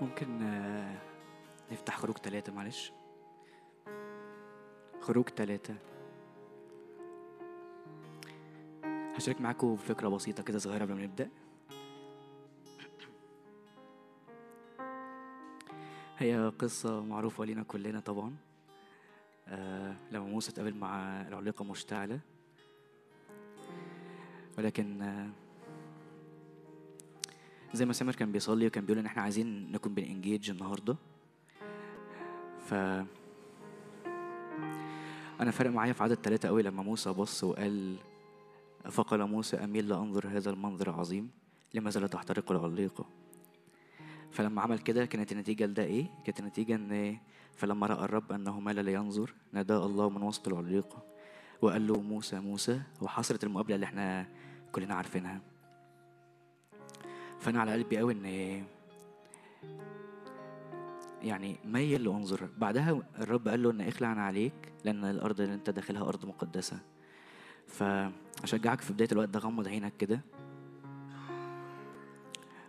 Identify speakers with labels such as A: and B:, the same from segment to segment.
A: ممكن آه، نفتح خروج ثلاثة معلش. خروج ثلاثة هشارك معاكم فكرة بسيطة كده صغيرة قبل ما نبدأ. هي قصة معروفة لينا كلنا طبعا. آه لما موسى اتقابل مع العليقة مشتعلة. ولكن آه زي ما سامر كان بيصلي وكان بيقول إن إحنا عايزين نكون بنإنجيج النهارده. ف أنا فارق معايا في عدد ثلاثة قوي لما موسى بص وقال فقال موسى اميل لانظر هذا المنظر العظيم لماذا لا تحترق العليقه فلما عمل كده كانت النتيجة لده إيه؟ كانت النتيجة إن فلما رأى الرب أنه مال لينظر ناداه الله من وسط العليقه وقال له موسى موسى وحصلت المقابلة اللي إحنا كلنا عارفينها. فأنا على قلبي قوي إن يعني ميل لانظر بعدها الرب قال له إن اخلع عن عليك لأن الأرض اللي أنت داخلها أرض مقدسة. فأشجعك في بداية الوقت ده غمض عينك كده.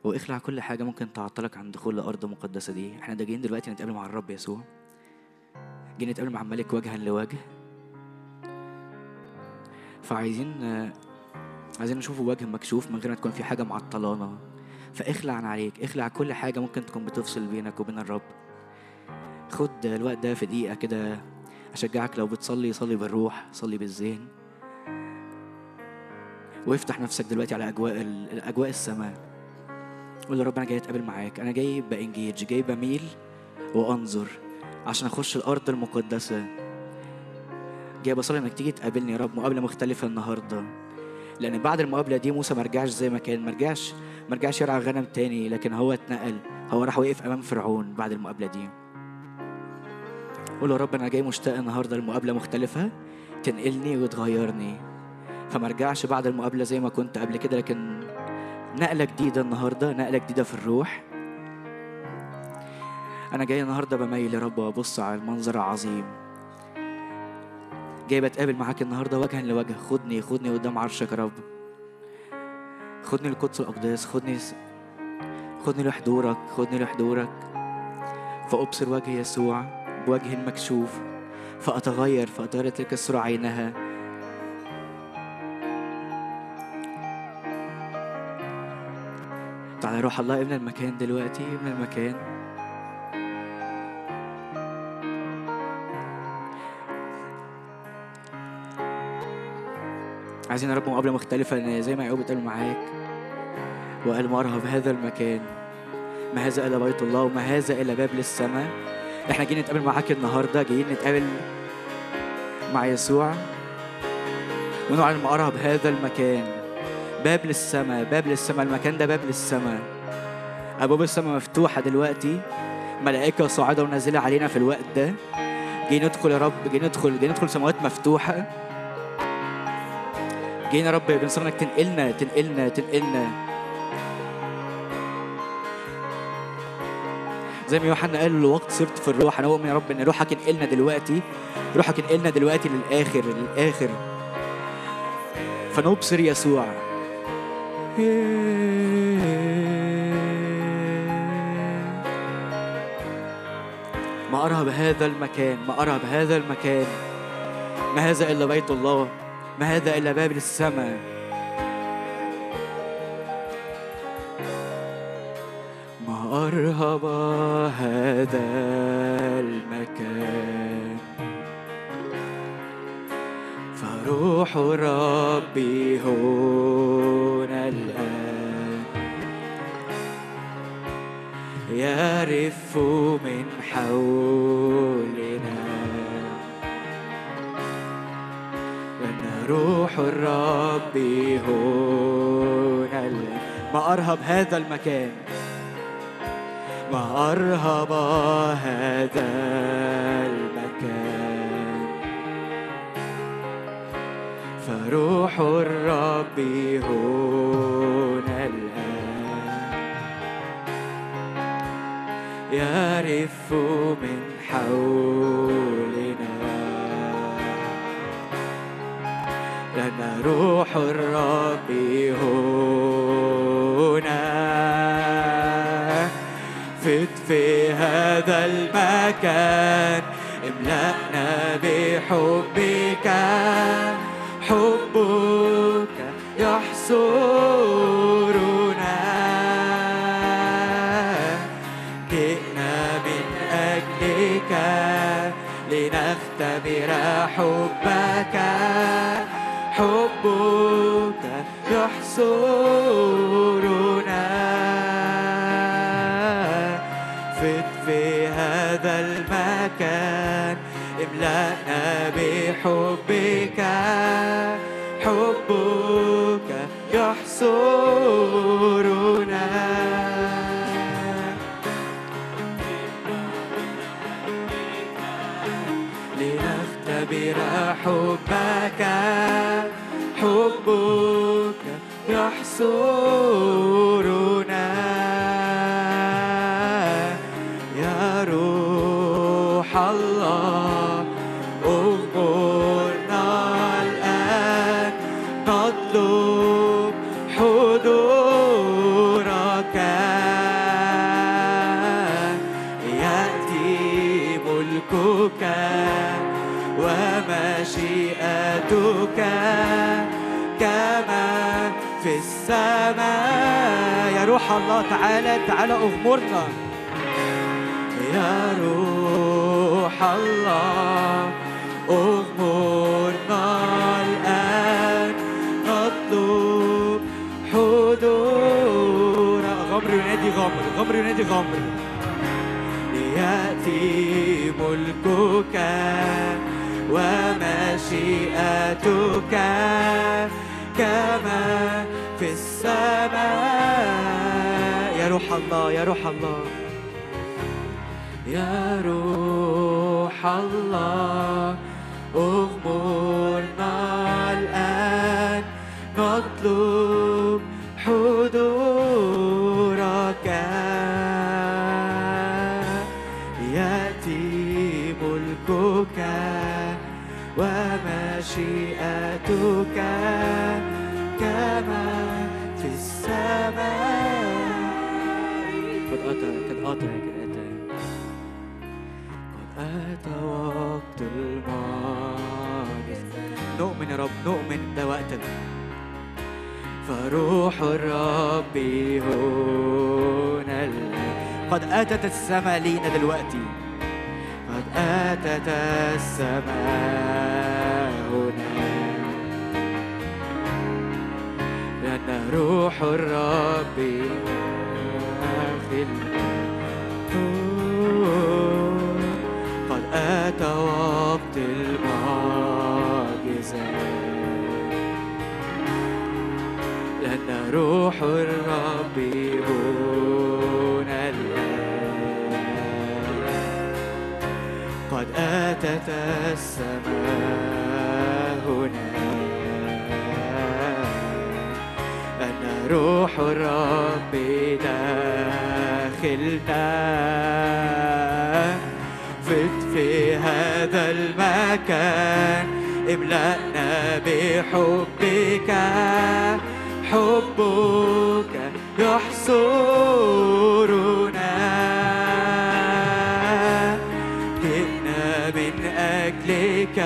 A: واخلع كل حاجة ممكن تعطلك عن دخول لارض مقدسه دي. إحنا ده جايين دلوقتي نتقابل مع الرب يسوع. جايين نتقابل مع الملك وجها لوجه. فعايزين آه، عايزين نشوفه وجه مكشوف من غير ما تكون في حاجة معطلانا فاخلع عن عليك اخلع كل حاجة ممكن تكون بتفصل بينك وبين الرب. خد الوقت ده في دقيقة كده أشجعك لو بتصلي صلي بالروح صلي بالذهن. وافتح نفسك دلوقتي على أجواء ال- أجواء السماء. قول له رب أنا جاي أتقابل معاك. أنا جاي بإنجيج جاي بميل وأنظر عشان أخش الأرض المقدسة. جاي بصلي إنك تيجي تقابلني يا رب مقابلة مختلفة النهارده. لأن بعد المقابلة دي موسى ما رجعش زي ما كان ما رجعش ما رجعش يرعى غنم تاني لكن هو اتنقل هو راح وقف أمام فرعون بعد المقابلة دي. قول يا رب أنا جاي مشتاق النهارده لمقابلة مختلفة تنقلني وتغيرني. فما ارجعش بعد المقابلة زي ما كنت قبل كده لكن نقلة جديدة النهارده نقلة جديدة في الروح. أنا جاي النهارده بميل يا رب وأبص على المنظر العظيم. جاي بتقابل معاك النهارده وجها لوجه. خدني خدني قدام عرشك يا رب. خدني لقدس الأقداس خدني خدني لحضورك خدني لحضورك. فأبصر وجه يسوع بوجه مكشوف فأتغير فاتغير تلك الصورة عينها. تعالى روح الله ابن المكان دلوقتي ابن المكان. عايزين يا رب مقابلة مختلفة إن زي ما يعقوب اتقابل معاك. وقال ما أرهب هذا المكان ما هذا إلا بيت الله وما هذا إلا باب للسماء. إحنا جايين نتقابل معاك النهاردة جايين نتقابل مع يسوع. ونعلن ما أرهب هذا المكان باب للسماء باب للسماء المكان ده باب للسماء. أبواب السماء مفتوحة دلوقتي ملائكة صاعدة ونازلة علينا في الوقت ده. جاي ندخل يا رب جاي ندخل جاي ندخل سماوات مفتوحة. جايين يا رب بنصلي انك تنقلنا تنقلنا تنقلنا. زي ما يوحنا قال الوقت صرت في الروح أنا اؤمن يا رب إن روحك ينقلنا دلوقتي روحك ينقلنا دلوقتي للآخر للآخر. فنبصر يسوع. ما أرهب هذا المكان ما أرهب هذا المكان ما هذا إلا بيت الله. ما هذا إلا باب للسماء. ما أرهب هذا المكان. فروح ربي هنا الآن. يرف من حولنا روح الرب هنا ما أرهب هذا المكان. ما أرهب هذا المكان. فروح الرب هنا الآن. يرف من حولنا روح الرب هنا. فت في هذا المكان املأنا بحبك. حبك يحصرنا. جئنا من أجلك لنختبر حبك. حبك يحصرنا فت في هذا المكان املأنا بحبك حبك يحصرنا. لنختبر حبك. حبك يحصرنا الله تعالى تعالى أغمرنا. يا روح الله أغمرنا الآن. نطلب حضور. غمر ينادي غمر غمر ينادي غمر. ليأتي ملكك ومشيئتك كما في السماء. روح الله يا روح الله. يا روح الله اغمرنا الآن نطلب قد أتى قد أتى وقت المعجز نؤمن يا رب نؤمن ده وقتك فروح الرب هنا قد أتت السماء لينا دلوقتي. قد أتت السماء هنا. لأن روح الرب داخل روح الرب هنا الآن قد أتت السماء هنا أن روح الرب داخلنا فت في هذا المكان املأنا بحبك. حبك يحصرنا. جئنا من أجلك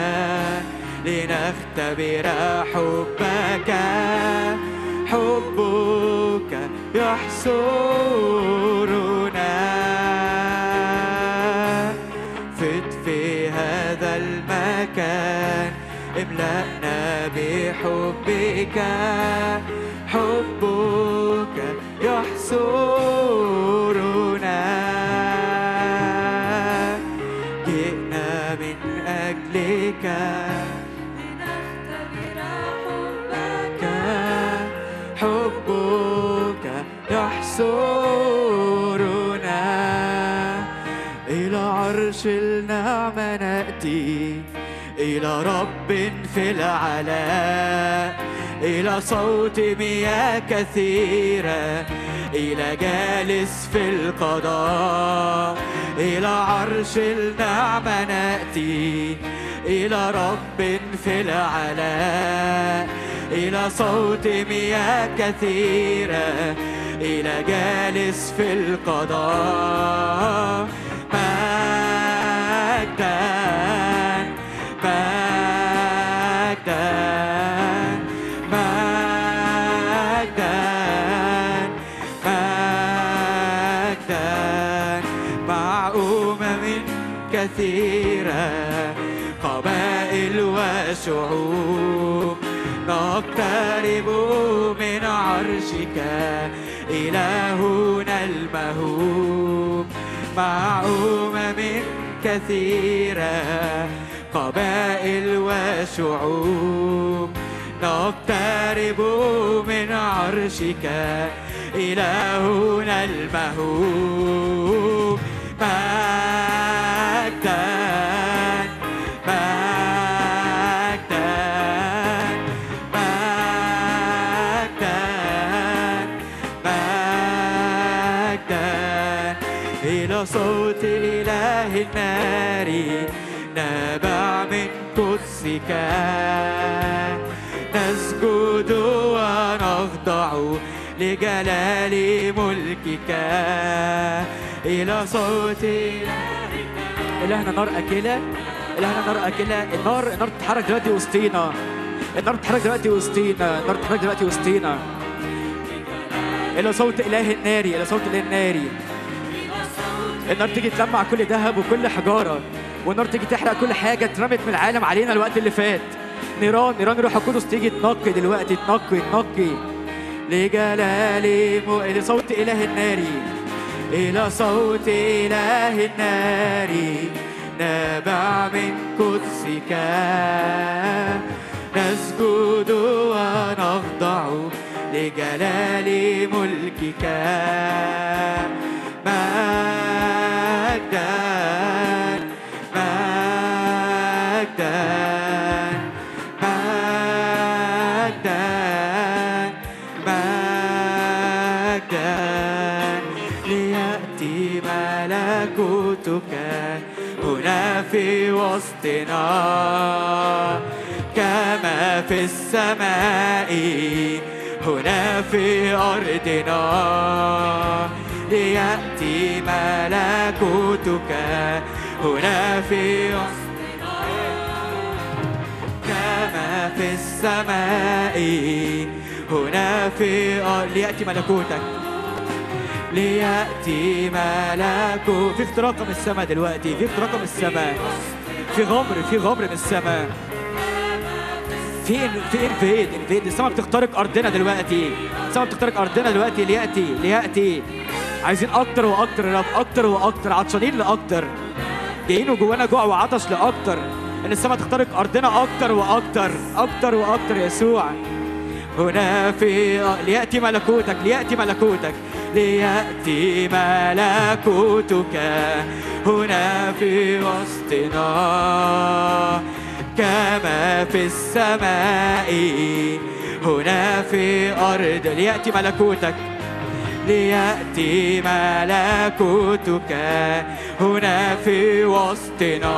A: لنختبر حبك. حبك يحصرنا. فت في هذا المكان املأنا بحبك. حبك يحصرنا. جئنا من أجلك حبك. حبك يحصرنا. إلى عرش النعمة نأتي. إلى رب في العلاء إلى صوت مياه كثيرة إلى جالس في القضاء إلى عرش النعمة نأتي إلى رب في العلاء إلى صوت مياه كثيرة إلى جالس في القضاء. مجدا كثيرة قبائل وشعوب. نقترب من عرشك إلهنا المهوب. مع أمم كثيرة قبائل وشعوب. نقترب من عرشك إلهنا المهوب. قدسك نسجد ونخضع لجلال ملكك. إلى صوت إلهنا نار أكلة. إلهنا نار أكلة. النار النار بتتحرك دلوقتي وسطينا. النار بتتحرك دلوقتي وسطينا. النار بتتحرك دلوقتي وسطينا. إلى صوت إله الناري. إلى صوت إله الناري. النار تيجي تلمع كل ذهب وكل حجارة. والنار تيجي تحرق كل حاجة اترمت من العالم علينا الوقت اللي فات. نيران نيران روح القدس تيجي تنقي دلوقتي تنقي تنقي. لجلال. لصوت إله الناري. إلى صوت إله الناري نبع من قدسك نسجد ونخضع لجلال ملكك. وسطنا كما في السماء هنا في أرضنا. ليأتي ملكوتك هنا في كما في السماء هنا في ليأتي ملكوتك. ليأتي ملكه في اختراق من السماء دلوقتي في اختراق من السماء. في غمر في غمر من السماء. في في إنفيد إنفيد. السماء بتخترق أرضنا دلوقتي. السماء بتخترق أرضنا دلوقتي ليأتي ليأتي. عايزين أكتر وأكتر يا رب أكتر وأكتر. عطشانين لأكتر. جايين وجوانا جوع وعطش لأكتر. إن السماء تخترق أرضنا أكتر وأكتر. أكتر وأكتر يسوع. هنا في ليأتي ملكوتك ليأتي ملكوتك ليأتي ملكوتك. هنا في وسطنا كما في السماء. هنا في أرض ليأتي ملكوتك ليأتي ملكوتك. هنا في وسطنا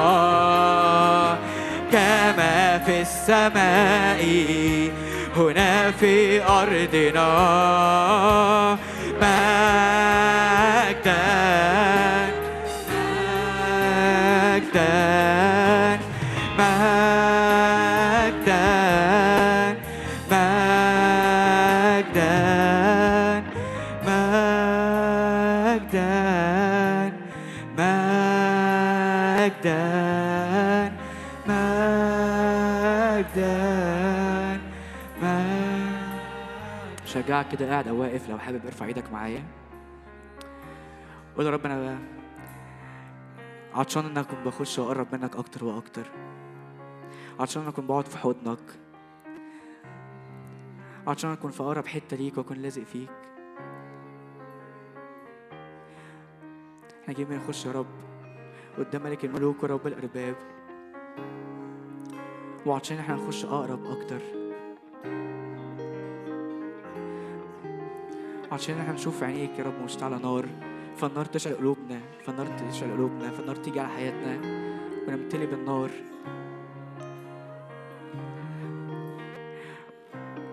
A: كما في السماء. هنا في أرضنا. مجدا مجدا شجعك كده قاعد أو واقف لو حابب ارفع إيدك معايا. قول يا رب أنا عطشان ان اكون بخش واقرب منك أكتر وأكتر. عطشان ان اكون بقعد في حضنك. عطشان اكون في أقرب حتة ليك وأكون لازق فيك. إحنا جايين نخش يا رب قدام ملك الملوك ورب الأرباب. وعطشان إحنا نخش أقرب أكتر. عشان إحنا نشوف عينيك يا رب مشتعلة نار. فالنار تشعل قلوبنا فالنار تشعل قلوبنا فالنار تيجي على حياتنا. ونمتلي بالنار.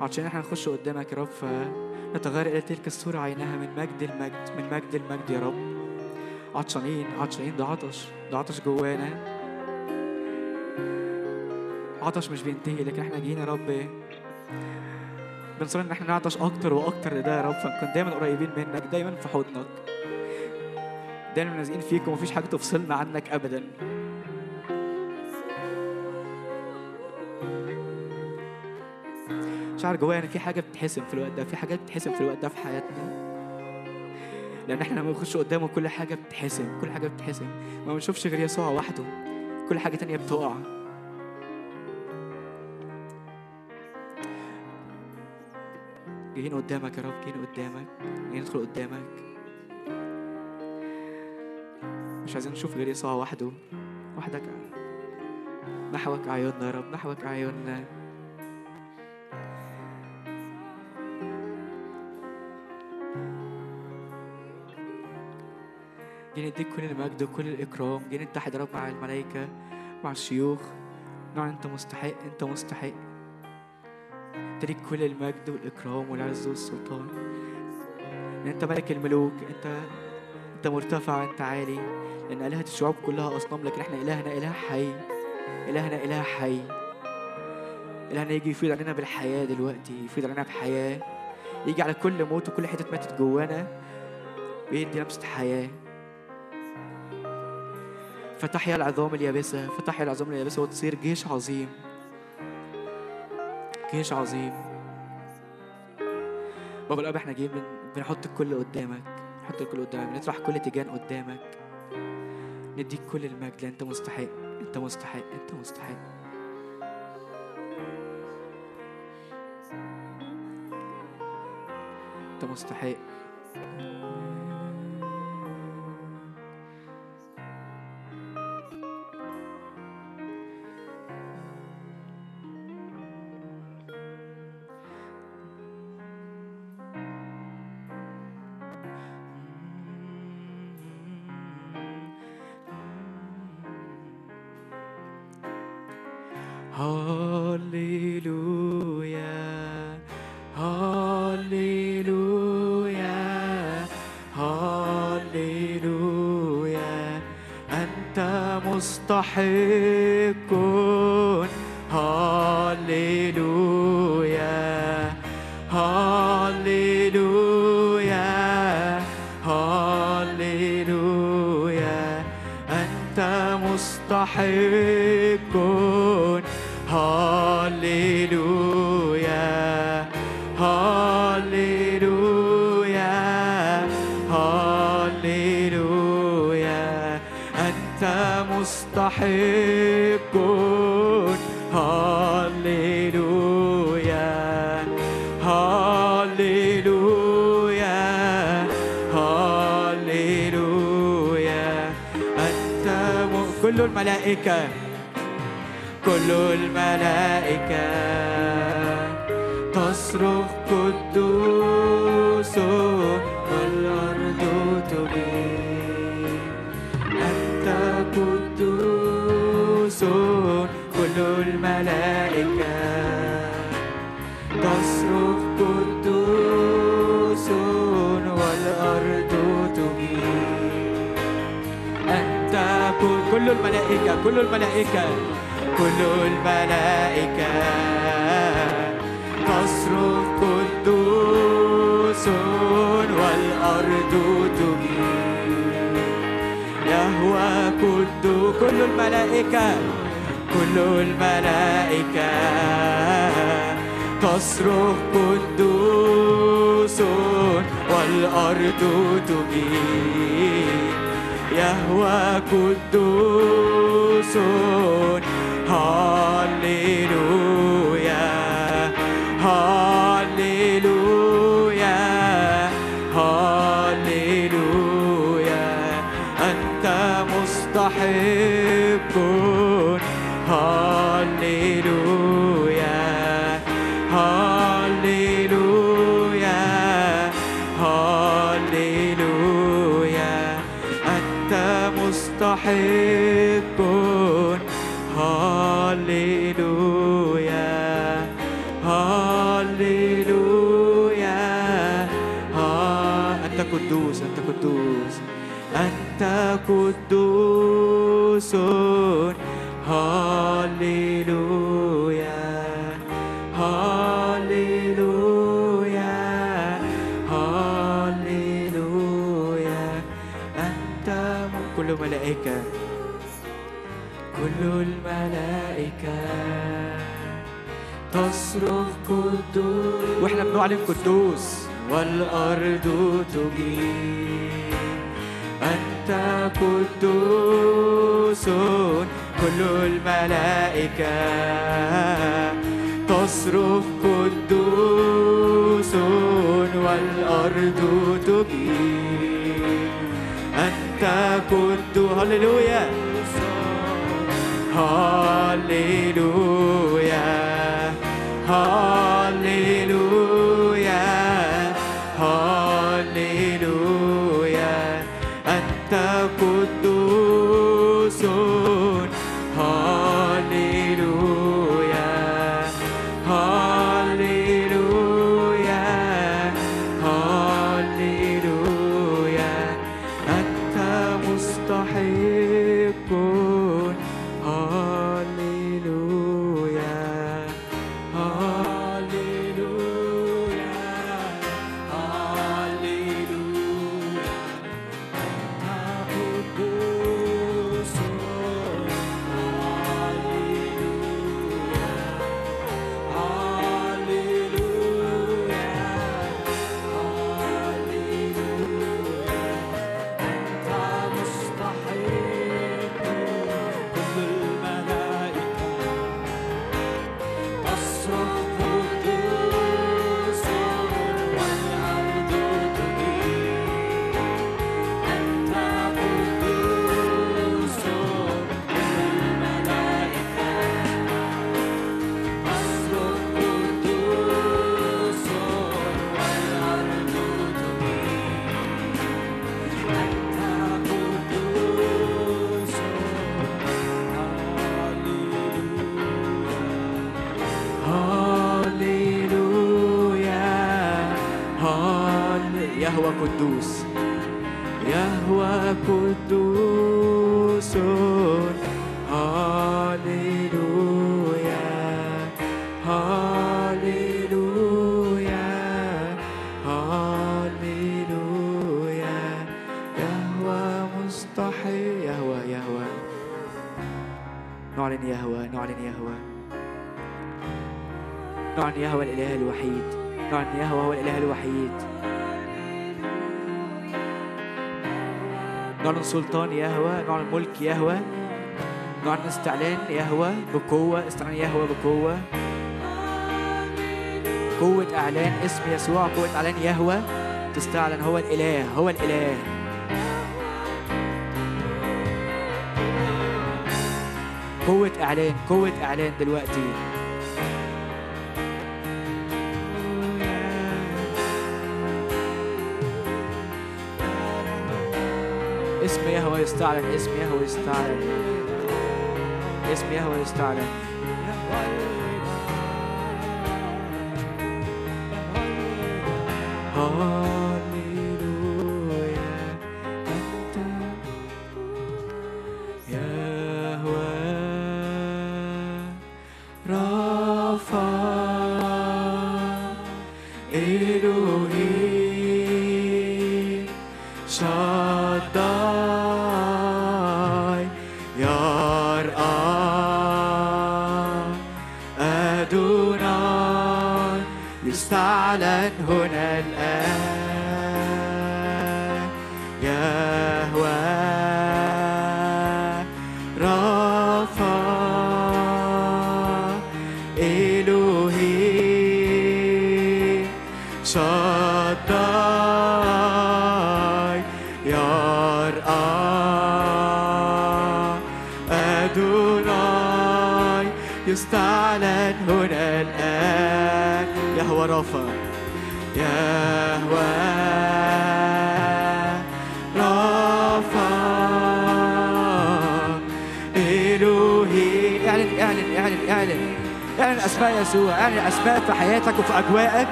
A: عشان إحنا نخش قدامك يا رب ف... نتغير إلى تلك الصورة عينها من مجد المجد من مجد المجد يا رب. عطشانين عطشانين ده عطش ده عطش جوانا. عطش مش بينتهي لكن إحنا جينا يا رب. بنصلي إن إحنا نعطش أكتر وأكتر لده يا رب. فنكون دايما قريبين منك دايما في حضنك. دايما لازقين فيك ومفيش حاجة تفصلنا عنك ابدا. شعر جوايا ان في حاجة بتحسم في الوقت ده في حاجات بتحسم في الوقت ده في حياتنا. لأن إحنا لما بنخش قدامه كل حاجة بتحسم كل حاجة بتحسم ما بنشوفش غير يسوع وحده. كل حاجة تانية بتقع. جايين قدامك يا رب جايين قدامك جايين ندخل قدامك. مش عايزين نشوف غير يسوع وحده وحدك. نحوك عيوننا يا رب نحوك عيوننا جاي نديك كل المجد وكل الإكرام. جاي نتحد يا رب مع الملائكة مع الشيوخ. نعم أنت مستحق أنت مستحق. أنت ليك كل المجد والإكرام والعز والسلطان. أنت ملك الملوك أنت أنت مرتفع أنت عالي. لأن آلهة الشعوب كلها أصنام لكن إحنا إلهنا إله حي. إلهنا إله حي. إلهنا يجي يفيض علينا بالحياة دلوقتي يفيض علينا بحياة. يجي على كل موت وكل حتة ماتت جوانا ويدي لمسة حياة. فتحيا العظام اليابسة فتحيا العظام اليابسة وتصير جيش عظيم. جيش عظيم. بابا الأب إحنا جايين بن- بنحط الكل قدامك. نحط الكل قدامك. بنطرح كل تيجان قدامك. نديك كل المجد. لأن أنت مستحق. أنت مستحق. أنت مستحق. أنت مستحق. محب هاليلويا هاليلويا ها أنت قدوس أنت قدوس أنت قدوس. يصرخ قدوس وإحنا بنعلن قدوس. والأرض تجيب. أنت قدوس كل الملائكة تصرخ قدوس والأرض تجيب. أنت قدوس هللويا. هللويا. heart. يهوى. نعلن استعلان يهوى بقوة. استعلان يهوى بقوة. قوة إعلان اسم يسوع قوة إعلان يهوى. تستعلن هو الإله هو الإله. قوة إعلان قوة إعلان دلوقتي. Esse mesmo é o estado, esse mesmo é o estado. Esse mesmo é o estado.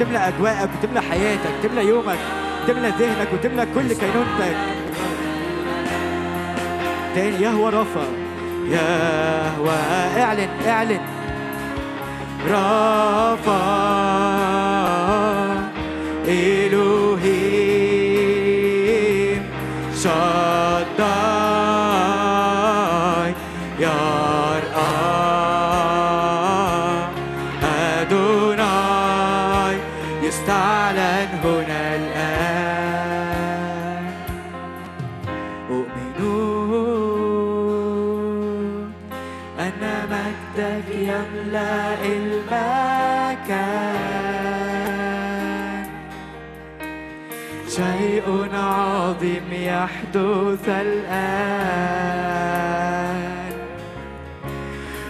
A: وتملى حياتك تملى يومك تملى ذهنك وتملى كل كينونتك. تاني يهوى رفا. يهوى اعلن اعلن. رفا. يحدث الآن.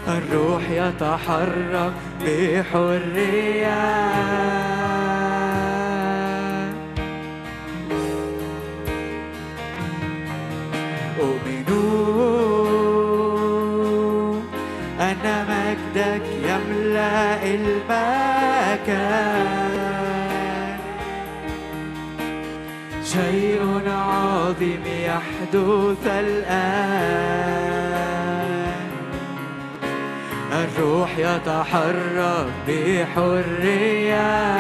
A: الروح يتحرك بحرية. يحدث الآن. الروح يتحرك بحرية.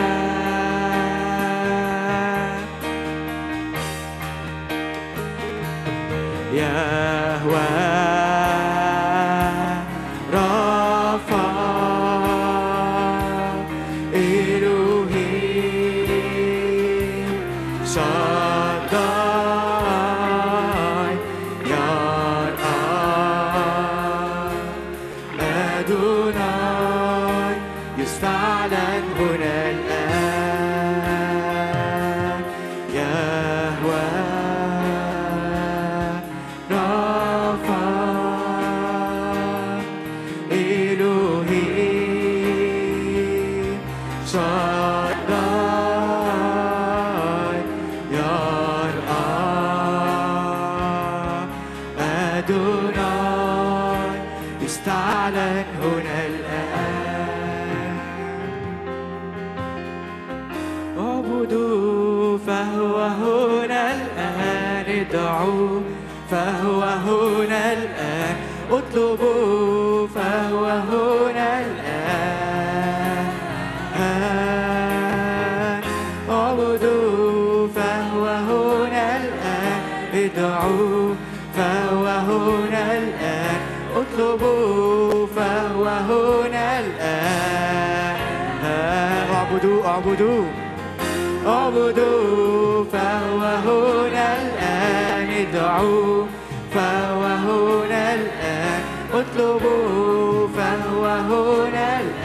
A: هنا الآن. اعبدوا فهو هنا الآن. ادعوا فهو هنا الآن. اطلبوا فهو هنا اعبدوا اعبدوا فهو هنا الآن. ادعوا فهو هنا الآن. اطلبوا فهو هنا الآن.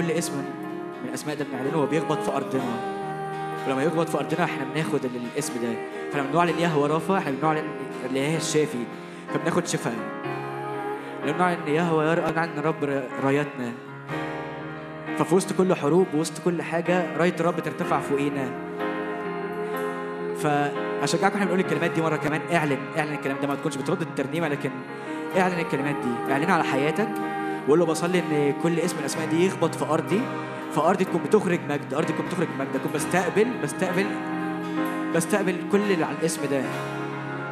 A: كل اسم من الأسماء ده بنعلنه هو بيخبط في أرضنا. ولما يخبط في أرضنا إحنا بناخد ال- الاسم ده. فلما بنعلن يهوى رافا إحنا بنعلن الاله الشافي. فبناخد شفاء. لما بنعلن يهوى نعلن رب رايتنا ففي وسط كل حروب وسط كل حاجة رايه الرب ترتفع فوقينا. فاشجعكم إحنا بنقول الكلمات دي مرة كمان اعلن. اعلن الكلام ده ما تكونش بترد الترنيمة لكن اعلن الكلمات دي. اعلنها على حياتك. وقول له بصلي إن كل اسم من الأسماء دي يخبط في أرضي فارضي تكون بتخرج مجد أرضي تكون بتخرج مجد. أكون بستقبل بستقبل بستقبل كل اللي على الاسم ده.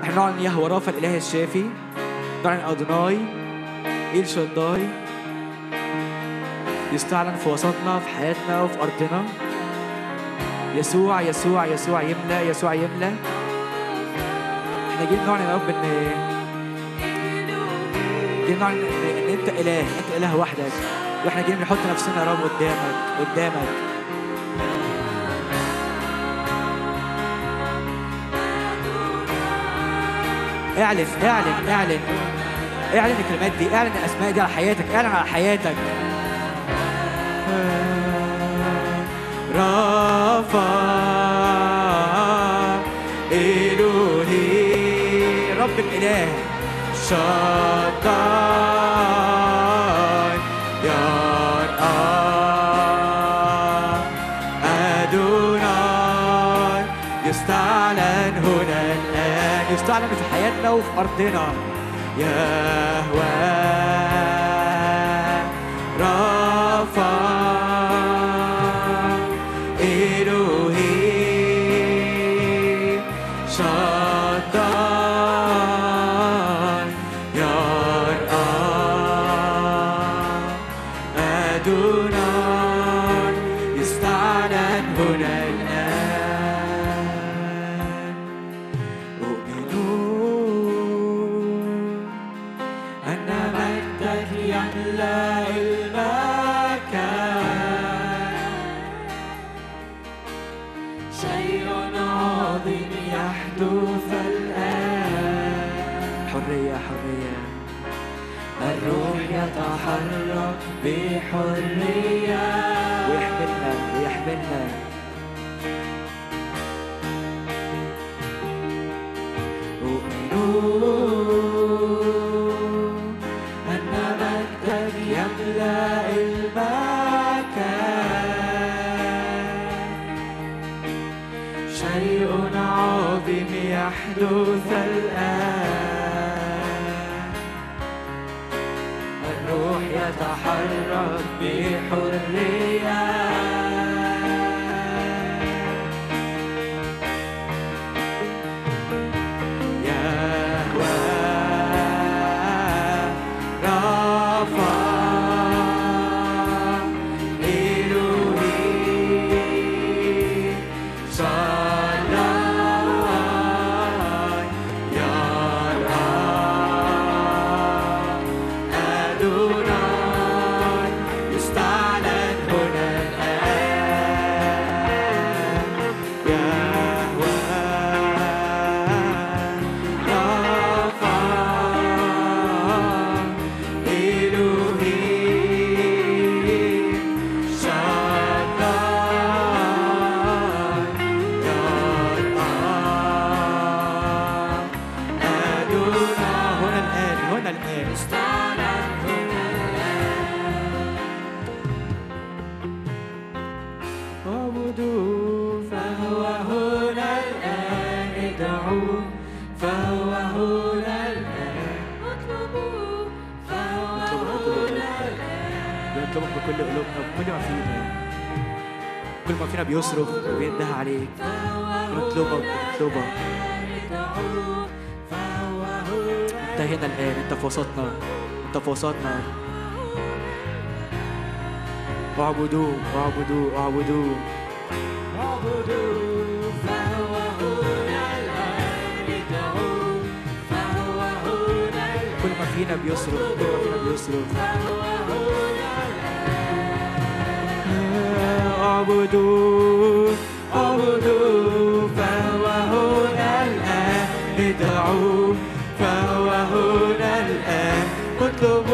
A: إحنا نعلن يهوى رافا الإله الشافي نعلن ادوناي إيل شداي يستعلن في وسطنا في حياتنا وفي أرضنا. يسوع يسوع يسوع يملأ يسوع يملأ. إحنا جايين نعلن يا رب إن نعلن إن أنت إله أنت إله وحدك. وإحنا جايين نحط نفسنا يا رب قدامك قدامك. اعلن اعلن اعلن. اعلن الكلمات دي اعلن الأسماء دي على حياتك اعلن على حياتك. رافع يستعلن في حياتنا وفي أرضنا. يهوى يتحرك بيصرخ وبينده عليك.
B: فهو هنا
A: انت هنا الآن. انت في وسطنا. انت في وسطنا. اعبدوه اعبدوه اعبدوه.
B: الآن
A: كل ما فينا بيصرخ كل ما فينا بيصرخ. اعبدوا فهو هنا الآن. ادعوا فهو هنا الآن. اطلب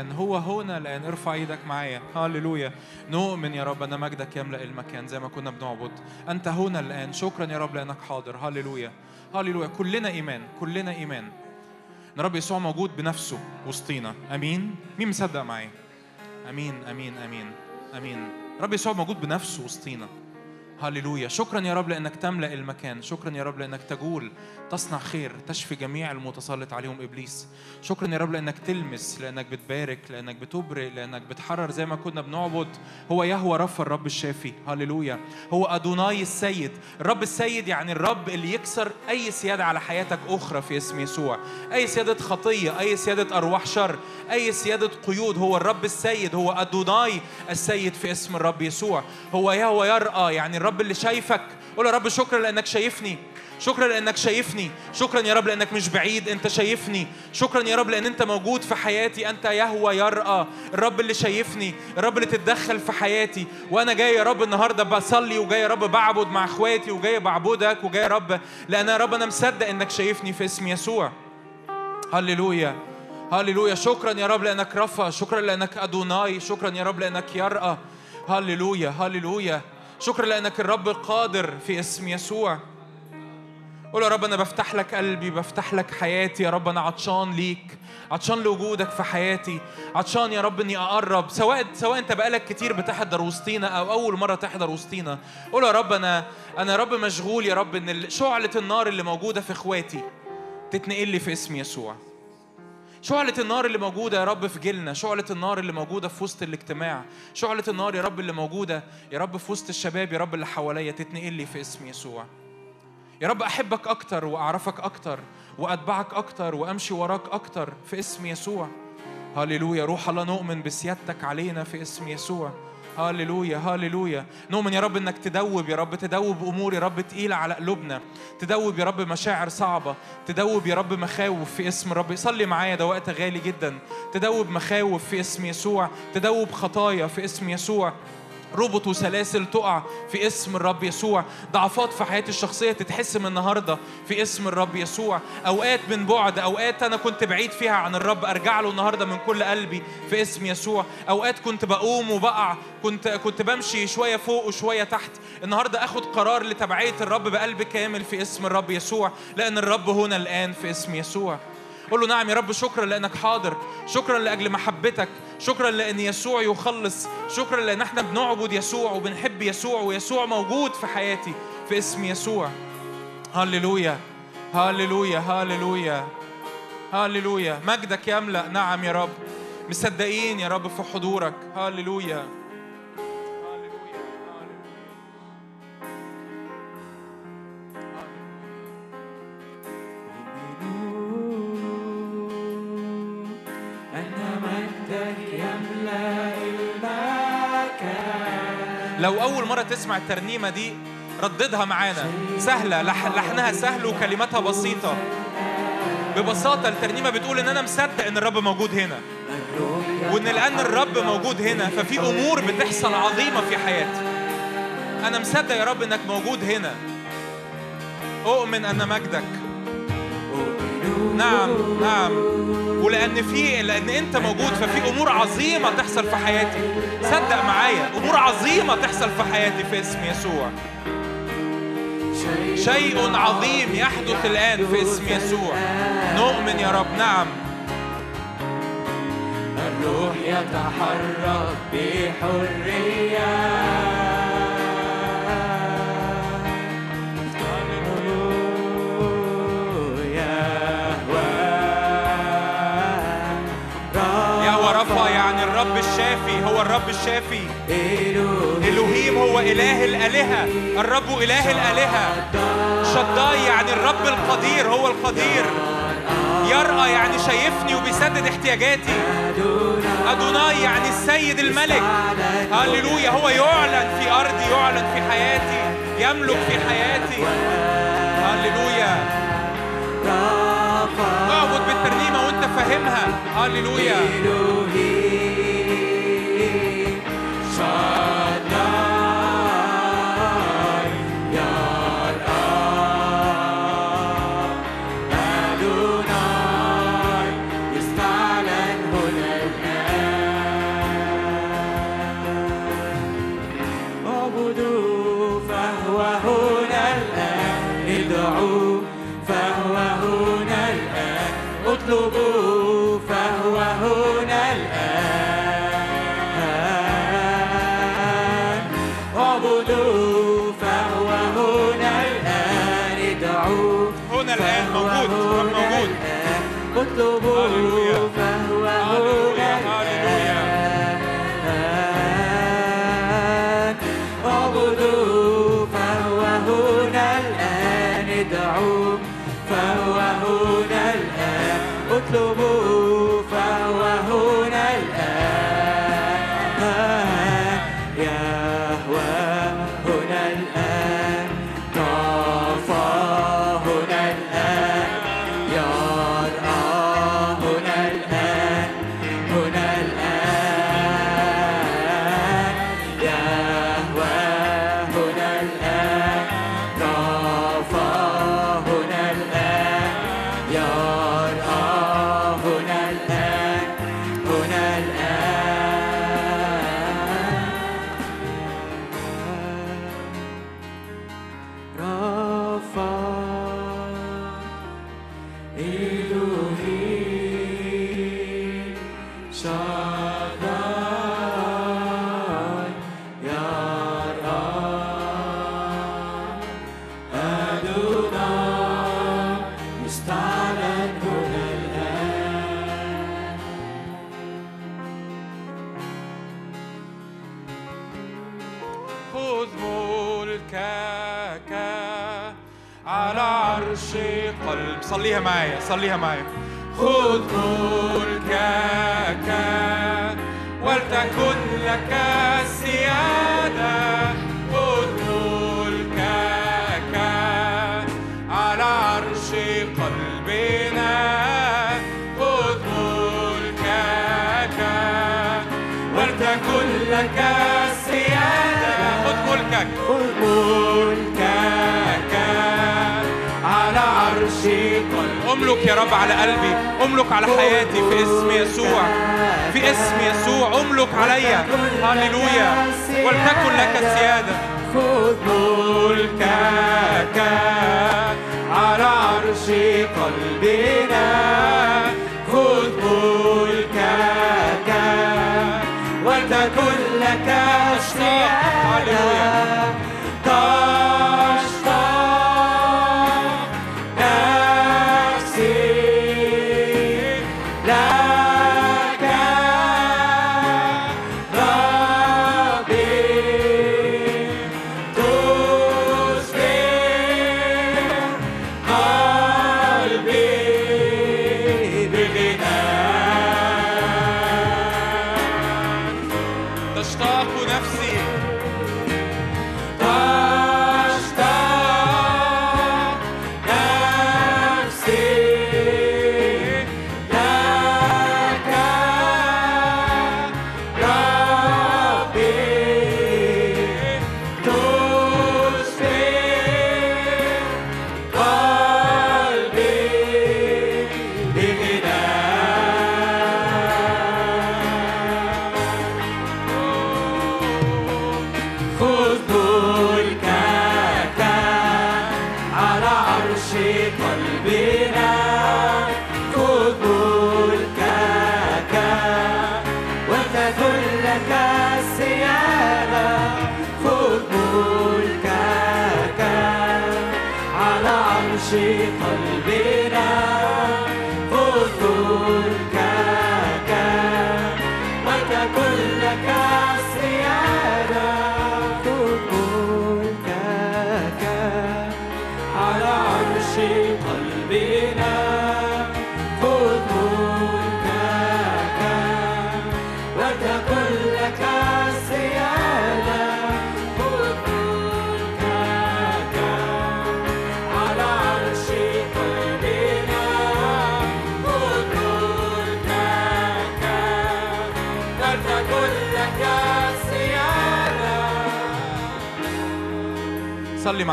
C: الآن هو هنا الآن ارفع إيدك معايا. هاليلويا نؤمن يا رب أن مجدك يملأ المكان زي ما كنا بنعبد. أنت هنا الآن. شكرا يا رب لأنك حاضر. هاليلويا هاليلويا كلنا إيمان. كلنا إيمان. إن رب يسوع موجود بنفسه وسطينا. آمين. مين مصدق معايا؟ آمين. آمين. آمين. آمين. رب يسوع موجود بنفسه وسطينا. هللويا. شكرا يا رب لأنك تملأ المكان. شكرا يا رب لأنك تجول تصنع خير تشفي جميع المتسلط عليهم إبليس. شكرا يا رب لأنك تلمس لأنك بتبارك لأنك بتبرئ لأنك بتحرر زي ما كنا بنعبد. هو يهوى رف الرب الشافي. هللويا. هو أدوناي السيد. الرب السيد يعني الرب اللي يكسر أي سيادة على حياتك أخرى في اسم يسوع. أي سيادة خطية أي سيادة أرواح شر أي سيادة قيود. هو الرب السيد. هو أدوناي السيد في اسم الرب يسوع. هو يهوى يرأى يعني الرب اللي شايفك. قول يا رب شكرا لأنك شايفني. شكرا لأنك شايفني. شكرا يا رب لأنك مش بعيد أنت شايفني. شكرا يا رب لأن أنت موجود في حياتي. أنت يهوى يرأى. الرب اللي شايفني. الرب اللي تتدخل في حياتي. وأنا جاي يا رب النهارده بصلي وجاي يا رب بعبد مع إخواتي وجاي بعبدك وجاي يا رب. لأن يا رب أنا مصدق إنك شايفني في اسم يسوع. هللويا. هللويا. شكرا يا رب لأنك رفا شكرا لأنك أدوناي. شكرا يا رب لأنك يرأى. هللويا. هللويا. شكرا لأنك الرب القادر في اسم يسوع. قول يا رب أنا بفتح لك قلبي بفتح لك حياتي. يا رب أنا عطشان ليك عطشان لوجودك في حياتي. عطشان يا رب إني أقرب. سواء سواء أنت بقالك كتير بتحضر وسطينا أو أول مرة تحضر وسطينا قول يا رب أنا أنا رب مشغول يا رب إن شعلة النار اللي موجودة في إخواتي تتنقل لي في اسم يسوع. شعلة النار اللي موجودة يا رب في جيلنا شعلة النار اللي موجودة في وسط الاجتماع شعلة النار يا رب اللي موجودة يا رب في وسط الشباب يا رب اللي حواليا تتنقل لي في اسم يسوع. يا رب أحبك أكتر وأعرفك أكتر وأتبعك أكتر وأمشي وراك أكتر في اسم يسوع. هللويا روح الله نؤمن بسيادتك علينا في اسم يسوع. هللويا هللويا نؤمن يا رب إنك تدوب يا رب تدوب أمور يا رب تقيلة على قلوبنا. تدوب يا رب مشاعر صعبة. تدوب يا رب مخاوف في اسم الرب صلي معايا ده وقت غالي جدا. تدوب مخاوف في اسم يسوع. تدوب خطايا في اسم يسوع. ربط وسلاسل تقع في اسم الرب يسوع. ضعفات في حياتي الشخصية تتحسم النهاردة في اسم الرب يسوع. أوقات من بعد أوقات أنا كنت بعيد فيها عن الرب أرجع له النهاردة من كل قلبي في اسم يسوع. أوقات كنت بقوم وبقع كنت كنت بمشي شوية فوق وشوية تحت. النهاردة أخد قرار لتبعية الرب بقلب كامل في اسم الرب يسوع لأن الرب هنا الآن في اسم يسوع. قول له نعم يا رب شكرا لأنك حاضر شكرا لأجل محبتك شكرا لأن يسوع يخلص شكرا لأن إحنا بنعبد يسوع وبنحب يسوع ويسوع موجود في حياتي في اسم يسوع. هللويا هللويا هللويا هللويا. مجدك يملأ نعم يا رب. مصدقين يا رب في حضورك. هللويا. تسمع الترنيمة دي رددها معانا. سهلة لح لحنها سهل وكلماتها بسيطة. ببساطة الترنيمة بتقول إن أنا مصدق إن الرب موجود هنا. وإن لأن الرب موجود هنا ففي أمور بتحصل عظيمة في حياتي. أنا مصدق يا رب إنك موجود هنا. أؤمن أن مجدك. نعم نعم. ولأن في لأن أنت موجود ففي أمور عظيمة تحصل في حياتي. صدق معايا أمور عظيمة تحصل في حياتي في اسم يسوع. شيء عظيم يحدث الآن في اسم يسوع. نؤمن يا رب نعم.
B: الروح يتحرك بحرية.
C: يعني الرب الشافي هو الرب الشافي. إلهيم هو إله الآلهة. الرب إله الآلهة. شداي يعني الرب القدير هو القدير. يرأى يعني شايفني وبيسدد احتياجاتي. أدوناي يعني السيد الملك. هللويا. هو يعلن في أرضي يعلن في حياتي. يملك في حياتي. هللويا. اعبد بالترنيمة وانت فاهمها. هللويا.
A: 도 보고 Yeah. صليها معايا. خذ
C: نور
A: أملك يا رب على قلبي أملك على حياتي في اسم يسوع في اسم يسوع أملك عليا هللويا. ولتكن لك السياده
C: خذ ملكك على عرش قلبنا. خذ ملكك ولتكن لك السياده
A: هللويا.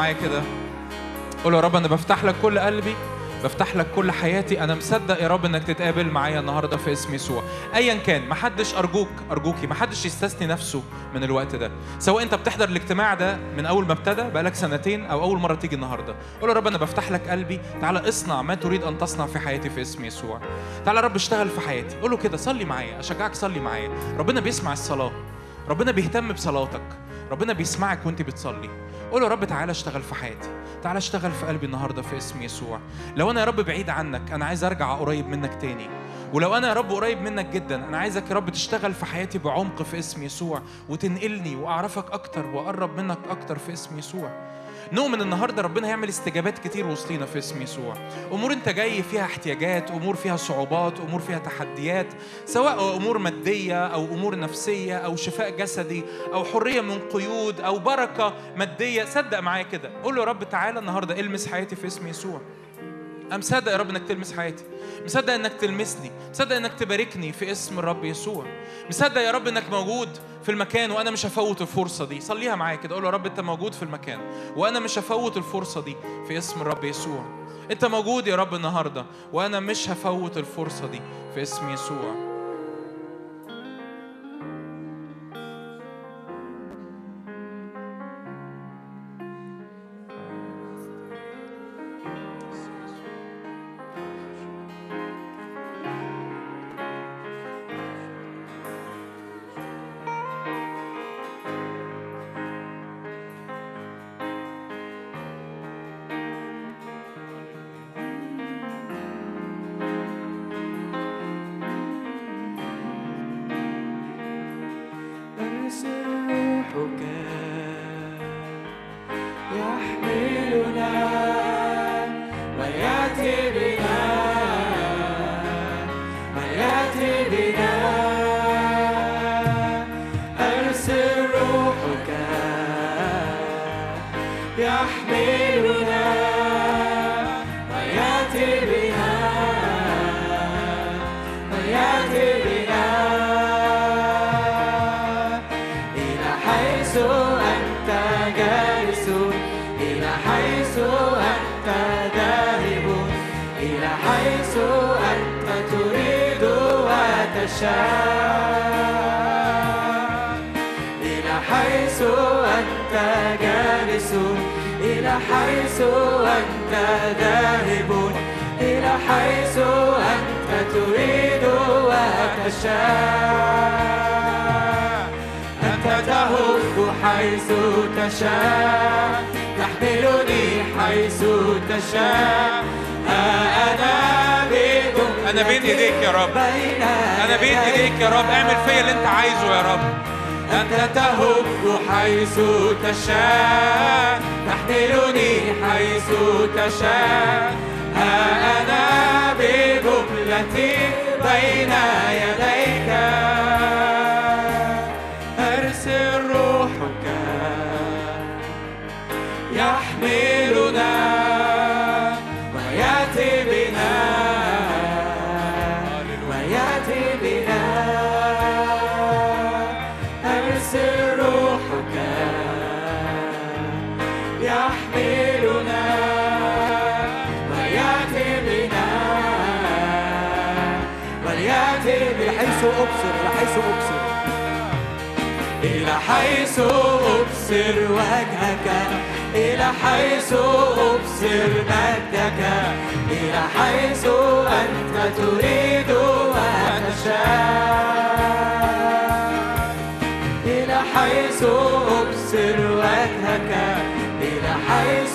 A: معايا كده. قول يا رب أنا بفتح لك كل قلبي بفتح لك كل حياتي. أنا مصدق يا رب إنك تتقابل معايا النهارده في اسم يسوع. ايا كان محدش أرجوك أرجوكي. محدش يستثني نفسه من الوقت ده. سواء أنت بتحضر الاجتماع ده من أول ما ابتدى بقالك سنتين أو أول مرة تيجي النهارده. قول يا رب أنا بفتح لك قلبي. تعالى اصنع ما تريد أن تصنع في حياتي في اسم يسوع. تعالى يا رب اشتغل في حياتي. قول له كده صلي معايا. أشجعك صلي معايا. ربنا بيسمع الصلاة. ربنا بيهتم بصلاتك. ربنا بيسمعك وأنت بتصلي. قول يا رب تعالى اشتغل في حياتي. تعالى اشتغل في قلبي النهارده في اسم يسوع. لو أنا يا رب بعيد عنك أنا عايز ارجع قريب منك تاني. ولو أنا يا رب قريب منك جدا أنا عايزك يا رب تشتغل في حياتي بعمق في اسم يسوع وتنقلني وأعرفك أكتر وأقرب منك أكتر في اسم يسوع. نؤمن النهارده ربنا هيعمل استجابات كتير وسطينا في اسم يسوع. أمور أنت جاي فيها احتياجات أمور فيها صعوبات أمور فيها تحديات سواء أمور مادية أو أمور نفسية أو شفاء جسدي أو حرية من قيود أو بركة مادية صدق معايا كده. قول له يا رب تعالى النهارده المس حياتي في اسم يسوع. أنا مصدق يا رب إنك تلمس حياتي. مصدق إنك تلمسني مصدق إنك تباركني في اسم الرب يسوع. مصدق يا رب إنك موجود في المكان وأنا مش هفوت الفرصة دي. صليها معايا كده قول يا رب أنت موجود في المكان وأنا مش هفوت الفرصة دي في اسم الرب يسوع. أنت موجود يا رب النهاردة وأنا مش هفوت الفرصة دي في اسم يسوع.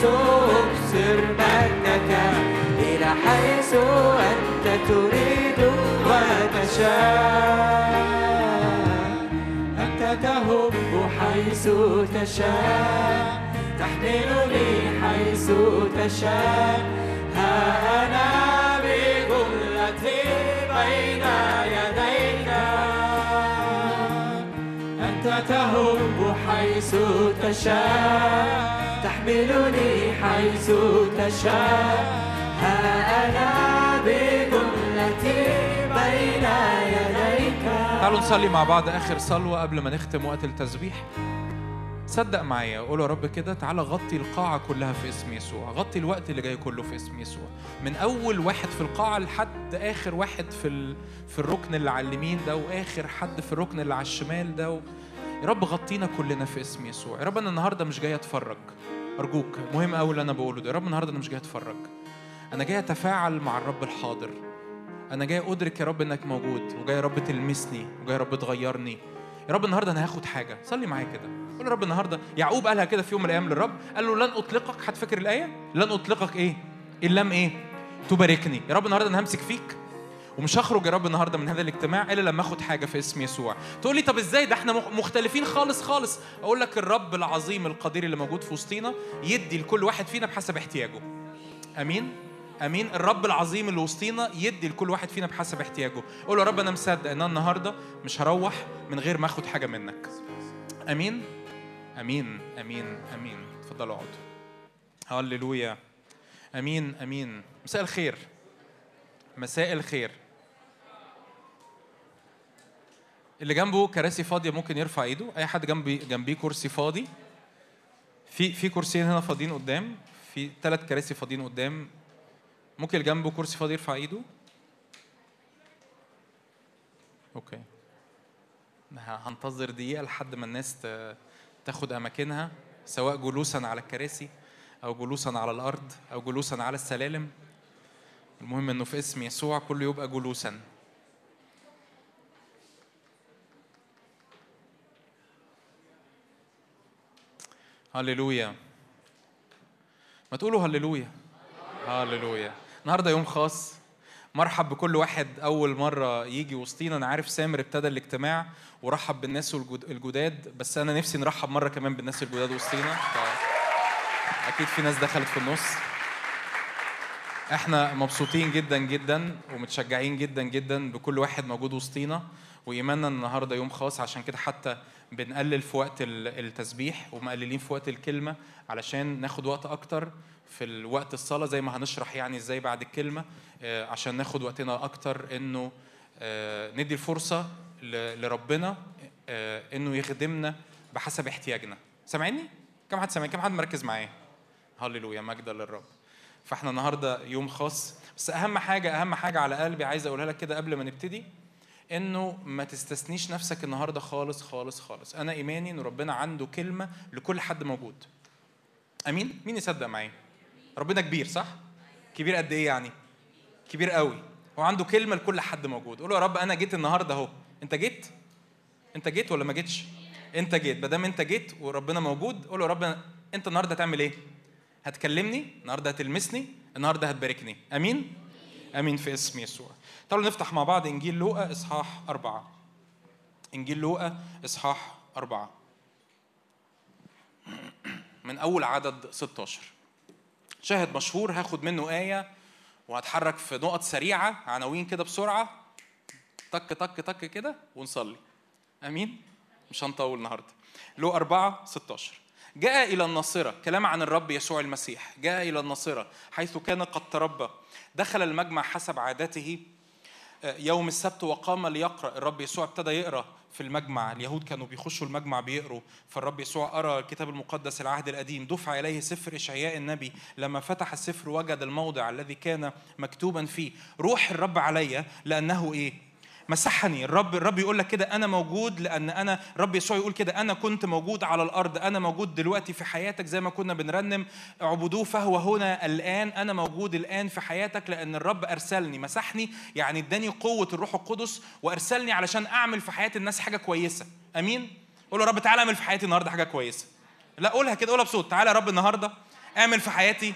D: أبصر
C: مجدك إلى حيث أنت تريد وتشاء. أنت تهب حيث تشاء تحملني حيث تشاء. ها أنا بجملتي بين يديك. أنت تهب حيث تشاء. تحملني حيث تشاء. ها أنا بجملتي بين يديك.
A: تعالوا نصلي مع بعض آخر صلوة قبل ما نختم وقت التسبيح.
C: صدق معايا قول يا رب كده تعالى غطي القاعة كلها في اسم يسوع. غطي الوقت اللي جاي كله في اسم يسوع. من أول واحد في القاعة لحد آخر واحد في ال... في الركن اللي على اليمين ده وآخر حد في الركن اللي على الشمال ده و... يا رب غطينا كلنا في اسم يسوع. يا رب أنا النهاردة مش جاي أتفرج. أرجوك مهم أوي اللي أنا بقوله ده. يا رب النهاردة أنا مش جاي أتفرج. أنا جاي أتفاعل مع الرب الحاضر. أنا جاي أدرك يا رب إنك موجود وجاي يا رب تلمسني وجاي يا رب تغيرني. يا رب النهارده أنا هاخد حاجة. صلي معايا كده. قول يا رب النهارده. يعقوب قالها كده في يوم من الأيام للرب. قال له لن أطلقك. هتفكر الآية؟ لن أطلقك إيه؟ إن لم إيه؟ تباركني. يا رب النهارده أنا همسك فيك. ومش هخرج يا رب النهارده من هذا الاجتماع إلا لما آخد حاجة في اسم يسوع. تقول لي طب إزاي؟ ده إحنا مخ- مختلفين خالص خالص. أقول لك الرب العظيم القدير اللي موجود في وسطينا يدي لكل واحد فينا بحسب احتياجه. آمين؟ آمين؟ الرب العظيم اللي وسطينا يدي لكل واحد فينا بحسب احتياجه. قول يا رب أنا مصدق إن أنا النهارده مش هروح من غير ما آخد حاجة منك. آمين؟ آمين آمين آمين. اتفضلوا اقعدوا هللويا. آمين آمين. مساء الخير. مساء الخير. اللي جنبه كراسي فاضية ممكن يرفع ايده. أي حد جنبي جنبيه كرسي فاضي. في في كرسيين هنا فاضيين قدام. في ثلاث كراسي فاضيين قدام. ممكن اللي جنبه كرسي فاضي يرفع ايده. أوكي. هنتظر دقيقة لحد ما الناس تاخد أماكنها سواء جلوسا على الكراسي أو جلوسا على الأرض أو جلوسا على السلالم. المهم إنه في اسم يسوع كله يبقى جلوسا. هللويا. ما تقولوا هللويا. هللويا. النهارده يوم خاص. مرحب بكل واحد أول مرة يجي وسطينا. أنا عارف سامر ابتدى الاجتماع ورحب بالناس الجد- الجداد بس أنا نفسي نرحب مرة كمان بالناس الجداد وسطينا. أكيد في ناس دخلت في النص. إحنا مبسوطين جدا جدا ومتشجعين جدا جدا بكل واحد موجود وسطينا. وإيماننا النهارده يوم خاص. عشان كده حتى بنقلل في وقت ال- التسبيح ومقللين في وقت الكلمة علشان ناخد وقت أكتر في الوقت الصلاة زي ما هنشرح يعني إزاي بعد الكلمة آه، عشان ناخد وقتنا أكتر إنه آه، ندي الفرصة لربنا آه، إنه يخدمنا بحسب احتياجنا. سامعني؟ كم حد سامعني؟ كم حد مركز معايا؟ هللويا مجدا للرب. فإحنا النهارده يوم خاص. بس أهم حاجة أهم حاجة على قلبي عايز أقولها لك كده قبل ما نبتدي إنه ما تستثنيش نفسك النهارده خالص خالص خالص. أنا إيماني إن ربنا عنده كلمة لكل حد موجود. أمين؟ مين يصدق معايا؟ ربنا كبير صح؟ كبير قد إيه يعني؟ كبير قوي. هو عنده كلمة لكل حد موجود. قول يا رب أنا جيت النهارده أهو. أنت جيت؟ أنت جيت ولا ما جيتش؟ أنت جيت. ما دام أنت جيت وربنا موجود قول يا رب أنت النهارده هتعمل إيه؟ هتكلمني؟ النهارده هتلمسني؟ النهارده هتباركني. أمين؟ آمين في اسم يسوع. تعالوا نفتح مع بعض إنجيل لوقا إصحاح أربعة. إنجيل لوقا إصحاح أربعة. من أول عدد 16 شاهد مشهور هاخد منه آية وهتحرك في نقط سريعة عناوين كده بسرعة. تك تك تك كده ونصلي. آمين؟ مش هنطول النهارده. لو 4 16 جاء إلى الناصرة كلام عن الرب يسوع المسيح جاء إلى الناصرة حيث كان قد تربى. دخل المجمع حسب عادته يوم السبت وقام ليقرأ. الرب يسوع ابتدى يقرأ في المجمع. اليهود كانوا بيخشوا المجمع بيقروا. فالرب يسوع قرأ الكتاب المقدس العهد القديم دفع إليه سفر إشعياء النبي. لما فتح السفر وجد الموضع الذي كان مكتوبا فيه روح الرب علي لأنه إيه؟ مسحني. الرب الرب يقول لك كده أنا موجود لأن أنا الرب يسوع يقول كده أنا كنت موجود على الأرض أنا موجود دلوقتي في حياتك زي ما كنا بنرنم. اعبدوه فهو هنا الآن أنا موجود الآن في حياتك لأن الرب أرسلني. مسحني يعني اداني قوة الروح القدس وأرسلني علشان أعمل في حياة الناس حاجة كويسة. آمين؟ قول يا رب تعالى أعمل في حياتي النهارده حاجة كويسة. لا قولها كده قولها بصوت. تعالى يا رب النهارده أعمل في حياتي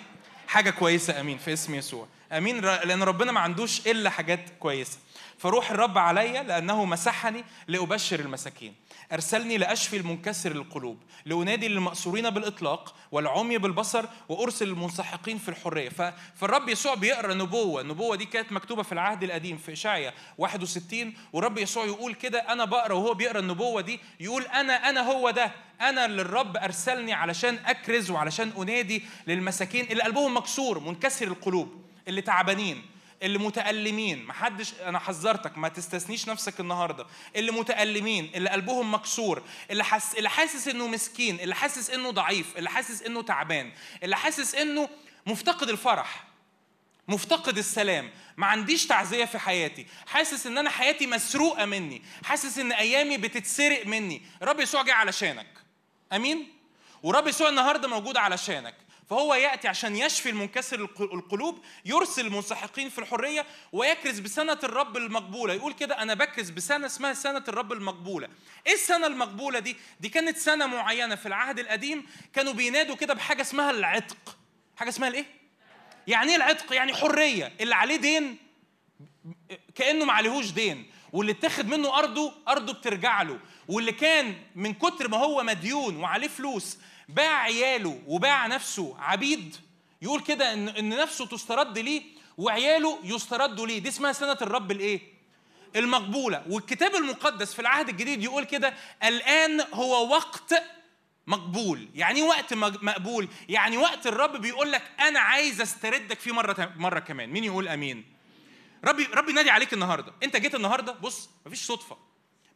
C: حاجة كويسة. آمين في اسم يسوع. آمين لأن ربنا ما عندوش إلا حاجات كويسة. فروح الرب علي لأنه مسحني لأبشر المساكين. أرسلني لأشفي المنكسر القلوب لأنادي للمأسورين بالإطلاق والعمي بالبصر وأرسل المنسحقين في الحرية. فالرب يسوع بيقرأ نبوة. النبوة دي كانت مكتوبة في العهد القديم في إشعيا 61 والرب يسوع يقول كده أنا بقرأ وهو بيقرأ النبوة دي يقول أنا أنا هو ده. أنا اللي الرب أرسلني علشان أكرز وعلشان أنادي للمساكين اللي قلبهم مكسور منكسر القلوب اللي تعبانين. اللي متألمين. محدش أنا حذرتك ما تستثنيش نفسك النهارده. اللي متألمين اللي قلبهم مكسور اللي حاسس اللي حاسس إنه مسكين اللي حاسس إنه ضعيف اللي حاسس إنه تعبان اللي حاسس إنه مفتقد الفرح مفتقد السلام. ما عنديش تعزية في حياتي. حاسس إن أنا حياتي مسروقة مني. حاسس إن أيامي بتتسرق مني. الرب يسوع جه علشانك. آمين؟ ورب يسوع النهارده موجود علشانك. فهو يأتي عشان يشفي المنكسر الق- القلوب يرسل المنسحقين في الحرية ويكرز بسنة الرب المقبولة. يقول كده أنا بكرز بسنة اسمها سنة الرب المقبولة. إيه السنة المقبولة دي؟ دي كانت سنة معينة في العهد القديم كانوا بينادوا كده بحاجة اسمها العتق. حاجة اسمها الإيه؟ يعني إيه العتق؟ يعني حرية. اللي عليه دين كأنه ما عليهوش دين. واللي اتاخد منه أرضه أرضه بترجع له. واللي كان من كتر ما هو مديون وعليه فلوس باع عياله وباع نفسه عبيد يقول كده ان إن نفسه تسترد ليه وعياله يستردوا ليه. دي اسمها سنة الرب الإيه؟ المقبولة. والكتاب المقدس في العهد الجديد يقول كده الآن هو وقت مقبول. يعني وقت مقبول. يعني وقت الرب بيقول لك أنا عايز أستردك فيه مرة مرة كمان. مين يقول آمين؟ ربي ربي نادي عليك النهارده. أنت جيت النهارده؟ بص مفيش صدفة.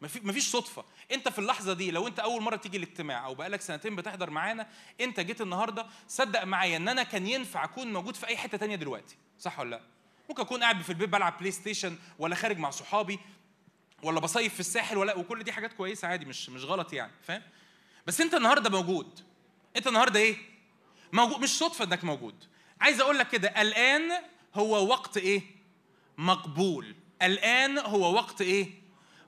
C: مفيش صدفة. انت في اللحظة دي لو انت أول مرة تيجي الاجتماع أو بقالك سنتين بتحضر معانا انت جيت النهارده صدق معايا إن أنا كان ينفع أكون موجود في أي حتة تانية دلوقتي. صح ولا لأ؟ ممكن أكون قاعد في البيت بلعب PlayStation ولا خارج مع صحابي ولا بصيف في الساحل ولا وكل دي حاجات كويسة عادي مش مش غلط يعني فاهم؟ بس انت النهارده موجود. انت النهارده إيه؟ موجود مش صدفة إنك موجود. عايز أقول لك كده الآن هو وقت إيه؟ مقبول. الآن هو وقت إيه؟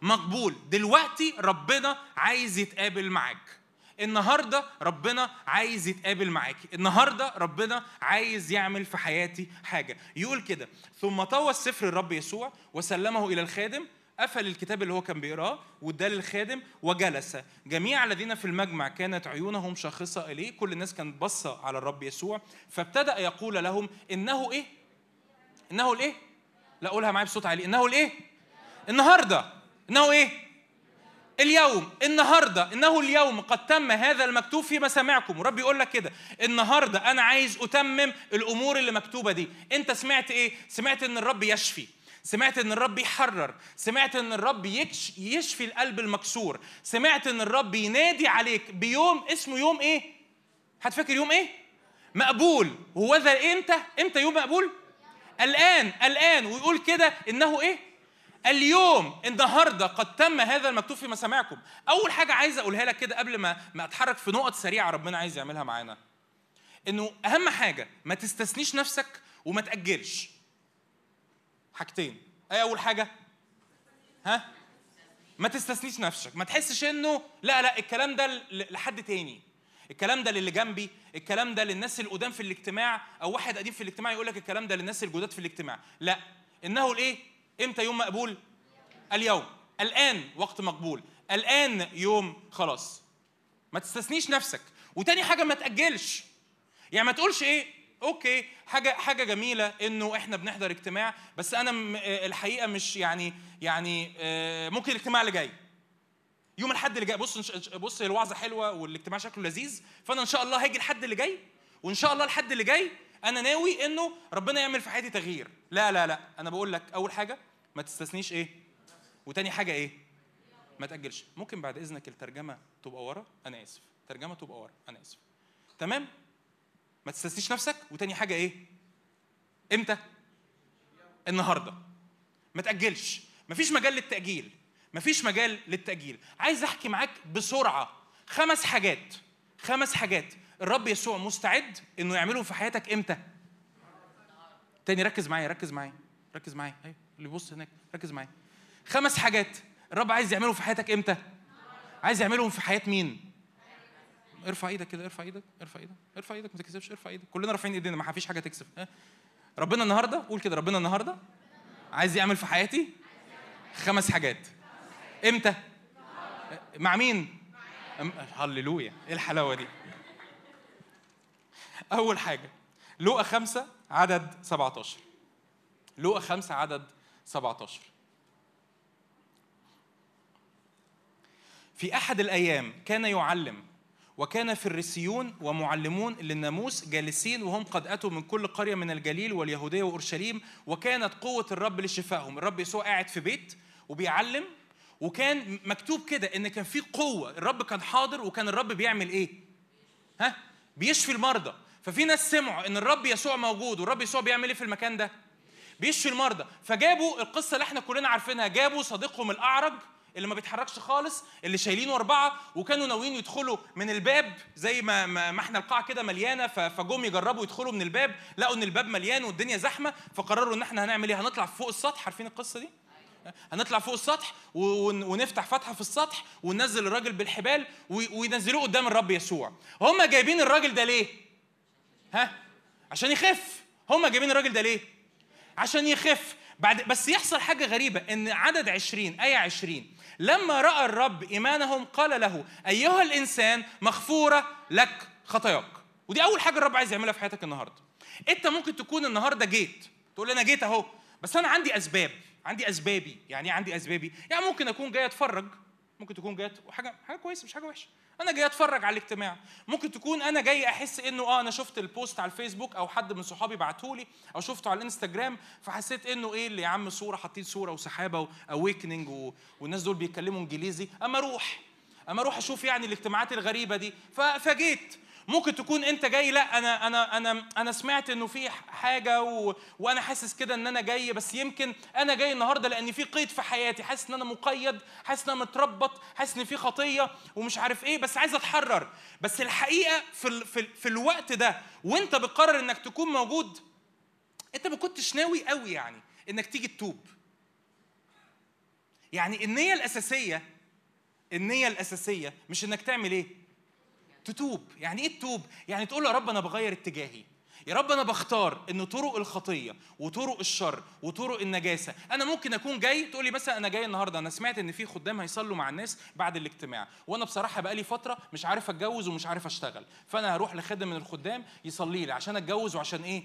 C: مقبول. دلوقتي ربنا عايز يتقابل معاك. النهارده ربنا عايز يتقابل معاكي النهارده ربنا عايز يعمل في حياتي حاجة. يقول كده ثم طوى السفر الرب يسوع وسلمه إلى الخادم قفل الكتاب اللي هو كان بيقراه واداه للخادم وجلس. جميع الذين في المجمع كانت عيونهم شاخصة إليه كل الناس كانت باصة على الرب يسوع. فابتدأ يقول لهم إنه إيه؟ إنه الايه لا قولها معايا بصوت عالي. إنه الايه النهارده. انه إيه؟ اليوم النهارده إنه اليوم قد تم هذا المكتوب في مسامعكم ورب يقول لك كده النهارده أنا عايز أتمم الأمور اللي مكتوبة دي. أنت سمعت إيه؟ سمعت إن الرب يشفي. سمعت إن الرب يحرر. سمعت إن الرب يشفي القلب المكسور. سمعت إن الرب ينادي عليك بيوم اسمه يوم إيه؟ هتفكر يوم إيه؟ مقبول. هو ذا إمتى؟ إمتى يوم مقبول؟ الآن الآن. ويقول كده إنه إيه؟ اليوم النهارده قد تم هذا المكتوب في مسامعكم. أول حاجة عايز أقولها لك كده قبل ما ما أتحرك في نقط سريعة ربنا عايز يعملها معانا. إنه أهم حاجة ما تستثنيش نفسك وما تأجلش. حاجتين. إيه أول حاجة؟ ها؟ ما تستثنيش نفسك. ما تحسش إنه لا لا الكلام ده لحد تاني. الكلام ده للي جنبي الكلام ده للناس القدام في الاجتماع أو واحد قديم في الاجتماع يقول لك الكلام ده للناس الجداد في الاجتماع. لا. إنه الايه إمتى يوم مقبول؟ اليوم. الآن وقت مقبول. الآن يوم خلاص. ما تستثنيش نفسك. وتاني حاجة ما تأجلش. يعني ما تقولش إيه أوكي حاجة حاجة جميلة إنه إحنا بنحضر اجتماع بس أنا آه، الحقيقة مش يعني يعني آه، ممكن الاجتماع اللي جاي. يوم الحد اللي جاي. بص بص الوعظة حلوة والاجتماع شكله لذيذ. فأنا إن شاء الله هاجي الحد اللي جاي. وإن شاء الله الحد اللي جاي أنا ناوي إنه ربنا يعمل في حياتي تغيير. لا لا لا. أنا بقول لك أول حاجة ما تستثنيش إيه؟ وتاني حاجة إيه؟ ما تأجلش. ممكن بعد إذنك الترجمة تبقى ورا أنا آسف. الترجمه تبقى ورا أنا آسف. تمام؟ ما تستثنيش نفسك. وتاني حاجة إيه؟ إمتى؟ النهارده. ما تأجلش. مفيش مجال للتأجيل. مفيش مجال للتأجيل. عايز أحكي معاك بسرعة. خمس حاجات. خمس حاجات. الرب يسوع مستعد إنه يعملهم في حياتك إمتى؟ تاني ركز معايا ركز معايا ركز معايا. أيوه. اللي بيبص هناك. ركز معايا. خمس حاجات الرب عايز يعملهم في حياتك إمتى؟ عايز يعملهم في حياة مين؟ ارفع إيدك كده ارفع إيدك ارفع إيدك ارفع إيدك ما تكسبش ارفع إيدك. كلنا رافعين ايدينا ما فيش حاجة تكسب؟ ربنا النهارده قول كده ربنا النهارده عايز يعمل في حياتي خمس حاجات. إمتى؟ مع مين؟ هللويا. إيه الحلاوة دي؟ أول حاجة لوقا خمسة عدد 17 لوقا خمسة عدد 17 في أحد الأيام كان يعلم وكان فريسيون ومعلمون للناموس جالسين وهم قد أتوا من كل قرية من الجليل واليهودية وأورشليم وكانت قوة الرب لشفائهم. الرب يسوع قاعد في بيت وبيعلم وكان مكتوب كده إن كان في قوة. الرب كان حاضر وكان الرب بيعمل إيه؟ ها؟ بيشفي المرضى. ففي ناس سمعوا إن الرب يسوع موجود والرب يسوع بيعمل إيه في المكان ده؟ بيشفي المرضى. فجابوا القصة اللي إحنا كلنا عارفينها. جابوا صديقهم الأعرج اللي ما بيتحركش خالص اللي شايلينه أربعة وكانوا ناويين يدخلوا من الباب زي ما ما إحنا القاعة كده مليانة فجم يجربوا يدخلوا من الباب لقوا إن الباب مليان والدنيا زحمة فقرروا إن إحنا هنعمل إيه؟ هنطلع فوق السطح. عارفين القصة دي؟ هنطلع فوق السطح ون- ونفتح فتحة في السطح وننزل الراجل بالحبال وي- وينزلوه قدام الرب يسوع. هم جايبين الراجل ده ليه؟ ها؟ عشان يخف. هم جايبين الراجل ده ليه؟ عشان يخف. بعد بس يحصل حاجة غريبة إن عدد عشرين آية عشرين لما رأى الرب إيمانهم قال له أيها الإنسان مغفورة لك خطاياك. ودي أول حاجة الرب عايز يعملها في حياتك النهاردة. أنت ممكن تكون النهاردة جيت تقول أنا جيت أهو بس أنا عندي أسباب عندي أسبابي. يعني إيه عندي أسبابي؟ يعني ممكن أكون جاي أتفرج ممكن تكون جاي حاجة حاجة كويسة مش حاجة وحشة. أنا جاي اتفرج على الاجتماع. ممكن تكون أنا جاي احس انه آه أنا شفت ال post على الفيسبوك أو حد من صحابي بعتهولي أو شفته على الانستجرام فحسيت انه إيه اللي يا عم صورة حاطين صورة وسحابة و awakening و... والناس دول بيتكلموا انجليزي. اما أروح اما أروح أشوف يعني الاجتماعات الغريبة دي. ف... ممكن تكون انت جاي لا أنا أنا أنا أنا سمعت انه في حاجة و... وأنا حاسس كده ان أنا جاي بس يمكن أنا جاي النهارده لأن في قيد في حياتي. حاسس ان أنا مقيد حاسس ان أنا متربط حاسس ان في خطية ومش عارف إيه بس عايز اتحرر. بس الحقيقة في ال... في, ال... في الوقت ده وانت بتقرر انك تكون موجود انت ما كنتش ناوي قوي يعني انك تيجي تتوب. يعني النية الأساسية النية الأساسية مش إنك تعمل إيه؟ تتوب. يعني إيه تتوب؟ يعني تقول يا رب أنا بغير اتجاهي. يا رب أنا بختار إن طرق الخطية وطرق الشر وطرق النجاسة. أنا ممكن أكون جاي تقول لي مثلا أنا جاي النهارده أنا سمعت إن في خدام هيصلوا مع الناس بعد الاجتماع. وأنا بصراحة بقالي فترة مش عارف أتجوز ومش عارف أشتغل. فأنا هروح لخادم من الخدام يصلي لي عشان أتجوز وعشان إيه؟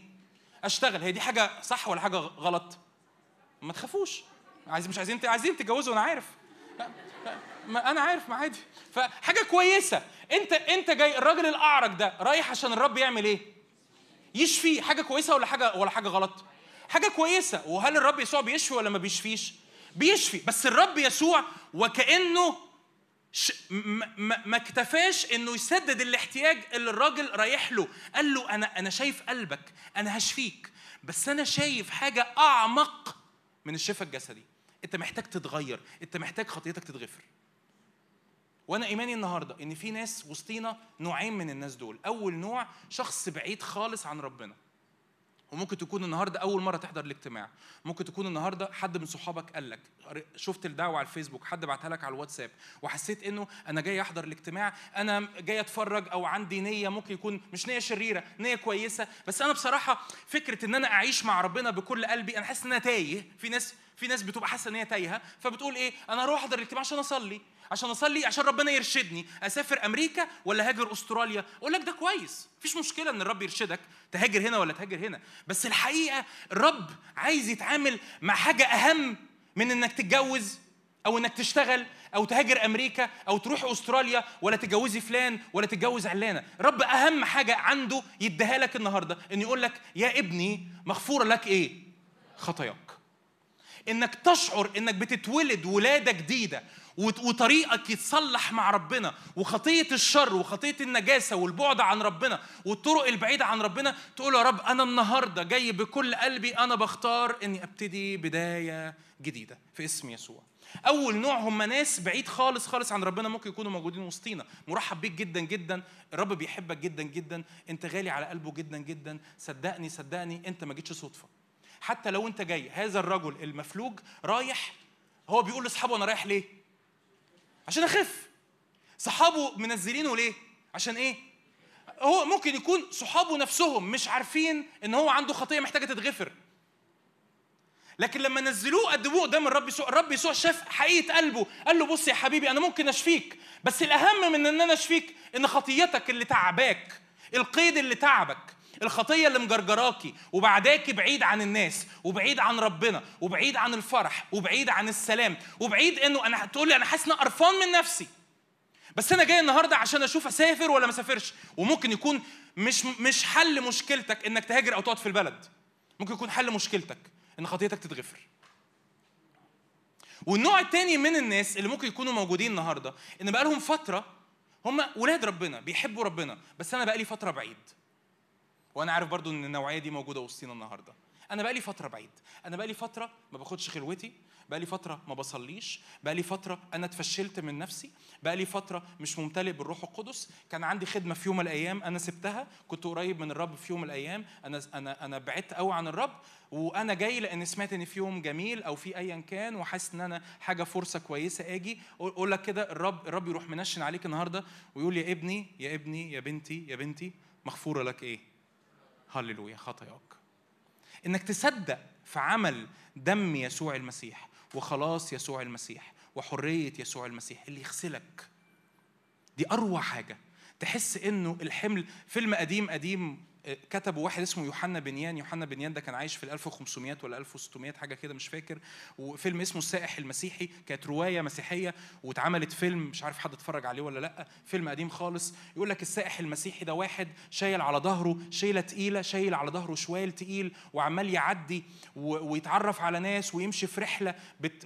C: أشتغل. هي دي حاجة صح ولا حاجة غلط؟ ما تخافوش. عايز مش عايزين عايزين تتجوزوا أنا عارف. ما أنا عارف ما عادي. فحاجة كويسة. انت انت جاي الراجل الأعرج ده رايح عشان الرب يعمل إيه؟ يشفي. حاجة كويسة ولا حاجة ولا حاجة غلط؟ حاجة كويسة. وهل الرب يسوع بيشفي ولا ما بيشفيش؟ بيشفي. بس الرب يسوع وكأنه ش... ما اكتفاش إنه يسدد الاحتياج اللي الراجل رايح له. قال له أنا أنا شايف قلبك. أنا هشفيك. بس أنا شايف حاجة أعمق من الشفاء الجسدي. أنت محتاج تتغير. أنت محتاج خطيتك تتغفر. وأنا ايماني النهارده ان في ناس وسطينا نوعين من الناس دول. اول نوع شخص بعيد خالص عن ربنا. وممكن تكون النهارده اول مرة تحضر الاجتماع. ممكن تكون النهارده حد من صحابك قال لك شفت الدعوة على الفيسبوك حد بعتها لك على الواتساب وحسيت انه أنا جاي احضر الاجتماع أنا جاي اتفرج أو عندي نية ممكن يكون مش نية شريرة نية كويسة بس أنا بصراحة فكرة ان أنا اعيش مع ربنا بكل قلبي أنا حاسس ان أنا تايه. في ناس في ناس بتبقى حاسة ان هي تايهة فبتقول إيه؟ أنا هروح احضر الاجتماع عشان اصلي. عشان اصلي عشان ربنا يرشدني. اسافر أمريكا ولا هاجر استراليا؟ أقول لك ده كويس. مفيش مشكلة إن الرب يرشدك. تهاجر هنا ولا تهاجر هنا. بس الحقيقة الرب عايز يتعامل مع حاجة أهم من إنك تتجوز أو إنك تشتغل أو تهاجر أمريكا أو تروح أستراليا ولا تتجوزي فلان ولا تتجوز علانة. الرب أهم حاجة عنده يديها لك النهارده انه يقول لك يا ابني مغفورة لك إيه؟ خطاياك. إنك تشعر إنك بتتولد ولادة جديدة. وطريقك يتصلح مع ربنا وخطية الشر وخطية النجاسة والبعد عن ربنا والطرق البعيدة عن ربنا تقول يا رب أنا النهارده جاي بكل قلبي أنا بختار إني أبتدي بداية جديدة في اسم يسوع. أول نوع هم ناس بعيد خالص خالص عن ربنا ممكن يكونوا موجودين وسطينا. مرحب بيك جدا جدا الرب بيحبك جدا جدا أنت غالي على قلبه جدا جدا صدقني صدقني أنت ما جيتش صدفة. حتى لو أنت جاي هذا الرجل المفلوج رايح هو بيقول لأصحابه أنا رايح ليه؟ عشان أخف. صحابه منزلينه ليه؟ عشان إيه؟ هو ممكن يكون صحابه نفسهم مش عارفين إن هو عنده خطية محتاجة تتغفر. لكن لما نزلوه قدموه قدام الرب يسوع الرب يسوع شاف حقيقة قلبه قال له بص يا حبيبي أنا ممكن أشفيك بس الأهم من إن أنا أشفيك إن خطيتك اللي تعباك القيد اللي تعبك الخطية اللي مجرجراكي وبعداكي بعيد عن الناس وبعيد عن ربنا وبعيد عن الفرح وبعيد عن السلام وبعيد إنه أنا تقول لي أنا حاسس ان قرفان من نفسي. بس أنا جاي النهارده عشان أشوف أسافر ولا ما أسافرش. وممكن يكون مش مش حل مشكلتك إنك تهاجر أو تقعد في البلد. ممكن يكون حل مشكلتك إن خطيتك تتغفر. والنوع التاني من الناس اللي ممكن يكونوا موجودين النهارده إن بقى لهم فترة هم ولاد ربنا بيحبوا ربنا بس أنا بقى لي فترة بعيد. وأنا عارف برضو إن النوعية دي موجودة وسطينا النهارده. أنا بقى لي فترة بعيد. أنا بقى لي فترة ما باخدش خلوتي بقى لي فترة ما بصليش بقى لي فترة أنا اتفشلت من نفسي بقى لي فترة مش ممتلئ بالروح القدس. كان عندي خدمة في يوم من الأيام أنا سبتها. كنت قريب من الرب في يوم من الأيام. أنا أنا أنا بعدت قوي عن الرب. وأنا جاي لأن سمعت إن في يوم جميل أو في ايا كان وحاسس إن أنا حاجة فرصة كويسة آجي. أقول لك كده الرب الرب يروح منشن عليك النهارده ويقول يا ابني يا ابني يا بنتي يا بنتي مغفورة لك إيه؟ هللويا خطاياك. إنك تصدق في عمل دم يسوع المسيح وخلاص يسوع المسيح وحرية يسوع المسيح اللي يغسلك. دي أروع حاجة. تحس إنه الحمل فيلم قديم قديم كتبوا واحد اسمه يوحنا بنيان. يوحنا بنيان ده كان عايش في ال 1500 ولا 1600 حاجة كده مش فاكر. وفيلم اسمه السائح المسيحي كانت رواية مسيحية واتعملت فيلم مش عارف حد اتفرج عليه ولا لأ فيلم قديم خالص. يقول لك السائح المسيحي ده واحد شايل على ظهره شيله تقيلة شايل على ظهره شوال تقيل وعمال يعدي ويتعرف على ناس ويمشي في رحلة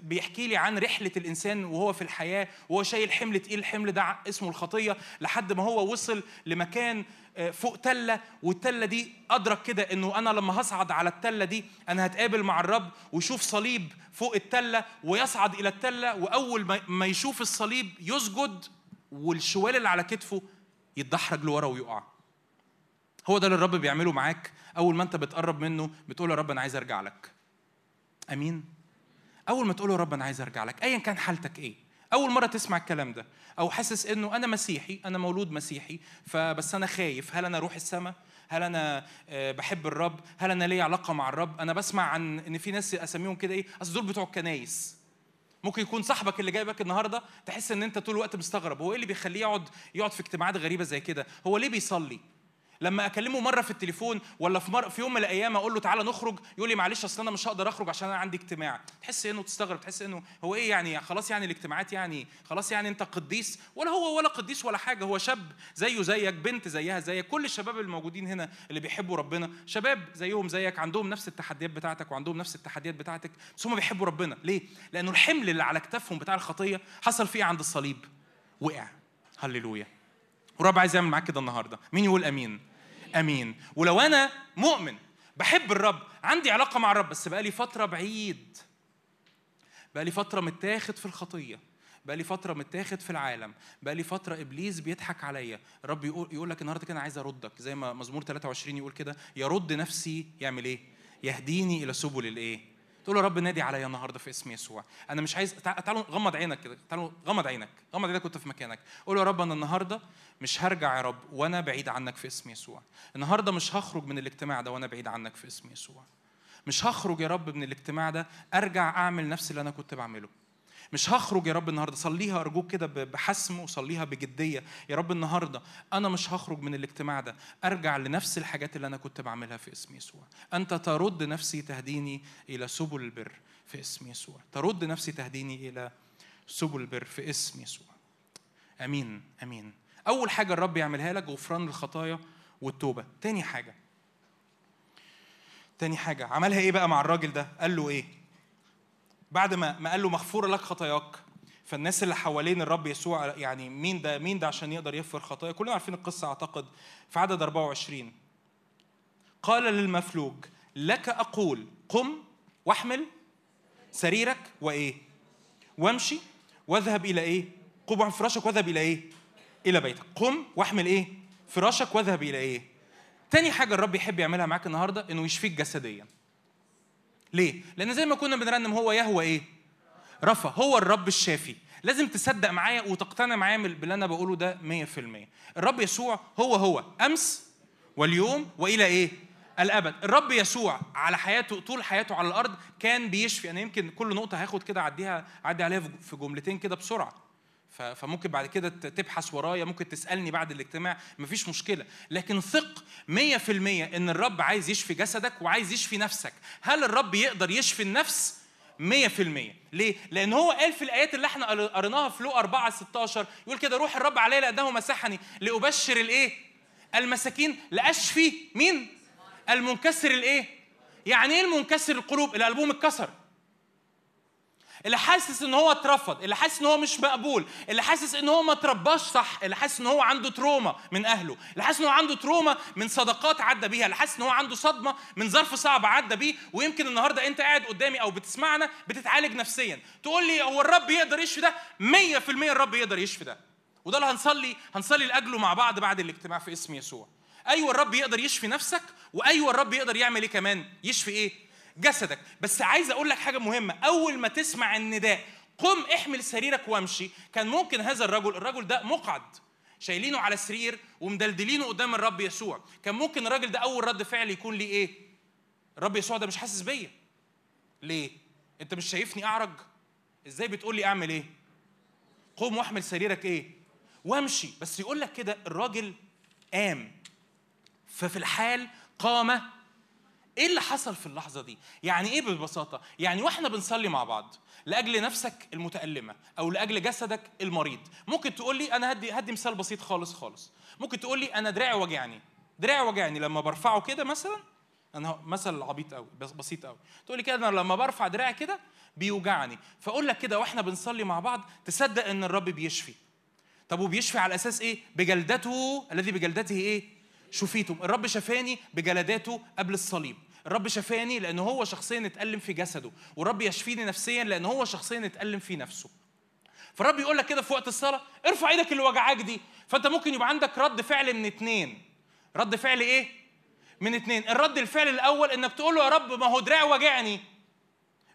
C: بيحكي لي عن رحلة الإنسان وهو في الحياة. وهو شايل حمل تقيل الحمل ده اسمه الخطية لحد ما هو وصل لمكان فوق تلة والتلة دي أدرك كده إنه أنا لما هصعد على التلة دي أنا هتقابل مع الرب ويشوف صليب فوق التلة ويصعد إلى التلة وأول ما يشوف الصليب يسجد والشوال اللي على كتفه يتدحرج لورا ويقع. هو ده اللي الرب بيعمله معاك. أول ما أنت بتقرب منه بتقول يا رب أنا عايز أرجع لك. أمين؟ أول ما تقول يا رب أنا عايز أرجع لك ايا كان حالتك إيه؟ أول مرة تسمع الكلام ده أو حاسس إنه أنا مسيحي أنا مولود مسيحي فبس أنا خايف. هل أنا أروح السماء؟ هل أنا آه، بحب الرب؟ هل أنا ليا علاقة مع الرب؟ أنا بسمع عن إن في ناس اسميهم كده إيه أصل دول بتوع الكنايس ممكن يكون صاحبك اللي جايبك النهارده تحس إن أنت طول الوقت مستغرب هو إيه اللي بيخليه يقعد يقعد في اجتماعات غريبة زي كده؟ هو ليه بيصلي؟ لما أكلمه مرة في التليفون ولا في مر... في يوم من الأيام أقول له تعالى نخرج يقول لي معلش أصل أنا مش هقدر أخرج عشان أنا عندي اجتماع. تحس إنه تستغرب تحس إنه هو إيه يعني؟ خلاص يعني الاجتماعات يعني خلاص يعني أنت قديس؟ ولا هو ولا قديس ولا حاجة هو شاب زيه زيك بنت زيها زيك كل الشباب الموجودين هنا اللي بيحبوا ربنا شباب زيهم زيك عندهم نفس التحديات بتاعتك وعندهم نفس التحديات بتاعتك بس هم بيحبوا ربنا. ليه؟ لأنه الحمل اللي على كتافهم بتاع الخطية حصل فيه عند الصليب. وقع. هللويا. ورب عايز يعمل معاك كده النهارده. مين يقول آمين؟ أمين. ولو أنا مؤمن بحب الرب عندي علاقة مع الرب بس بقالي فترة بعيد. بقالي فترة متاخد في الخطية. بقالي فترة متاخد في العالم. بقالي فترة إبليس بيضحك عليا. الرب يقول يقول لك النهارده كده أنا عايز أردك. زي ما مزمور 23 يقول كده يرد نفسي يعمل إيه؟ يهديني إلى سبل الإيه؟ تقول يا رب نادي عليا النهارده في اسم يسوع. أنا مش عايز تعالوا غمض عينك كده. تعالوا غمض عينك. غمض عينك كنت في مكانك. قول يا رب أنا النهارده مش هرجع يا رب وأنا بعيد عنك في اسم يسوع. النهارده مش هخرج من الاجتماع ده وأنا بعيد عنك في اسم يسوع. مش هخرج يا رب من الاجتماع ده أرجع أعمل نفس اللي أنا كنت بعمله. مش هخرج يا رب النهارده صليها أرجوك كده بحسم وصليها بجدية. يا رب النهارده أنا مش هخرج من الاجتماع ده أرجع لنفس الحاجات اللي أنا كنت بعملها في اسم يسوع. أنت ترد نفسي تهديني إلى سبل البر في اسم يسوع. ترد نفسي تهديني إلى سبل البر في اسم يسوع. آمين آمين. أول حاجة الرب يعملها لك غفران الخطايا والتوبة. تاني حاجة تاني حاجة عملها إيه بقى مع الراجل ده؟ قال له إيه؟ بعد ما ما قال له مغفوره لك خطاياك فالناس اللي حوالين الرب يسوع يعني مين ده؟ مين ده عشان يقدر يغفر خطايا؟ كلنا عارفين القصة أعتقد في عدد 24 قال للمفلوج لك أقول قم واحمل سريرك وإيه؟ وامشي واذهب إلى إيه؟ قم فراشك واذهب إلى إيه؟ إلى بيتك. قم واحمل إيه؟ فراشك واذهب إلى إيه؟ تاني حاجة الرب يحب يعملها معاك النهارده إنه يشفيك جسديا. ليه؟ لأن زي ما كنا بنرنم هو يهوى إيه؟ رفا هو الرب الشافي. لازم تصدق معايا وتقتنع معايا باللي أنا بقوله ده 100% الرب يسوع هو هو. أمس واليوم وإلى إيه؟ الأبد. الرب يسوع على حياته طول حياته على الأرض كان بيشفي. أنا يمكن كل نقطة هاخد كده أعديها أعدي عليها في جملتين كده بسرعة. فممكن بعد كده تبحث ورايا ممكن تسألني بعد الاجتماع مفيش مشكلة لكن ثق 100% إن الرب عايز يشفي جسدك وعايز يشفي نفسك هل الرب يقدر يشفي النفس ليه؟ لأن هو قال في الآيات اللي إحنا قريناها في لو 4 16 يقول كده روح الرب علي لأنه مسحني لأبشر الإيه؟ المساكين لأشفي مين؟ المنكسر الإيه؟ يعني إيه المنكسر القلوب؟ اللي قلبهم اتكسر اللي حاسس إن هو اترفض اللي حاسس إن هو مش مقبول اللي حاسس إن هو ما ترباش صح اللي حاسس إن هو عنده تروما من أهله اللي حاسس إن هو عنده تروما من صداقات عدى بيها اللي حاسس إن هو عنده صدمة من ظرف صعب عدى بيه ويمكن النهارده أنت قاعد قدامي أو بتسمعنا بتتعالج نفسيا. تقول لي هو الرب يقدر يشفي ده؟ 100% الرب يقدر يشفي ده. وده اللي هنصلي هنصلي لأجله مع بعض بعد الاجتماع في اسم يسوع. أيوه الرب يقدر يشفي نفسك وأيوة الرب يقدر يعمل إيه كمان؟ يشفي إيه؟ جسدك. بس عايز أقول لك حاجة مهمة. أول ما تسمع النداء قم احمل سريرك وامشي. كان ممكن هذا الرجل الرجل ده مقعد. شايلينه على سرير ومدلدلينه قدام الرب يسوع. كان ممكن الراجل ده أول رد فعل يكون ليه إيه؟ الرب يسوع ده مش حاسس بيا. ليه؟ أنت مش شايفني أعرج؟ إزاي بتقول لي أعمل إيه؟ قوم واحمل سريرك إيه؟ وامشي. بس يقول لك كده الراجل قام. ففي الحال قام إيه اللي حصل في اللحظة دي؟ يعني إيه ببساطه يعني وإحنا بنصلي مع بعض لأجل نفسك المتألمة أو لأجل جسدك المريض. ممكن تقول لي أنا هدي هدي مثال بسيط خالص خالص. ممكن تقول لي أنا دراعي وجعني. دراعي وجعني لما برفعه كده مثلا؟ أنا مثل عبيط قوي بس بسيط قوي تقول لي كده أنا لما برفع دراعي كده بيوجعني. فأقول لك كده وإحنا بنصلي مع بعض تصدق إن الرب بيشفي. طب وبيشفي على أساس إيه؟ بجلدته الذي بجلدته إيه؟ شفيتم الرب شفاني بجلداته قبل الصليب. الرب شفاني لأن هو شخصيا اتألم في جسده والرب يشفيني نفسيا لأن هو شخصيا اتألم في نفسه. فالرب يقول لك كده في وقت الصلاة ارفع إيدك اللي وجعاك دي. فأنت ممكن يبقى عندك رد فعل من اتنين. رد فعل إيه؟ من اتنين. الرد الفعل الأول إنك تقول له يا رب ما هو دراعي وجعني.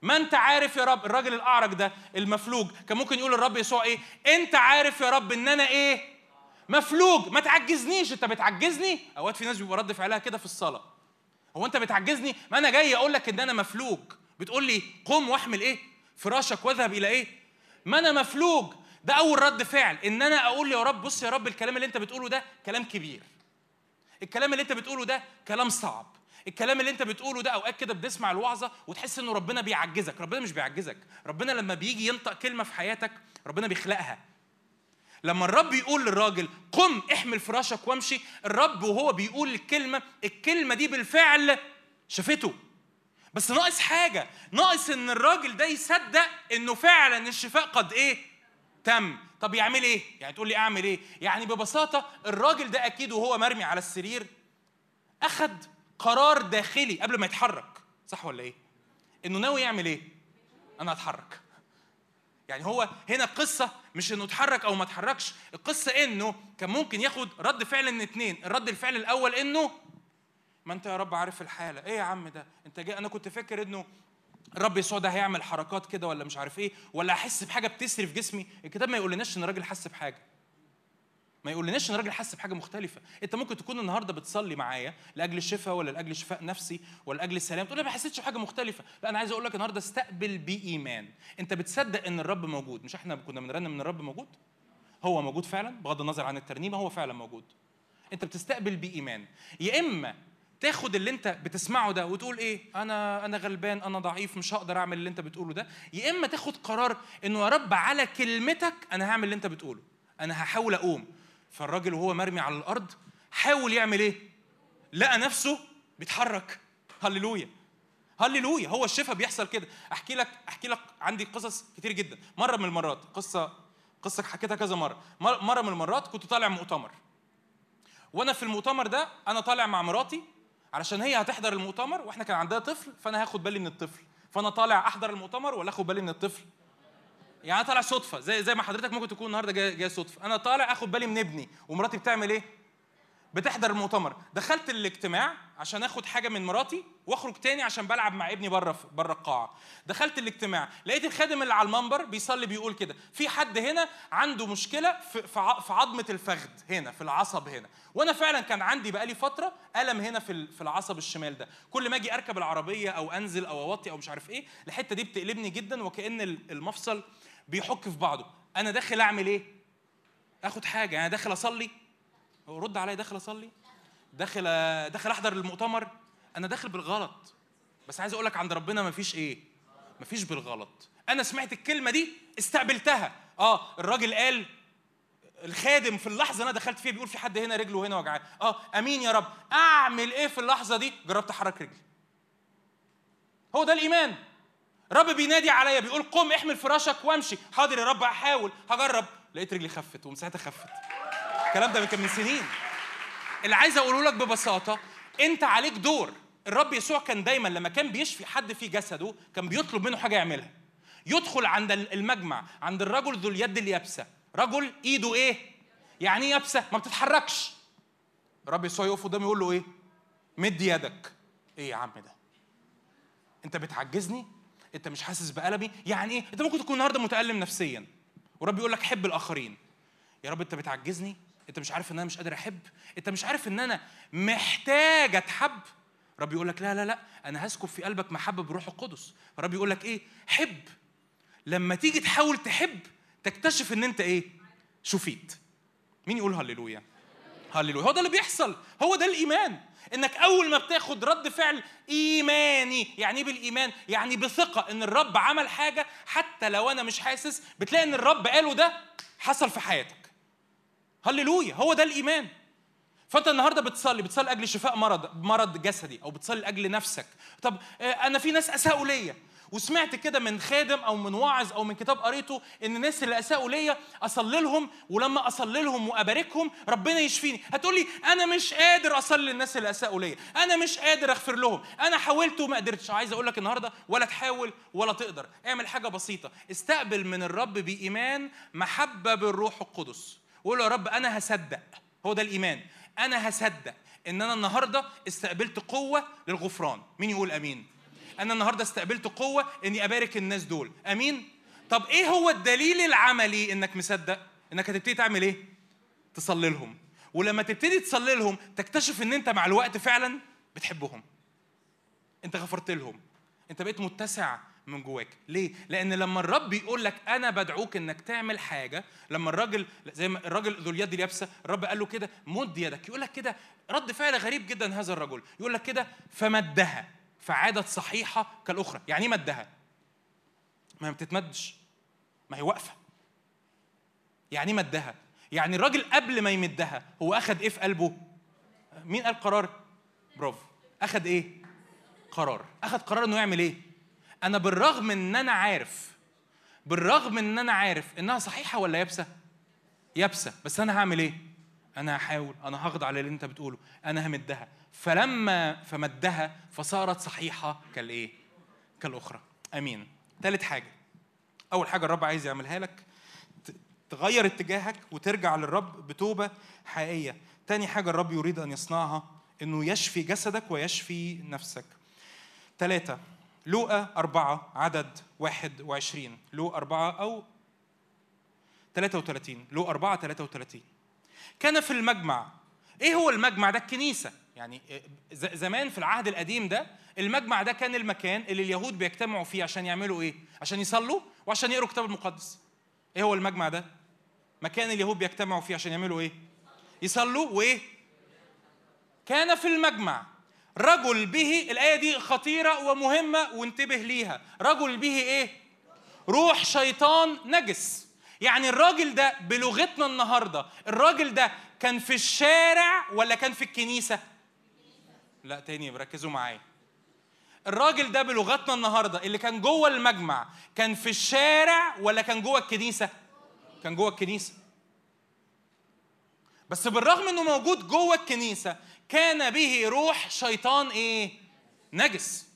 C: ما أنت عارف يا رب الراجل الأعرج ده المفلوج كان ممكن يقول للرب يسوع إيه؟ أنت عارف يا رب إن أنا إيه؟ مفلوج ما تعجزنيش. انت بتعجزني؟ اوقات في ناس بيبقى رد فعلها كده في الصلاة. هو انت بتعجزني؟ ما أنا جاي أقول لك ان أنا مفلوج. بتقول لي قم واحمل إيه؟ فراشك واذهب إلى إيه؟ ما أنا مفلوج. ده اول رد فعل. ان أنا أقول يا رب بص يا رب الكلام اللي انت بتقوله ده كلام كبير. الكلام اللي انت بتقوله ده كلام صعب. الكلام اللي انت بتقوله ده اوقات كده بتسمع الوعظة وتحس انه ربنا بيعجزك. ربنا مش بيعجزك. ربنا لما بيجي ينطق كلمة في حياتك ربنا بيخلقها. لما الرب يقول للراجل قم احمل فراشك وامشي الرب وهو بيقول الكلمة الكلمة دي بالفعل شافته. بس ناقص حاجة ناقص إن الراجل ده يصدق إنه فعلا الشفاء قد إيه؟ تم. طب يعمل إيه؟ يعني تقول لي أعمل إيه؟ يعني ببساطة الراجل ده أكيد وهو مرمي على السرير أخد قرار داخلي قبل ما يتحرك. صح ولا إيه؟ إنه ناوي يعمل إيه؟ أنا أتحرك. يعني هو هنا القصة مش إنه اتحرك أو ما اتحركش. القصة إنه كان ممكن ياخد رد فعل من اتنين. الرد الفعل الأول إنه ما أنت يا رب عارف الحالة. إيه يا عم ده؟ أنت جاي أنا كنت فاكر إنه الرب يسوع ده هيعمل حركات كده ولا مش عارف إيه ولا أحس بحاجة بتسري في جسمي. الكتاب ما يقولناش إن الراجل حس بحاجة. ما يقولناش إن الراجل حس بحاجة مختلفة. أنت ممكن تكون النهارده بتصلي معايا لأجل الشفاء ولا لأجل شفاء نفسي ولا لأجل السلام تقول لي ما حسيتش بحاجة مختلفة. لا أنا عايز أقول لك النهارده استقبل بإيمان. أنت بتصدق إن الرب موجود. مش إحنا كنا بنرنم إن الرب موجود؟ هو موجود فعلا بغض النظر عن الترنيمه هو فعلا موجود. أنت بتستقبل بإيمان. يا إما تاخد اللي أنت بتسمعه ده وتقول إيه؟ أنا أنا غلبان أنا ضعيف مش هقدر أعمل اللي أنت بتقوله ده. يا إما تاخد قرار إنه يا رب على كلمتك أنا هعمل اللي أنت بتقوله. أنا هحاول أقوم. فالراجل وهو مرمي على الأرض حاول يعمل إيه؟ لقى نفسه بيتحرك. هللويا. هللويا. هو الشفاء بيحصل كده. أحكي لك أحكي لك عندي قصص كتير جدا. مرة من المرات قصه قصة حكيتها كذا مرة. مرة من المرات كنت طالع مؤتمر. وأنا في المؤتمر ده أنا طالع مع مراتي علشان هي هتحضر المؤتمر وإحنا كان عندها طفل فأنا هاخد بالي من الطفل. فأنا طالع أحضر المؤتمر ولا آخد بالي من الطفل. يعني أنا طالع صدفة زي زي ما حضرتك ممكن تكون النهارده جاي, جاي صدفة. أنا طالع آخد بالي من ابني ومراتي بتعمل إيه؟ بتحضر المؤتمر. دخلت الاجتماع عشان آخد حاجة من مراتي وأخرج تاني عشان بلعب مع ابني بره بره القاعة. دخلت الاجتماع لقيت الخادم اللي على المنبر بيصلي بيقول كده في حد هنا عنده مشكلة في في عظمة الفخذ هنا في العصب هنا. وأنا فعلا كان عندي بقالي فترة ألم هنا في في العصب الشمال ده. كل ما أجي أركب العربية أو أنزل أو أوطي أو مش عارف إيه الحتة دي بتقلبني جدا وكأن المفصل بيحك في بعضه. أنا داخل أعمل إيه؟ آخد حاجة. أنا داخل أصلي. رد عليا داخل أصلي؟ داخل داخل أحضر المؤتمر؟ أنا داخل بالغلط. بس عايز أقول لك عند ربنا ما فيش إيه؟ مفيش بالغلط. أنا سمعت الكلمة دي استقبلتها. آه الراجل قال الخادم في اللحظة أنا دخلت فيها بيقول في حد هنا رجله هنا وجعان آه آمين يا رب. أعمل إيه في اللحظة دي؟ جربت أحرك رجلي. هو ده الإيمان. رب بينادي عليا بيقول قم احمل فراشك وامشي. حاضر يا رب هحاول. هجرب. لقيت رجلي خفت ومن ساعتها خفت. الكلام ده كان من سنين. اللي عايز اقوله لك ببساطة انت عليك دور. الرب يسوع كان دايما لما كان بيشفي حد في جسده كان بيطلب منه حاجة يعملها. يدخل عند المجمع عند الرجل ذو اليد اليابسة. رجل ايده إيه؟ يعني إيه يابسة؟ ما بتتحركش. الرب يسوع يقف قدامه يقول له إيه؟ مد يدك. إيه يا عم ده؟ أنت بتعجزني؟ انت مش حاسس بألمي؟ يعني إيه؟ انت ممكن تكون النهارده متألم نفسيا ورب يقول لك حب الآخرين. يا رب انت بتعجزني؟ انت مش عارف ان أنا مش قادر أحب؟ انت مش عارف ان أنا محتاج أتحب؟ رب يقول لك لا لا لا أنا هسكب في قلبك محبة بروح القدس. رب يقول لك إيه؟ حب. لما تيجي تحاول تحب تكتشف إن أنت إيه؟ شفيت. مين يقول هللويا؟ هللويا. هو ده اللي بيحصل. هو ده الإيمان. إنك أول ما بتاخد رد فعل إيماني يعني إيه بالإيمان؟ يعني بثقة إن الرب عمل حاجة حتى لو أنا مش حاسس بتلاقي إن الرب قاله ده حصل في حياتك. هللويا هو ده الإيمان. فأنت النهارده بتصلي بتصلي لاجل شفاء مرض مرض جسدي أو بتصلي لاجل نفسك. طب آه، أنا في ناس أساءوا ليا. وسمعت كده من خادم أو من واعظ أو من كتاب قريته إن الناس اللي أساءوا ليا أصلي لهم ولما أصلي لهم وأباركهم ربنا يشفيني. هتقولي أنا مش قادر أصلي للناس اللي أساءوا ليا. أنا مش قادر أغفر لهم. أنا حاولت وما قدرتش. عايز أقول لك النهارده ولا تحاول ولا تقدر. اعمل حاجة بسيطة. استقبل من الرب بإيمان محبة بالروح القدس. وقول يا رب أنا هصدق. هو ده الإيمان. أنا هصدق إن أنا النهارده استقبلت قوة للغفران. مين يقول آمين؟ أنا النهارده استقبلت قوة اني ابارك الناس دول. امين؟ طب إيه هو الدليل العملي انك مصدق؟ انك هتبتدي تعمل إيه؟ تصلي لهم. ولما تبتدي تصلي لهم تكتشف ان انت مع الوقت فعلا بتحبهم. انت غفرت لهم. انت بقيت متسع من جواك. ليه؟ لأن لما الرب يقول لك أنا بدعوك إنك تعمل حاجة لما الراجل زي ما الراجل ذو اليد اليابسة الرب قال له كده مد يدك. يقول لك كده رد فعل غريب جدا هذا الرجل. يقول لك كده فمدها. فعادت صحيحة كالأخرى. يعني إيه مدها ما بتتمدش. ما هي واقفة. يعني إيه مدها يعني الراجل قبل ما يمدها هو اخذ إيه في قلبه؟ مين قال قرار؟ برافو. اخذ إيه؟ قرار. اخذ قرار إنه يعمل إيه؟ أنا بالرغم إن أنا عارف بالرغم إن أنا عارف إنها صحيحة ولا يابسة؟ يابسة. بس أنا هعمل إيه؟ أنا هحاول أنا هخضع للي أنت بتقوله أنا همدها. فلما فمدها فصارت صحيحة كالإيه؟ كالأخرى. آمين. ثالث حاجة. أول حاجة الرب عايز يعملها لك تغير اتجاهك وترجع للرب بتوبة حقيقية. تاني حاجة الرب يريد أن يصنعها إنه يشفي جسدك ويشفي نفسك. ثلاثة لوقا أربعة عدد واحد وعشرين. لوقا أربعة أو 33 لوقا أربعة 33 كان في المجمع. إيه هو المجمع ده؟ الكنيسة. يعني ز- زمان في العهد القديم ده المجمع ده كان المكان اللي اليهود بيجتمعوا فيه عشان يعملوا إيه؟ عشان يصلوا وعشان يقروا الكتاب المقدس. إيه هو المجمع ده؟ مكان اليهود بيجتمعوا فيه عشان يعملوا إيه؟ يصلوا وإيه؟ كان في المجمع. رجل به الآية دي خطيرة ومهمة وانتبه ليها. رجل به إيه؟ روح شيطان نجس. يعني الراجل ده بلغتنا النهاردة الراجل ده كان في الشارع ولا كان في الكنيسة؟ لا تاني ركزوا معايا الراجل ده بلغتنا النهاردة اللي كان جوه المجمع كان في الشارع ولا كان جوه الكنيسة؟ كان جوه الكنيسة بس بالرغم إنه موجود جوه الكنيسة كان به روح شيطان إيه نجس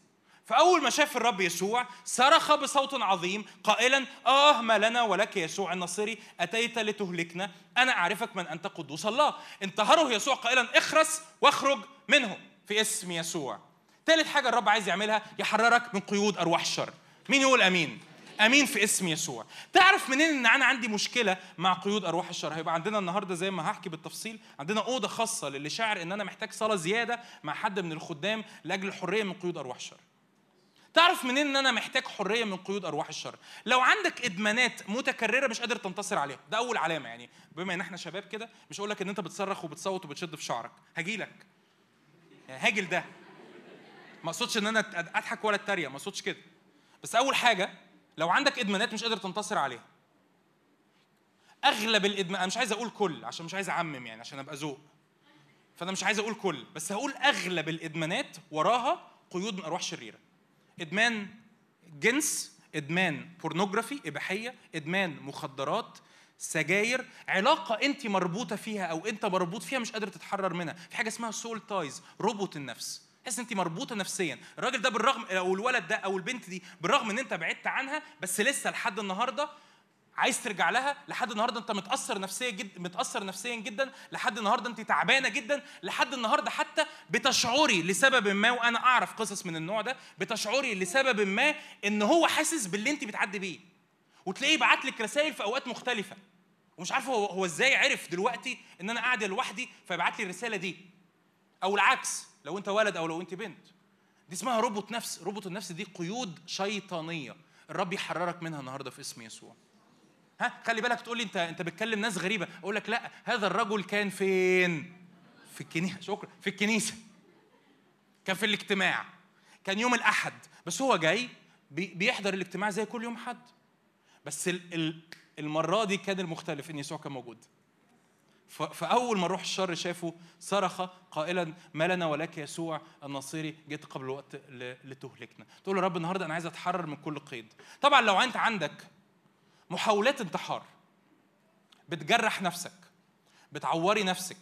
C: فأول ما شاف الرب يسوع صرخ بصوت عظيم قائلا آه ما لنا ولك يسوع الناصري أتيت لتهلكنا؟ أنا أعرفك من أنت قدوس الله. انتهره يسوع قائلا اخرس واخرج منه. في اسم يسوع. ثالث حاجة الرب عايز يعملها يحررك من قيود أرواح الشر مين يقول أمين؟ أمين في اسم يسوع. تعرف منين إن أنا عندي مشكلة مع قيود أرواح الشر؟ هيبقى عندنا النهارده زي ما هحكي بالتفصيل عندنا أوضة خاصة للي شاعر إن أنا محتاج صلاة زيادة مع حد من الخدام لأجل الحرية من قيود أرواح الشر تعرف منين إن أنا محتاج حرية من قيود أرواح الشر؟ لو عندك إدمانات متكررة مش قادر تنتصر عليها. ده أول علامة يعني. بما إن إحنا شباب كده مش هقول لك إن أنت بتصرخ وبتصوت وبتشد في شعرك. هاجي لك. يعني هاجي لده ما أقصدش إن أنا أضحك ولا أتريق. ما أقصدش كده. بس أول حاجة لو عندك إدمانات مش قادر تنتصر عليها. أغلب الادمان أنا مش عايز أقول كل عشان مش عايز أعمم يعني عشان أبقى ذوق. فأنا مش عايز أقول كل. بس هقول أغلب الإدمانات وراها قيود من أرواح شريرة. إدمان جنس إدمان pornography إباحية إدمان مخدرات سجاير علاقة أنت مربوطة فيها أو أنت مربوط فيها مش قادر تتحرر منها، في حاجة اسمها soul ties، ربط النفس، تحس أنت مربوطة نفسيا، الراجل ده بالرغم أو الولد ده أو البنت دي بالرغم إن أنت بعدت عنها بس لسه لحد النهاردة عايز ترجع لها لحد النهارده انت متأثر نفسيا جدا متأثر نفسيا جدا لحد النهارده انت تعبانة جدا لحد النهارده حتى بتشعري لسبب ما وأنا اعرف قصص من النوع ده بتشعري لسبب ما ان هو حاسس باللي انت بتعدي بيه. وتلاقيه بعت لك رسائل في أوقات مختلفة. ومش عارف هو هو إزاي عرف دلوقتي ان أنا قاعدة لوحدي فيبعت لي الرسالة دي؟ أو العكس لو انت ولد أو لو انت بنت. دي اسمها ربط نفس ربط النفس دي قيود شيطانية. الرب يحررك منها النهارده في اسم يسوع. ها خلي بالك تقول لي انت انت بتكلم ناس غريبة. أقول لك لا هذا الرجل كان فين؟ في الكنيسه شكرا في الكنيسة. كان في الاجتماع. كان يوم الأحد. بس هو جاي بيحضر الاجتماع زي كل يوم حد. بس المرة دي كان المختلف إن يسوع كان موجود. فأول ما روح الشر شافه صرخ قائلا ما لنا ولك يسوع الناصري جيت قبل الوقت لتهلكنا. تقول له رب النهارده أنا عايز أتحرر من كل قيد. طبعا لو أنت عندك محاولات انتحار. بتجرح نفسك. بتعوري نفسك.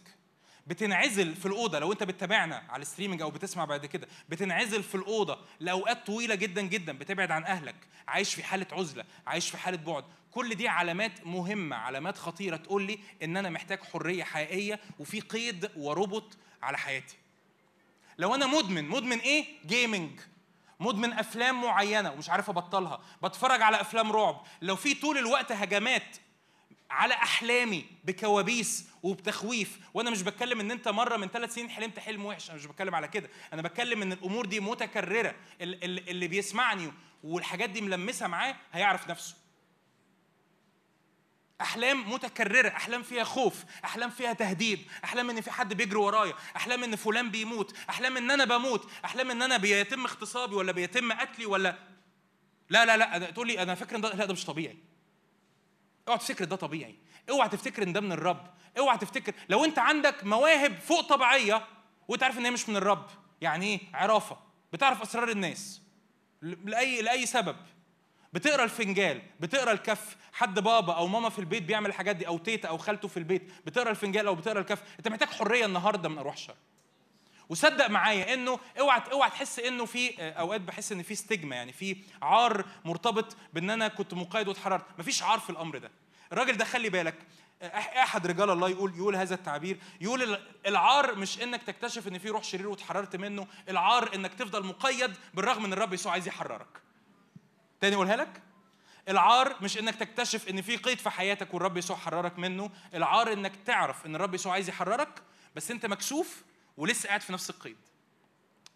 C: بتنعزل في الأوضة. لو انت بتتابعنا على الستريمنج أو بتسمع بعد كده بتنعزل في الأوضة لأوقات طويلة جدا جدا. بتبعد عن أهلك. عايش في حالة عزلة. عايش في حالة بعد. كل دي علامات مهمة علامات خطيرة تقول لي إن أنا محتاج حرية حقيقية وفي قيد وربط على حياتي. لو أنا مدمن مدمن إيه؟ gaming مدمن أفلام معينة ومش عارف أبطلها. بتفرج على أفلام رعب. لو في طول الوقت هجمات على أحلامي بكوابيس وبتخويف وأنا مش بتكلم إن أنت مرة من ثلاث سنين حلمت حلم وحش أنا مش بتكلم على كده. أنا بتكلم إن الأمور دي متكررة. اللي بيسمعني والحاجات دي ملمسة معاه هيعرف نفسه. أحلام متكررة أحلام فيها خوف أحلام فيها تهديد أحلام إن في حد بيجري ورايا أحلام إن فلان بيموت أحلام إن أنا بموت أحلام إن أنا بيتم اغتصابي ولا بيتم قتلي ولا لا لا لا تقول لي أنا فاكر إن ده لا ده مش طبيعي. اوعى تفتكر ده طبيعي. اوعى تفتكر إن ده من الرب. اوعى تفتكر لو أنت عندك مواهب فوق طبيعية وأنت عارف إن هي مش من الرب يعني إيه؟ عرافة. بتعرف أسرار الناس. لأي لأي سبب. بتقرا الفنجال بتقرا الكف. حد بابا أو ماما في البيت بيعمل الحاجات دي أو تيتا أو خالته في البيت بتقرا الفنجال أو بتقرا الكف. انت محتاج حرية النهارده من ارواح الشر وصدق معايا انه اوعى اوعى تحس انه في اوقات بحس ان في ستيجما يعني في عار مرتبط بان أنا كنت مقيد واتحررت. مفيش عار في الامر ده. الراجل ده خلي بالك أحد رجال الله يقول يقول هذا التعبير. يقول العار مش انك تكتشف ان في روح شرير واتحررت منه. العار انك تفضل مقيد بالرغم ان الرب يسوع عايز يحررك. تاني اقولها لك. العار مش إنك تكتشف إن في قيد في حياتك والرب يسوع حررك منه. العار إنك تعرف إن الرب يسوع عايز يحررك بس أنت مكسوف ولسه قاعد في نفس القيد.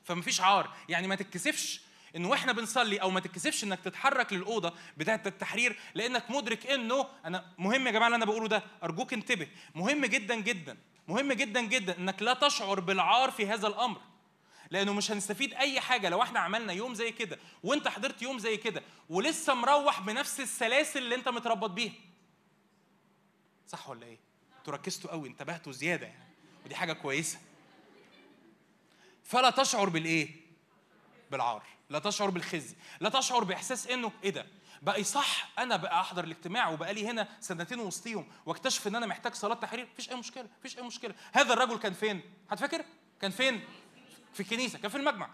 C: فمفيش عار. يعني ما تتكسفش إن وإحنا بنصلي أو ما تتكسفش إنك تتحرك للأوضة بتاعة التحرير لأنك مدرك إنه أنا مهم يا جماعة اللي أنا بقوله ده أرجوك انتبه. مهم جدا جدا مهم جدا جدا إنك لا تشعر بالعار في هذا الأمر. لأنه مش هنستفيد اي حاجة لو إحنا عملنا يوم زي كده وانت حضرت يوم زي كده ولسه مروح بنفس السلاسل اللي انت متربط بيها. صح ولا إيه؟ أنتوا ركزتوا قوي انتبهتوا زياده يعني. ودي حاجة كويسه. فلا تشعر بالإيه؟ بالعار. لا تشعر بالخزي. لا تشعر بإحساس إنه إيه ده؟ بقى صح أنا بقى أحضر الاجتماع وبقى لي هنا سنتين وسطيهم واكتشف إن أنا محتاج صلاة تحرير. مفيش أي مشكلة مفيش أي مشكلة. هذا الرجل كان فين؟ هتفكر؟ كان فين؟ في الكنيسة كان في المجمع.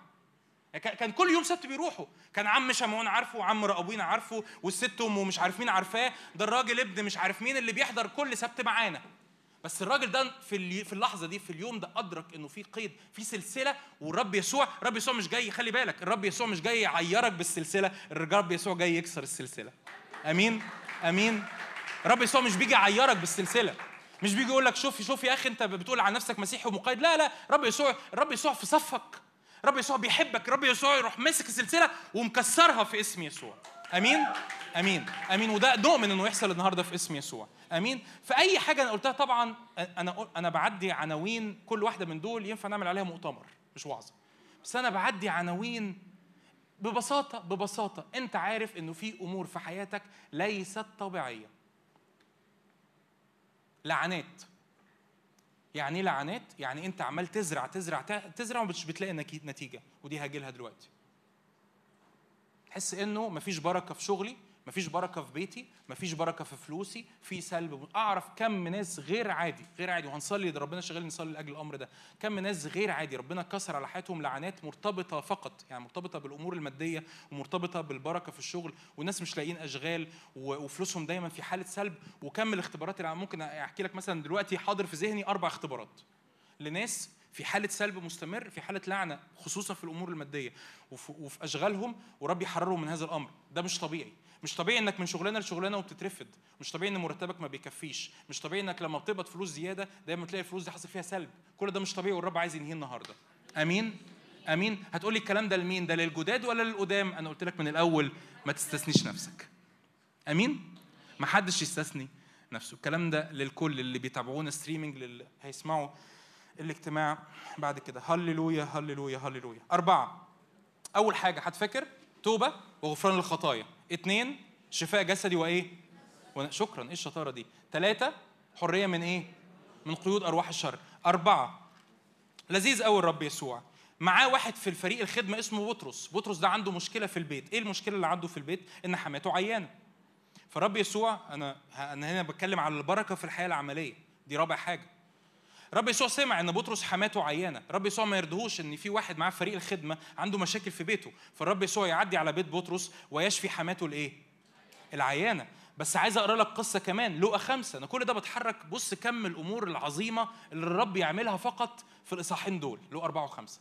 C: كان كل يوم سبت بيروحوا. كان عم شمعون عارفه وعم رقابين عارفه والست امه مش عارف مين عارفاه. ده الراجل ابن مش عارف مين اللي بيحضر كل سبت معانا. بس الراجل ده في في اللحظة دي في اليوم ده أدرك إنه في قيد في سلسلة والرب يسوع الرب يسوع مش جاي خلي بالك الرب يسوع مش جاي يعيرك بالسلسلة الرب يسوع جاي يكسر السلسلة. آمين؟ آمين؟ الرب يسوع مش بيجي يعيرك بالسلسلة. مش بيجي يقول لك شوف شوف يا أخي أنت بتقول عن نفسك مسيحي ومقيد لا لا رب يسوع الرب يسوع في صفك. رب يسوع بيحبك رب يسوع يروح ماسك السلسلة ومكسرها في اسم يسوع. آمين؟ آمين. آمين. وده نؤمن إنه يحصل النهارده في اسم يسوع. آمين؟ فأي حاجة أنا قلتها طبعا أنا أنا بعدي عناوين كل واحدة من دول ينفع نعمل عليها مؤتمر مش وعظة. بس أنا بعدي عناوين ببساطة ببساطة. أنت عارف إنه في أمور في حياتك ليست طبيعية. لعنات يعني إيه لعنات؟ يعني أنت عمال تزرع تزرع تزرع ومش بتلاقي نتيجة ودي هاجي لها دلوقتي. تحس إنه مفيش بركة في شغلي مفيش بركة في بيتي مفيش بركة في فلوسي في سلب. أعرف كم ناس غير عادي غير عادي. وهنصلي ده ربنا شغال نصلي لأجل الأمر ده. كم ناس غير عادي. ربنا كسر على حياتهم لعنات مرتبطة فقط يعني مرتبطة بالأمور المادية ومرتبطة بالبركة في الشغل. والناس مش لاقيين أشغال وفلوسهم دايما في حالة سلب. وكم الاختبارات اللي ممكن أحكي لك مثلا دلوقتي حاضر في ذهني أربع اختبارات لناس في حالة سلب مستمر في حالة لعنة خصوصا في الأمور المادية. وفي أشغالهم ورب يحررهم من هذا الأمر. ده مش طبيعي. مش طبيعي إنك من شغلانه لشغلانه وبتترفد. مش طبيعي إن مرتبك ما بيكفيش. مش طبيعي إنك لما بتقبض فلوس زيادة دايما تلاقي الفلوس دي حصل فيها سلب. كل ده مش طبيعي والرب عايز ينهيه النهارده. آمين؟ آمين؟ هتقول لي الكلام ده لمين؟ ده للجداد ولا للقدام؟ أنا قلت لك من الأول ما تستثنيش نفسك. آمين؟ ما حدش يستثني نفسه. الكلام ده للكل اللي بيتابعونا ستريمنج اللي هيسمعوا الاجتماع بعد كده. هللويا هللويا هللويا. أربعة. أول حاجة هتفكر؟ توبة. وغفران للخطايا. اثنين شفاء جسدي وإيه؟ شكرا إيه الشطارة دي؟ ثلاثة حرية من إيه؟ من قيود أرواح الشر. أربعة لذيذ قوي الرب يسوع. معاه واحد في الفريق الخدمة اسمه بطرس. بطرس ده عنده مشكلة في البيت. إيه المشكلة اللي عنده في البيت؟ إن حماته عيانة. فالرب يسوع أنا أنا هنا بتكلم على البركة في الحياة العملية. دي رابع حاجة. رب يسوع سمع ان بطرس حماته عيانة. رب يسوع ما يرضهوش ان في واحد معاه فريق الخدمة عنده مشاكل في بيته. فالرب يسوع يعدي على بيت بطرس ويشفي حماته الايه العيانة. بس عايز أقرأ لك قصة كمان. لقى خمسة. أنا كل ده بتحرك. بص كم الأمور العظيمة اللي الرب يعملها فقط في الإصحاحين دول. لقى أربعة وخمسة.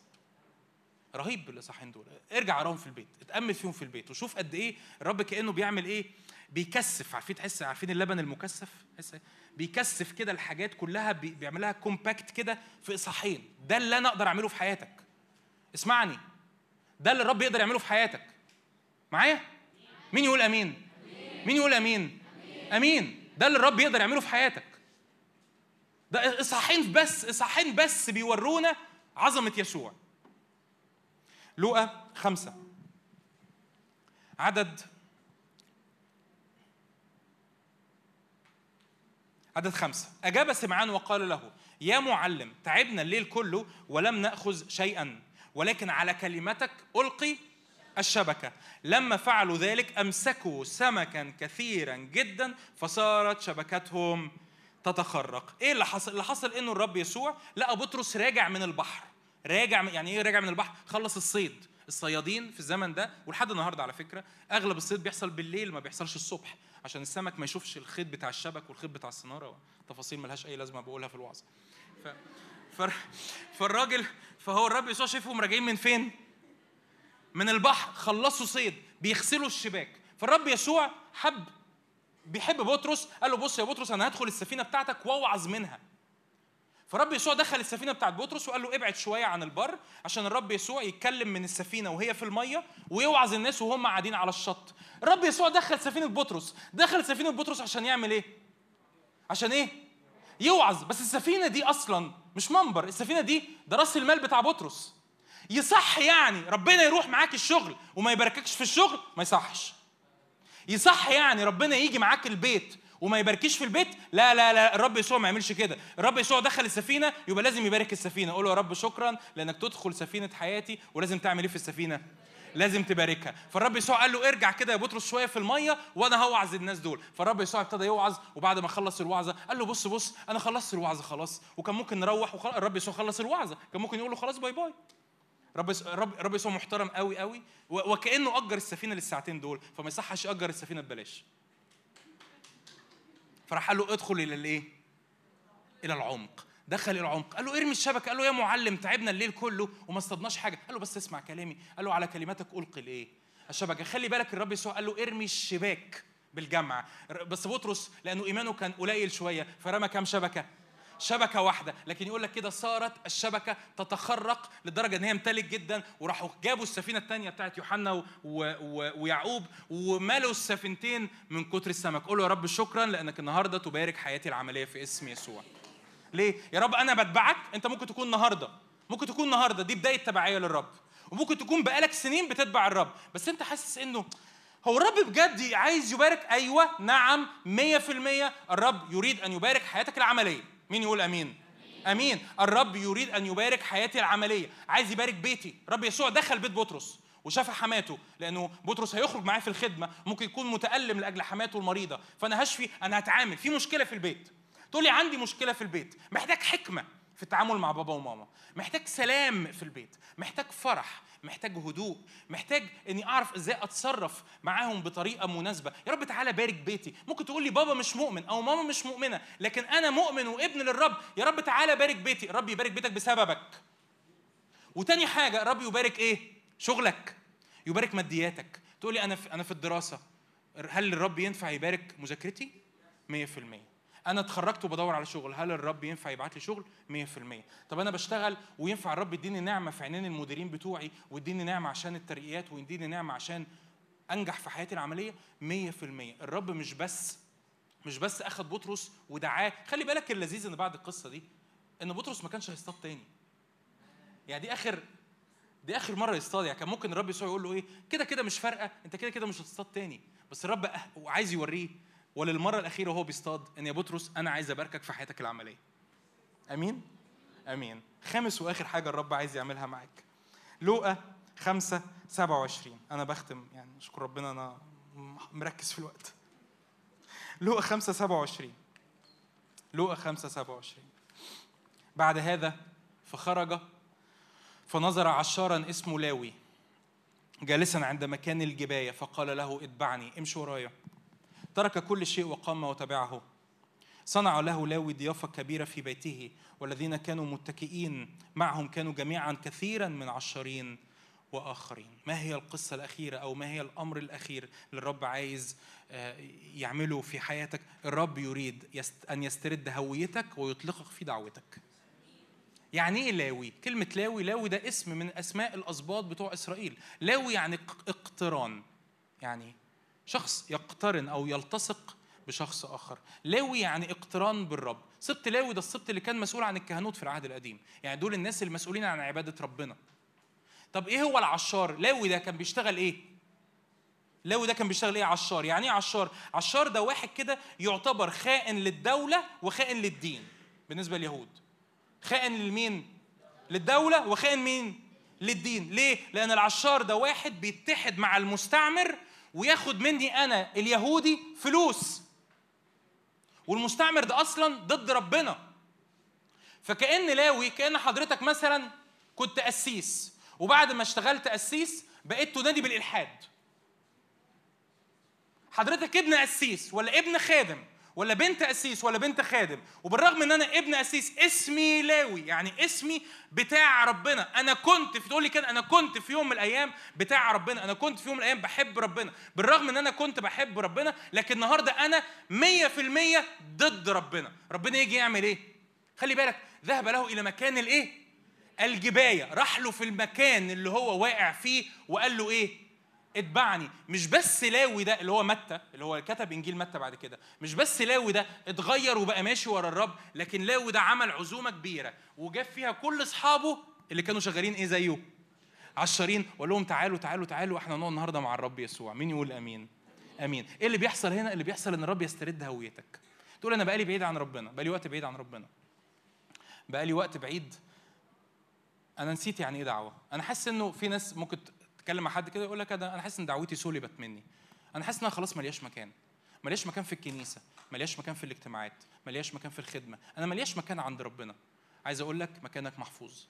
C: رهيب بالاصحاحين دول. ارجع اقراهم في البيت. اتأمل فيهم في البيت وشوف قد إيه الرب كأنه بيعمل إيه؟ بيكثف عارفين تحس عارفين اللبن المكثف؟ تحس بيكثف كده الحاجات كلها بيعملها كومباكت كده في إصحاحين. ده اللي أنا أقدر أعمله في حياتك. اسمعني. ده اللي الرب يقدر يعمله في حياتك. معايا؟ مين يقول آمين؟ مين يقول آمين؟ آمين. ده اللي الرب يقدر يعمله في حياتك. ده إصحاحين بس إصحاحين بس بيورونا عظمة يسوع. لوقا خمسة. عدد عدد خمسة. أجاب سمعان وقال له يا معلم تعبنا الليل كله ولم نأخذ شيئا ولكن على كلمتك ألقي الشبكة. لما فعلوا ذلك أمسكوا سمكا كثيرا جدا فصارت شبكتهم تتخرق. إيه اللي حصل؟ اللي حصل إنه الرب يسوع لقى بطرس راجع من البحر. راجع يعني إيه راجع من البحر؟ خلص الصيد. الصيادين في الزمن ده ولحد النهارده على فكرة أغلب الصيد بيحصل بالليل ما بيحصلش الصبح. عشان السمك ما يشوفش الخيط بتاع الشبك والخيط بتاع الصنارة. تفاصيل ملهاش أي لازمة بقولها في الوعظ. ف... ف... فالراجل فهو الرب يسوع شايفهم راجعين من فين؟ من البحر خلصوا صيد بيغسلوا الشباك. فالرب يسوع حب بيحب بطرس قال له بص يا بطرس أنا هدخل السفينة بتاعتك وأوعظ منها. فرب يسوع دخل السفينة بتاعت بطرس وقال له ابعد شوية عن البر عشان الرب يسوع يتكلم من السفينة وهي في المية ويوعظ الناس وهم قاعدين على الشط. الرب يسوع دخل سفينة بطرس. دخل سفينة بطرس عشان يعمل إيه؟ عشان إيه؟ يوعظ. بس السفينة دي أصلا مش منبر. السفينة دي ده راس المال بتاع بطرس. يصح يعني ربنا يروح معاك الشغل وما يبارككش في الشغل ما يصحش. يصح يعني ربنا يجي معاك البيت وما يباركيش في البيت. لا لا لا الرب يسوع ما يعملش كده. الرب يسوع دخل السفينة يبقى لازم يبارك السفينة. قول له يا رب شكرا لأنك تدخل سفينة حياتي ولازم تعمل إيه في السفينة؟ لازم تباركها. فالرب يسوع قال له ارجع كده يا بطرس شوية في المية وأنا هوعظ الناس دول. فالرب يسوع ابتدى يوعظ وبعد ما خلص الوعظة قال له بص بص أنا خلصت الوعظة خلاص. وكان ممكن نروح الرب يسوع خلص الوعظة. كان ممكن يقول له خلاص bye bye. رب رب رب يسوع محترم قوي قوي. وكأنه أجر السفينة للساعتين دول. فما يصحش ياجر السفينة ببلاش. فراح قال له ادخل إلى الإيه؟ إلى العمق. دخل إلى العمق. قال له ارمي الشبكة. قال له يا معلم تعبنا الليل كله وما اصطدناش حاجة. قال له بس اسمع كلامي. قال له على كلماتك ألقي الإيه؟ الشبكة. خلي بالك الرب يسوع قال له ارمي الشباك بالجمع. بس بطرس لأنه إيمانه كان قليل شوية فرمى كام شبكة؟ شبكة واحدة. لكن يقول لك كده صارت الشبكة تتخرق لدرجة إن هي امتلك جدا وراحوا جابوا السفينة الثانية بتاعت يوحنا و... و... ويعقوب وملوا السفينتين من كتر السمك. قولوا يا رب شكرا لأنك النهاردة تبارك حياتي العملية في اسم يسوع. ليه؟ يا رب أنا بتبعك أنت ممكن تكون النهاردة. ممكن تكون النهاردة دي بداية تبعية للرب. وممكن تكون بقالك سنين بتتبع الرب. بس أنت حاسس إنه هو الرب بجد عايز يبارك؟ أيوه نعم 100% الرب يريد أن يبارك حياتك العملية. مين يقول أمين؟ أمين. الرب يريد أن يبارك حياتي العملية. عايز يبارك بيتي. رب يسوع دخل بيت بطرس وشاف حماته لأنه بطرس هيخرج معاه في الخدمة ممكن يكون متألم لأجل حماته المريضة. فأنا هشفي أنا هتعامل. في مشكلة في البيت. تقول لي عندي مشكلة في البيت. محتاج حكمة في التعامل مع بابا وماما. محتاج سلام في البيت. محتاج فرح. محتاج هدوء محتاج إني أعرف إزاي أتصرف معاهم بطريقة مناسبة. يا رب تعالى بارك بيتي. ممكن تقول لي بابا مش مؤمن أو ماما مش مؤمنة لكن أنا مؤمن وابن للرب. يا رب تعالى بارك بيتي. الرب يبارك بيتك بسببك. وتاني حاجة الرب يبارك إيه؟ شغلك. يبارك مادياتك. تقول لي أنا في أنا في الدراسة هل الرب ينفع يبارك مذاكرتي؟ 100% أنا اتخرجت وبدور على شغل. هل الرب ينفع يبعت لي شغل؟ 100% طب أنا بشتغل وينفع الرب يديني نعمة في عينين المديرين بتوعي ويديني نعمة عشان الترقيات ويديني نعمة عشان أنجح في حياتي العملية؟ 100% الرب مش بس مش بس اخذ بطرس ودعاه. خلي بالك اللذيذ إن بعد القصة دي إن بطرس ما كانش هيصطاد تاني. يعني دي آخر دي آخر مرة يصطاد. يعني كان ممكن الرب يسوع يقول له إيه؟ كده كده مش فارقة. أنت كده كده مش هتصطاد تاني. بس الرب أه- عايز يوريه. وللمرة الأخيرة وهو بيصطاد إن يا بطرس أنا عايز أباركك في حياتك العملية. آمين؟ آمين. خامس وآخر حاجة الرب عايز يعملها معاك. لوقا 5 27 أنا بختم يعني أشكر ربنا أنا مركز في الوقت. لوقا 5 27 لوقا 5 27 بعد هذا فخرج فنظر عشارا اسمه لاوي جالسا عند مكان الجباية فقال له اتبعني امشي ورايا. ترك كل شيء وقام وتبعه. صنع له لاوي ضيافة كبيرة في بيته والذين كانوا متكئين معهم كانوا جميعا كثيرا من عشرين وآخرين. ما هي القصة الأخيرة أو ما هي الأمر الأخير اللي الرب عايز آه، يعمله في حياتك؟ الرب يريد أن يسترد هويتك ويطلقك في دعوتك. يعني إيه لاوي؟ كلمة لاوي لاوي ده اسم من أسماء الاسباط بتوع إسرائيل، لاوي يعني اق- اقتران. يعني شخص يقترن أو يلتصق بشخص آخر، لاوي يعني اقتران بالرب، سبط لاوي ده السبط اللي كان مسؤول عن الكهنوت في العهد القديم، يعني دول الناس المسؤولين عن عبادة ربنا. طب إيه هو العشار؟ لاوي ده كان بيشتغل إيه؟ لاوي ده كان بيشتغل إيه عشار؟ يعني إيه عشار؟ عشار ده واحد كده يعتبر خائن للدولة وخائن للدين بالنسبة لليهود. خائن لمين؟ للدولة وخائن مين؟ للدين، ليه؟ لأن العشار ده واحد بيتحد مع المستعمر وياخد مني أنا اليهودي فلوس. والمستعمر ده أصلا ضد ربنا. فكأن لاوي كأن حضرتك مثلا كنت قسيس وبعد ما اشتغلت قسيس بقيت تنادي بالإلحاد. حضرتك ابن قسيس ولا ابن خادم ولا بنت قسيس ولا بنت خادم. وبالرغم إن أنا ابن قسيس اسمي لاوي. يعني اسمي بتاع ربنا. أنا كنت في تقول لي كده أنا كنت في يوم من الأيام بتاع ربنا. أنا كنت في يوم من الأيام بحب ربنا. بالرغم إن أنا كنت بحب ربنا لكن النهارده أنا 100% ضد ربنا. ربنا يجي يعمل إيه؟ خلي بالك ذهب له إلى مكان الإيه؟ الجباية. راح له في المكان اللي هو واقع فيه وقال له إيه؟ اتبعني. مش بس لاوي ده اللي هو متى اللي هو كتب إنجيل متى بعد كده. مش بس لاوي ده اتغير وبقى ماشي ورا الرب لكن لاوي ده عمل عزومة كبيرة وجاب فيها كل أصحابه اللي كانوا شغالين إيه زيه؟ عشرين وقال لهم تعالوا تعالوا تعالوا إحنا نقعد النهارده مع الرب يسوع. مين يقول آمين؟ آمين. إيه اللي بيحصل هنا؟ اللي بيحصل إن الرب يسترد هويتك. تقول أنا بقالي بعيد عن ربنا بقالي وقت بعيد عن ربنا. بقالي وقت بعيد. أنا نسيت يعني إيه دعوة؟ أنا حاسس إنه في ناس ممكن تتكلم مع حد كده يقول لك أنا حاسس إن دعوتي سلبت مني. أنا حاسس إن أنا خلاص ملياش مكان. ملياش مكان في الكنيسة. ملياش مكان في الاجتماعات. ملياش مكان في الخدمة. أنا ملياش مكان عند ربنا. عايز أقول لك مكانك محفوظ.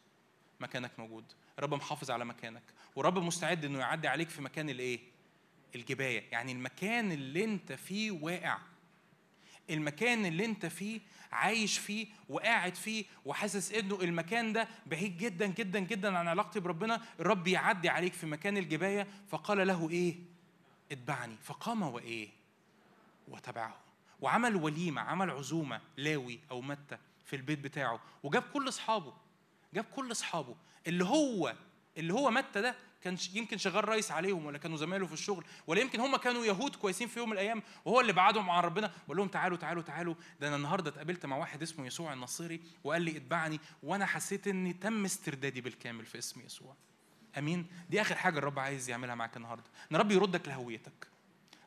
C: مكانك موجود. الرب محافظ على مكانك. والرب مستعد إنه يعدي عليك في مكان الإيه؟ الجباية. يعني المكان اللي أنت فيه واقع. المكان اللي انت فيه عايش فيه وقاعد فيه وحاسس انه المكان ده بعيد جدا جدا جدا عن علاقتي بربنا. الرب يعدي عليك في مكان الجباية. فقال له إيه؟ اتبعني. فقام وإيه؟ وتبعه. وعمل وليمة عمل عزومة لاوي أو متى في البيت بتاعه. وجاب كل أصحابه جاب كل أصحابه. اللي هو اللي هو متى ده كان يمكن شغال رئيس عليهم ولا كانوا زمايله في الشغل ولا يمكن هم كانوا يهود كويسين في يوم من الأيام وهو اللي بعدهم عن ربنا. وقال لهم تعالوا تعالوا تعالوا. ده أنا النهارده اتقابلت مع واحد اسمه يسوع النصيري وقال لي اتبعني وأنا حسيت إني تم استردادي بالكامل في اسم يسوع. أمين؟ دي آخر حاجة الرب عايز يعملها معاك النهارده. إن رب يردك لهويتك.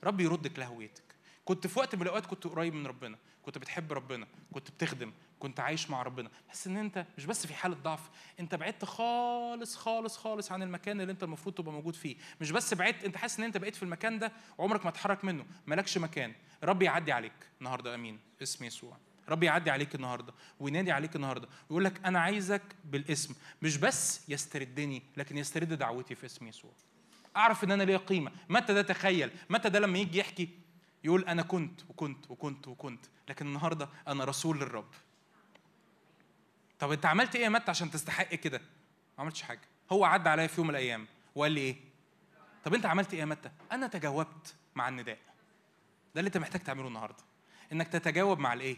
C: رب يردك لهويتك. كنت في وقت من الأوقات كنت قريب من ربنا. كنت بتحب ربنا. كنت بتخدم. كنت عايش مع ربنا. بس إن أنت مش بس في حالة ضعف أنت بعدت خالص خالص خالص عن المكان اللي أنت المفروض تبقى موجود فيه. مش بس بعدت أنت حاسس إن أنت بقيت في المكان ده وعمرك ما تتحرك منه. مالكش مكان. رب يعدي عليك النهارده آمين. اسم يسوع. رب يعدي عليك النهارده وينادي عليك النهارده ويقول لك أنا عايزك بالاسم. مش بس يستردني لكن يسترد دعوتي في اسم يسوع. أعرف إن أنا ليا قيمة. متى ده تخيل؟ متى ده لما يجي يحكي يقول أنا كنت وكنت وكنت وكنت لكن النهارده أنا رسول للرب طب انت عملت إيه يا متى عشان تستحق كده؟ ما عملتش حاجة. هو عدى عليا في يوم من الأيام وقال لي إيه؟ طب انت عملت إيه يا متى؟ أنا تجاوبت مع النداء. ده اللي انت محتاج تعمله النهارده. إنك تتجاوب مع الإيه؟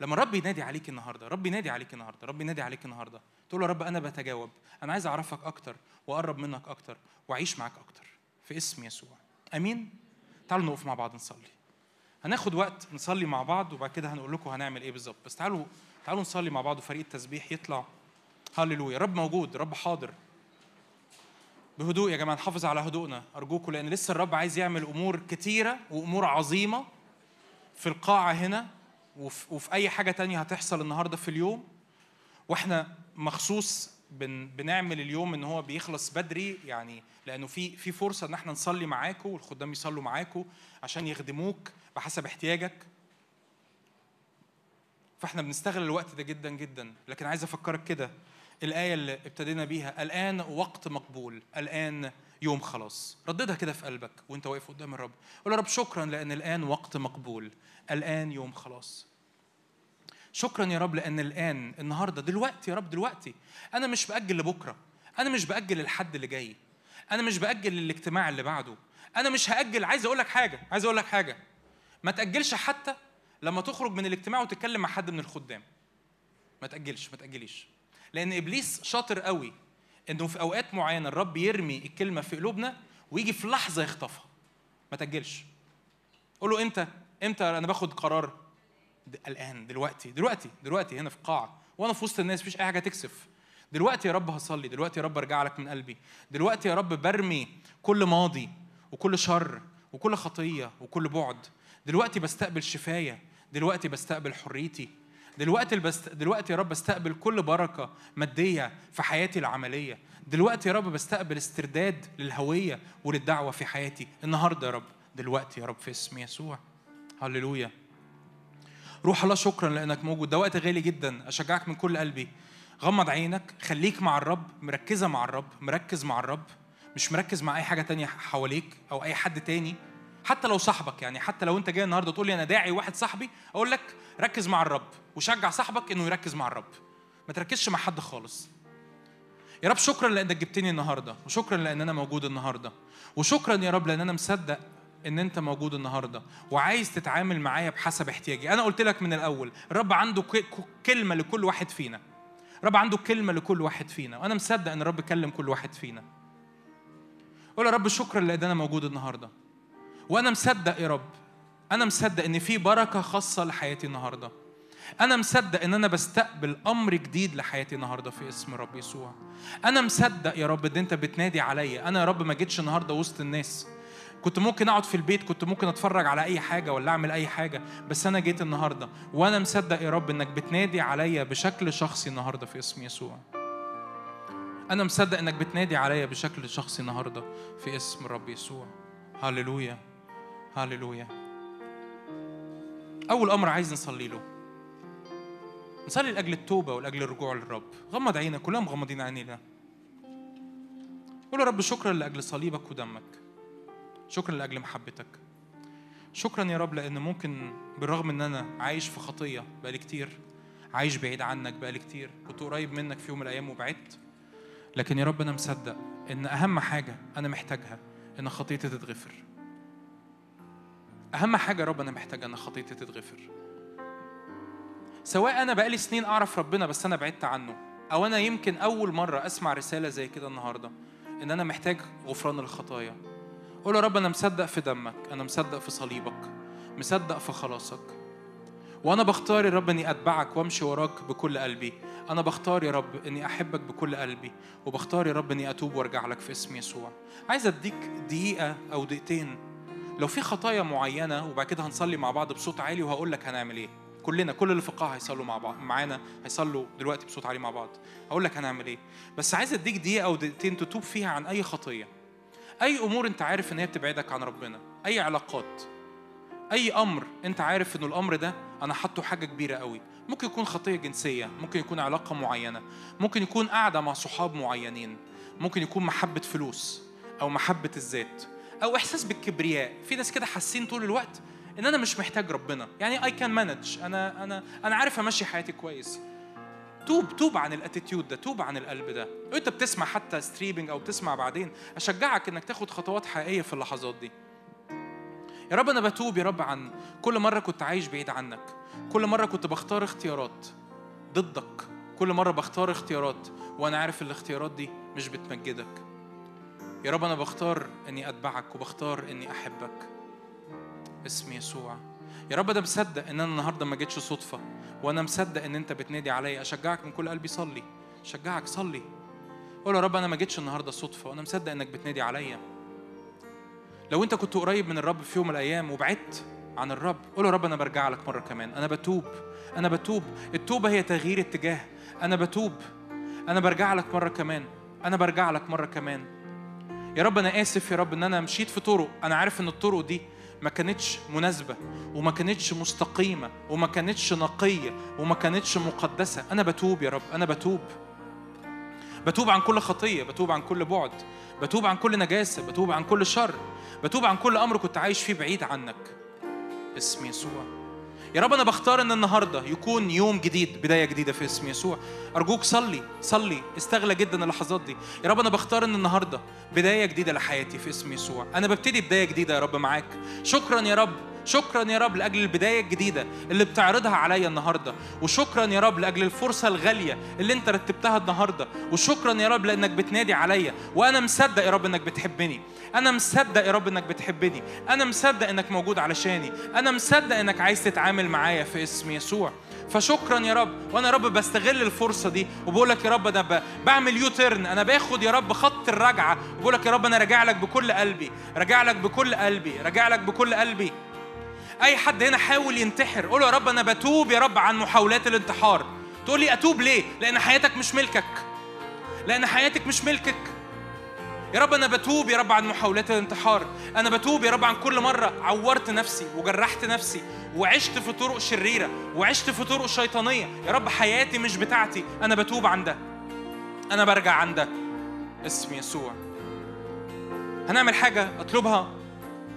C: لما الرب ينادي عليك النهارده رب ينادي عليك النهارده رب ينادي عليك النهارده تقول له يا رب أنا بتجاوب. أنا عايز أعرفك أكتر وأقرب منك أكتر وأعيش معاك أكتر في اسم يسوع. آمين؟ تعالوا نقف مع بعض نصلي. هناخد وقت نصلي مع بعض وبعد كده هنقول لكم هنعمل إيه بالظبط. بس تعالوا تعالوا نصلي مع بعض وفريق التسبيح يطلع. هللويا. رب موجود رب حاضر. بهدوء يا جماعة نحافظ على هدوءنا. أرجوكم لأن لسه الرب عايز يعمل أمور كتيرة وأمور عظيمة في القاعة هنا وفي, وفي أي حاجة تانية هتحصل النهارده في اليوم. وإحنا مخصوص بن بنعمل اليوم إن هو بيخلص بدري يعني لأنه في في فرصة إن إحنا نصلي معاكم والخدام يصلوا معاكم عشان يخدموك بحسب احتياجك. فاحنا بنستغل الوقت ده جدا جدا. لكن عايز أفكرك كده الآية اللي ابتدينا بيها الآن وقت مقبول الآن يوم خلاص. رددها كده في قلبك وانت واقف قدام الرب. قول يا رب شكرا لأن الآن وقت مقبول الآن يوم خلاص. شكرا يا رب لأن الآن النهارده دلوقتي يا رب دلوقتي. أنا مش بأجل لبكرة. أنا مش بأجل للحد اللي جاي. أنا مش بأجل للاجتماع اللي بعده. أنا مش هأجل عايز أقول لك حاجة عايز أقول لك حاجة. ما تأجلش حتى لما تخرج من الاجتماع وتتكلم مع حد من الخدام. ما تأجلش ما تأجليش. لأن إبليس شاطر قوي إنه في أوقات معينة الرب يرمي الكلمة في قلوبنا ويجي في لحظة يخطفها. ما تأجلش. قول له إمتى؟ إمتى أنا باخد قرار؟ الآن دلوقتي دلوقتي دلوقتي هنا في القاعة. وأنا في وسط الناس مفيش أي حاجة تكسف. دلوقتي يا رب هصلي دلوقتي يا رب أرجع لك من قلبي. دلوقتي يا رب برمي كل ماضي وكل شر وكل خطية وكل بعد. دلوقتي بستقبل شفاية دلوقتي بستقبل حريتي. دلوقتي البست... دلوقتي يا رب بستقبل كل بركة مادية في حياتي العملية. دلوقتي يا رب بستقبل استرداد للهوية وللدعوة في حياتي. النهارده يا رب دلوقتي يا رب في اسم يسوع. هللويا. روح الله شكرا لأنك موجود. ده وقت غالي جدا. أشجعك من كل قلبي. غمض عينك خليك مع الرب مركزة مع الرب مركز مع الرب. مش مركز مع أي حاجة تانية حواليك أو أي حد تاني. حتى لو صاحبك يعني حتى لو انت جاي النهارده تقول لي أنا داعي واحد صاحبي أقول لك ركز مع الرب وشجع صاحبك إنه يركز مع الرب. ما تركزش مع حد خالص. يا رب شكرا لأنك جبتني النهارده وشكرا لأن أنا موجود النهارده وشكرا يا رب لأن أنا مصدق إن أنت موجود النهارده وعايز تتعامل معايا بحسب احتياجي. أنا قلت لك من الأول الرب عنده كلمة لكل واحد فينا. الرب عنده كلمة لكل واحد فينا وأنا مصدق إن الرب كلم كل واحد فينا. قول يا رب شكرا لأن أنا موجود النهارده. وأنا مصدق يا رب أنا مصدق إن في بركة خاصة لحياتي النهارده. أنا مصدق إن أنا بستقبل أمر جديد لحياتي النهارده في اسم الرب يسوع. أنا مصدق يا رب إن أنت بتنادي عليا. أنا يا رب ما جيتش النهارده وسط الناس. كنت ممكن أقعد في البيت كنت ممكن أتفرج على أي حاجة ولا أعمل أي حاجة بس أنا جيت النهارده. وأنا مصدق يا رب إنك بتنادي عليا بشكل شخصي النهارده في اسم يسوع. أنا مصدق إنك بتنادي عليا بشكل شخصي النهارده في اسم الرب يسوع. هللويا. هللويا أول أمر عايز نصلي له. نصلي لأجل التوبة ولأجل الرجوع للرب. غمض عينك كلنا مغمضين عينينا قول يا رب شكرا لأجل صليبك ودمك. شكرا لأجل محبتك. شكرا يا رب لأن ممكن بالرغم إن أنا عايش في خطية بقالي كتير عايش بعيد عنك بقالي كتير كنت قريب منك في يوم من الأيام وبعدت. لكن يا رب أنا مصدق إن أهم حاجة أنا محتاجها إن خطيتي تتغفر. أهم حاجة يا رب أنا محتاجها إن خطيتي تتغفر. سواء أنا بقالي سنين أعرف ربنا بس أنا بعدت عنه أو أنا يمكن أول مرة أسمع رسالة زي كده النهارده إن أنا محتاج غفران الخطايا. قول يا رب أنا مصدق في دمك أنا مصدق في صليبك مصدق في خلاصك. وأنا بختار يا رب إني أتبعك وأمشي وراك بكل قلبي. أنا بختار يا رب إني أحبك بكل قلبي وبختار يا رب إني أتوب وأرجع لك في اسم يسوع. عايز أديك دقيقة أو دقيقتين لو في خطايا معينة وبعد كده هنصلي مع بعض بصوت عالي وهقول لك هنعمل إيه. كلنا كل اللي القاعة هيصلوا مع بعض معانا هيصلوا دلوقتي بصوت عالي مع بعض. هقول لك هنعمل إيه. بس عايز أديك دقيقة أو دقيقتين تتوب فيها عن أي خطية. أي أمور أنت عارف إن هي بتبعدك عن ربنا. أي علاقات. أي أمر أنت عارف إنه الأمر ده أنا حاطه حاجة كبيرة قوي. ممكن يكون خطية جنسية ممكن يكون علاقة معينة ممكن يكون قاعدة مع صحاب معينين ممكن يكون محبة فلوس أو محبة الذات. أو إحساس بالكبرياء. في ناس كده حاسين طول الوقت إن أنا مش محتاج ربنا. يعني I can manage أنا أنا أنا عارف أمشي حياتي كويس. توب توب عن ال attitude ده توب عن القلب ده. وانت بتسمع حتى streaming أو بتسمع بعدين أشجعك إنك تاخد خطوات حقيقية في اللحظات دي. يا رب أنا بتوب يا رب عن كل مرة كنت عايش بعيد عنك. كل مرة كنت بختار اختيارات ضدك. كل مرة بختار اختيارات وأنا عارف الاختيارات دي مش بتمجدك. يا رب أنا بختار إني أتبعك وبختار إني أحبك. اسم يسوع. يا رب أنا مصدق إن أنا النهارده ما جيتش صدفة وأنا مصدق إن أنت بتنادي عليا. أشجعك من كل قلبي صلي. أشجعك صلي. قول يا رب أنا ما جيتش النهارده صدفة وأنا مصدق إنك بتنادي عليا. لو أنت كنت قريب من الرب في يوم من الأيام وبعدت عن الرب قول يا رب أنا برجع لك مرة كمان. أنا بتوب أنا بتوب. التوبة هي تغيير اتجاه. أنا بتوب أنا برجع لك مرة كمان. أنا برجع لك مرة كمان. يا رب أنا آسف يا رب إن أنا مشيت في طرق. أنا عارف إن الطرق دي ما كانتش مناسبة وما كانتش مستقيمة وما كانتش نقية وما كانتش مقدسة. أنا بتوب يا رب أنا بتوب. بتوب عن كل خطية بتوب عن كل بعد. بتوب عن كل نجاسة بتوب عن كل شر. بتوب عن كل أمر كنت عايش فيه بعيد عنك. اسم يسوع. يا رب أنا بختار إن النهارده يكون يوم جديد بداية جديدة في اسم يسوع. أرجوك صلي صلي استغلى جدا اللحظات دي. يا رب أنا بختار إن النهارده بداية جديدة لحياتي في اسم يسوع. أنا ببتدي بداية جديدة يا رب معاك. شكرا يا رب. شكرا يا رب لأجل البداية الجديدة اللي بتعرضها عليا النهارده. وشكرا يا رب لأجل الفرصة الغالية اللي انت رتبتها النهارده. وشكرا يا رب لأنك بتنادي عليا. وأنا مصدق يا رب إنك بتحبني. أنا مصدق يا رب إنك بتحبني. أنا مصدق إنك موجود علشاني. أنا مصدق إنك عايز تتعامل معايا في اسم يسوع. فشكرا يا رب. وأنا يا رب بستغل الفرصة دي وبقول لك يا رب أنا بعمل U-turn أنا باخد يا رب خط الرجعة. وبقول لك يا رب أنا راجع لك بكل قلبي. راجع لك بكل قلبي. راجع لك بكل قلبي. أي حد هنا حاول ينتحر قول يا رب أنا بتوب يا رب عن محاولات الانتحار. تقول لي أتوب ليه؟ لأن حياتك مش ملكك. لأن حياتك مش ملكك. يا رب أنا بتوب يا رب عن محاولات الانتحار. أنا بتوب يا رب عن كل مرة عورت نفسي وجرحت نفسي وعشت في طرق شريرة وعشت في طرق شيطانية. يا رب حياتي مش بتاعتي. أنا بتوب عن ده. أنا برجع عن ده. اسم يسوع. هنعمل حاجة أطلبها؟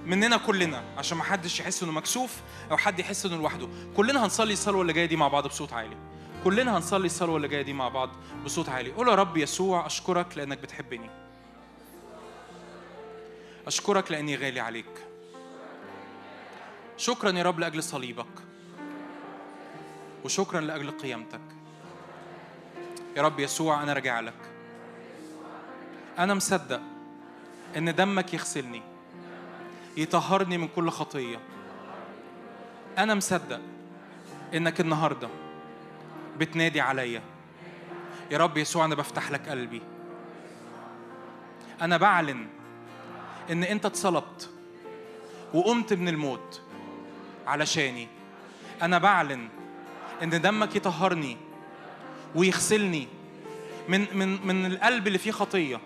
C: مننا كلنا عشان ما حدش يحس إنه مكسوف أو حد يحس إنه لوحده. كلنا هنصلي الصلوه اللي جاية دي مع بعض بصوت عالي. كلنا هنصلي الصلوه اللي جاية دي مع بعض بصوت عالي. قول يا رب يسوع أشكرك لأنك بتحبني. أشكرك لأني غالي عليك. شكرا يا رب لأجل صليبك. وشكرا لأجل قيامتك. يا رب يسوع أنا راجع لك. أنا مصدق إن دمك يغسلني. يطهرني من كل خطية. أنا مصدق إنك النهارده بتنادي عليا. يا رب يسوع أنا بفتح لك قلبي. أنا بعلن إن أنت اتصلبت وقمت من الموت علشاني. أنا بعلن إن دمك يطهرني ويغسلني من من من القلب اللي فيه خطية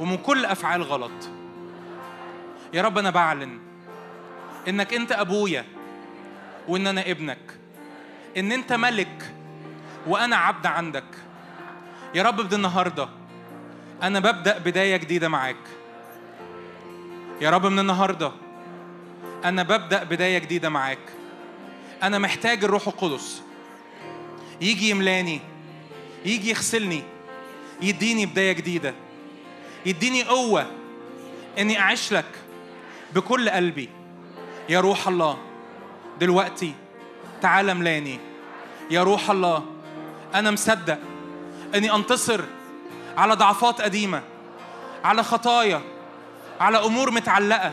C: ومن كل أفعال غلط. يا رب أنا بعلن إنك أنت أبويا وإن أنا ابنك إن أنت ملك وأنا عبد عندك. يا رب من النهارده أنا ببدأ بداية جديدة معاك. يا رب من النهارده أنا ببدأ بداية جديدة معاك. أنا محتاج الروح القدس يجي يملاني يجي يغسلني يديني بداية جديدة يديني قوة إني أعيش لك. بكل قلبي. يا روح الله دلوقتي تعال ملاني يا روح الله أنا مصدق إني أنتصر على ضعفات قديمة على خطايا على أمور متعلقة.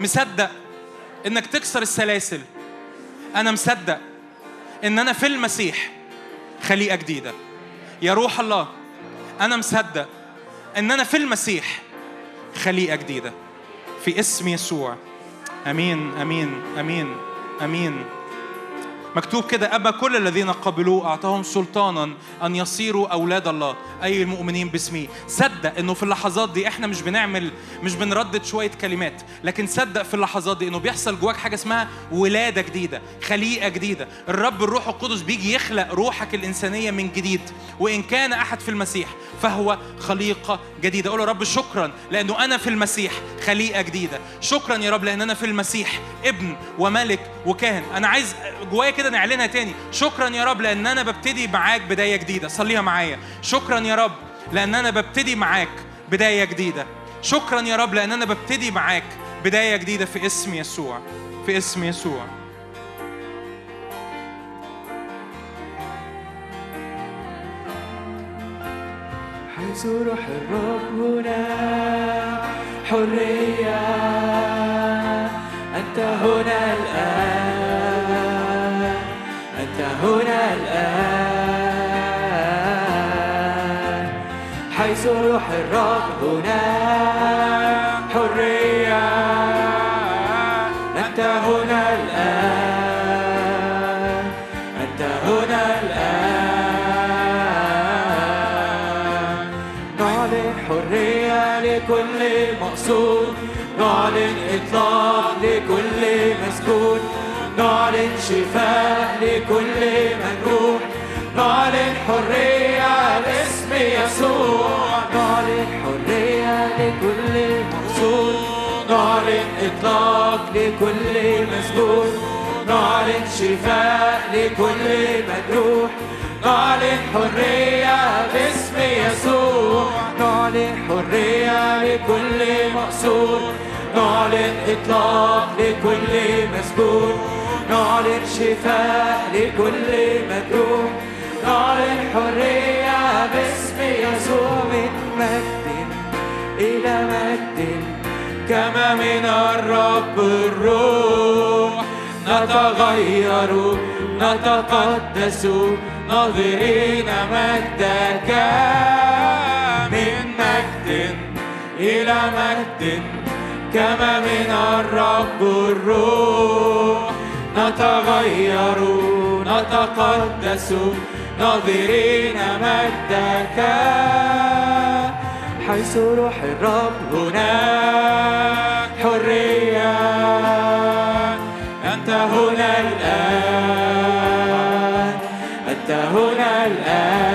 C: مصدق إنك تكسر السلاسل. أنا مصدق إن أنا في المسيح خليقة جديدة. يا روح الله أنا مصدق إن أنا في المسيح خليقة جديدة. في اسم يسوع. آمين آمين آمين آمين. مكتوب كده أبا كل الذين قبلوه أعطاهم سلطانا أن يصيروا أولاد الله أي المؤمنين باسمه صدق إنه في اللحظات دي إحنا مش بنعمل مش بنردد شوية كلمات لكن صدق في اللحظات دي إنه بيحصل جواك حاجة اسمها ولادة جديدة خليقة جديدة. الرب الروح القدس بيجي يخلق روحك الإنسانية من جديد وإن كان أحد في المسيح فهو خليقة جديدة. أقول يا رب شكرا لأنه أنا في المسيح خليقة جديدة. شكرا يا رب لأن أنا في المسيح ابن وملك وكاهن. أنا عايز جوايا كده نعلنها تاني. شكرا يا رب لأن أنا ببتدي معاك بداية جديدة. صليها معايا. شكرا يا رب لأن أنا ببتدي معاك بداية جديدة. شكرا يا رب لأن أنا ببتدي معاك بداية جديدة في اسم يسوع. في اسم يسوع.
A: حيث روح الرب هنا حرية أنت هنا الآن. الرب هنا. حرية أنت هنا الآن أنت هنا الآن. نعلن حرية لكل مقصود. نعلن إطلاق لكل مسكون نعلن شفاء لكل مجروح نعلن حرية باسم يسوع. نعلن حرية لكل مقصود نعلن إطلاق لكل مسجون. نعلن شفاء لكل مجروح. نعلن حرية باسم يسوع. نعلن حرية لكل مقصود. نعلن إطلاق لكل مسجون. نعلن شفاء لكل مجروح. نعلن حرية باسم يسوع من مجد إلى مجد. كما من الرب الروح نتغير نتقدس ناظرين مجدك. من مجد إلى مجد. كما من الرب الروح نتغير نتقدس ناظرين مجدك حيث روح الرب هناك. حرية أنت هنا الآن أنت هنا الآن.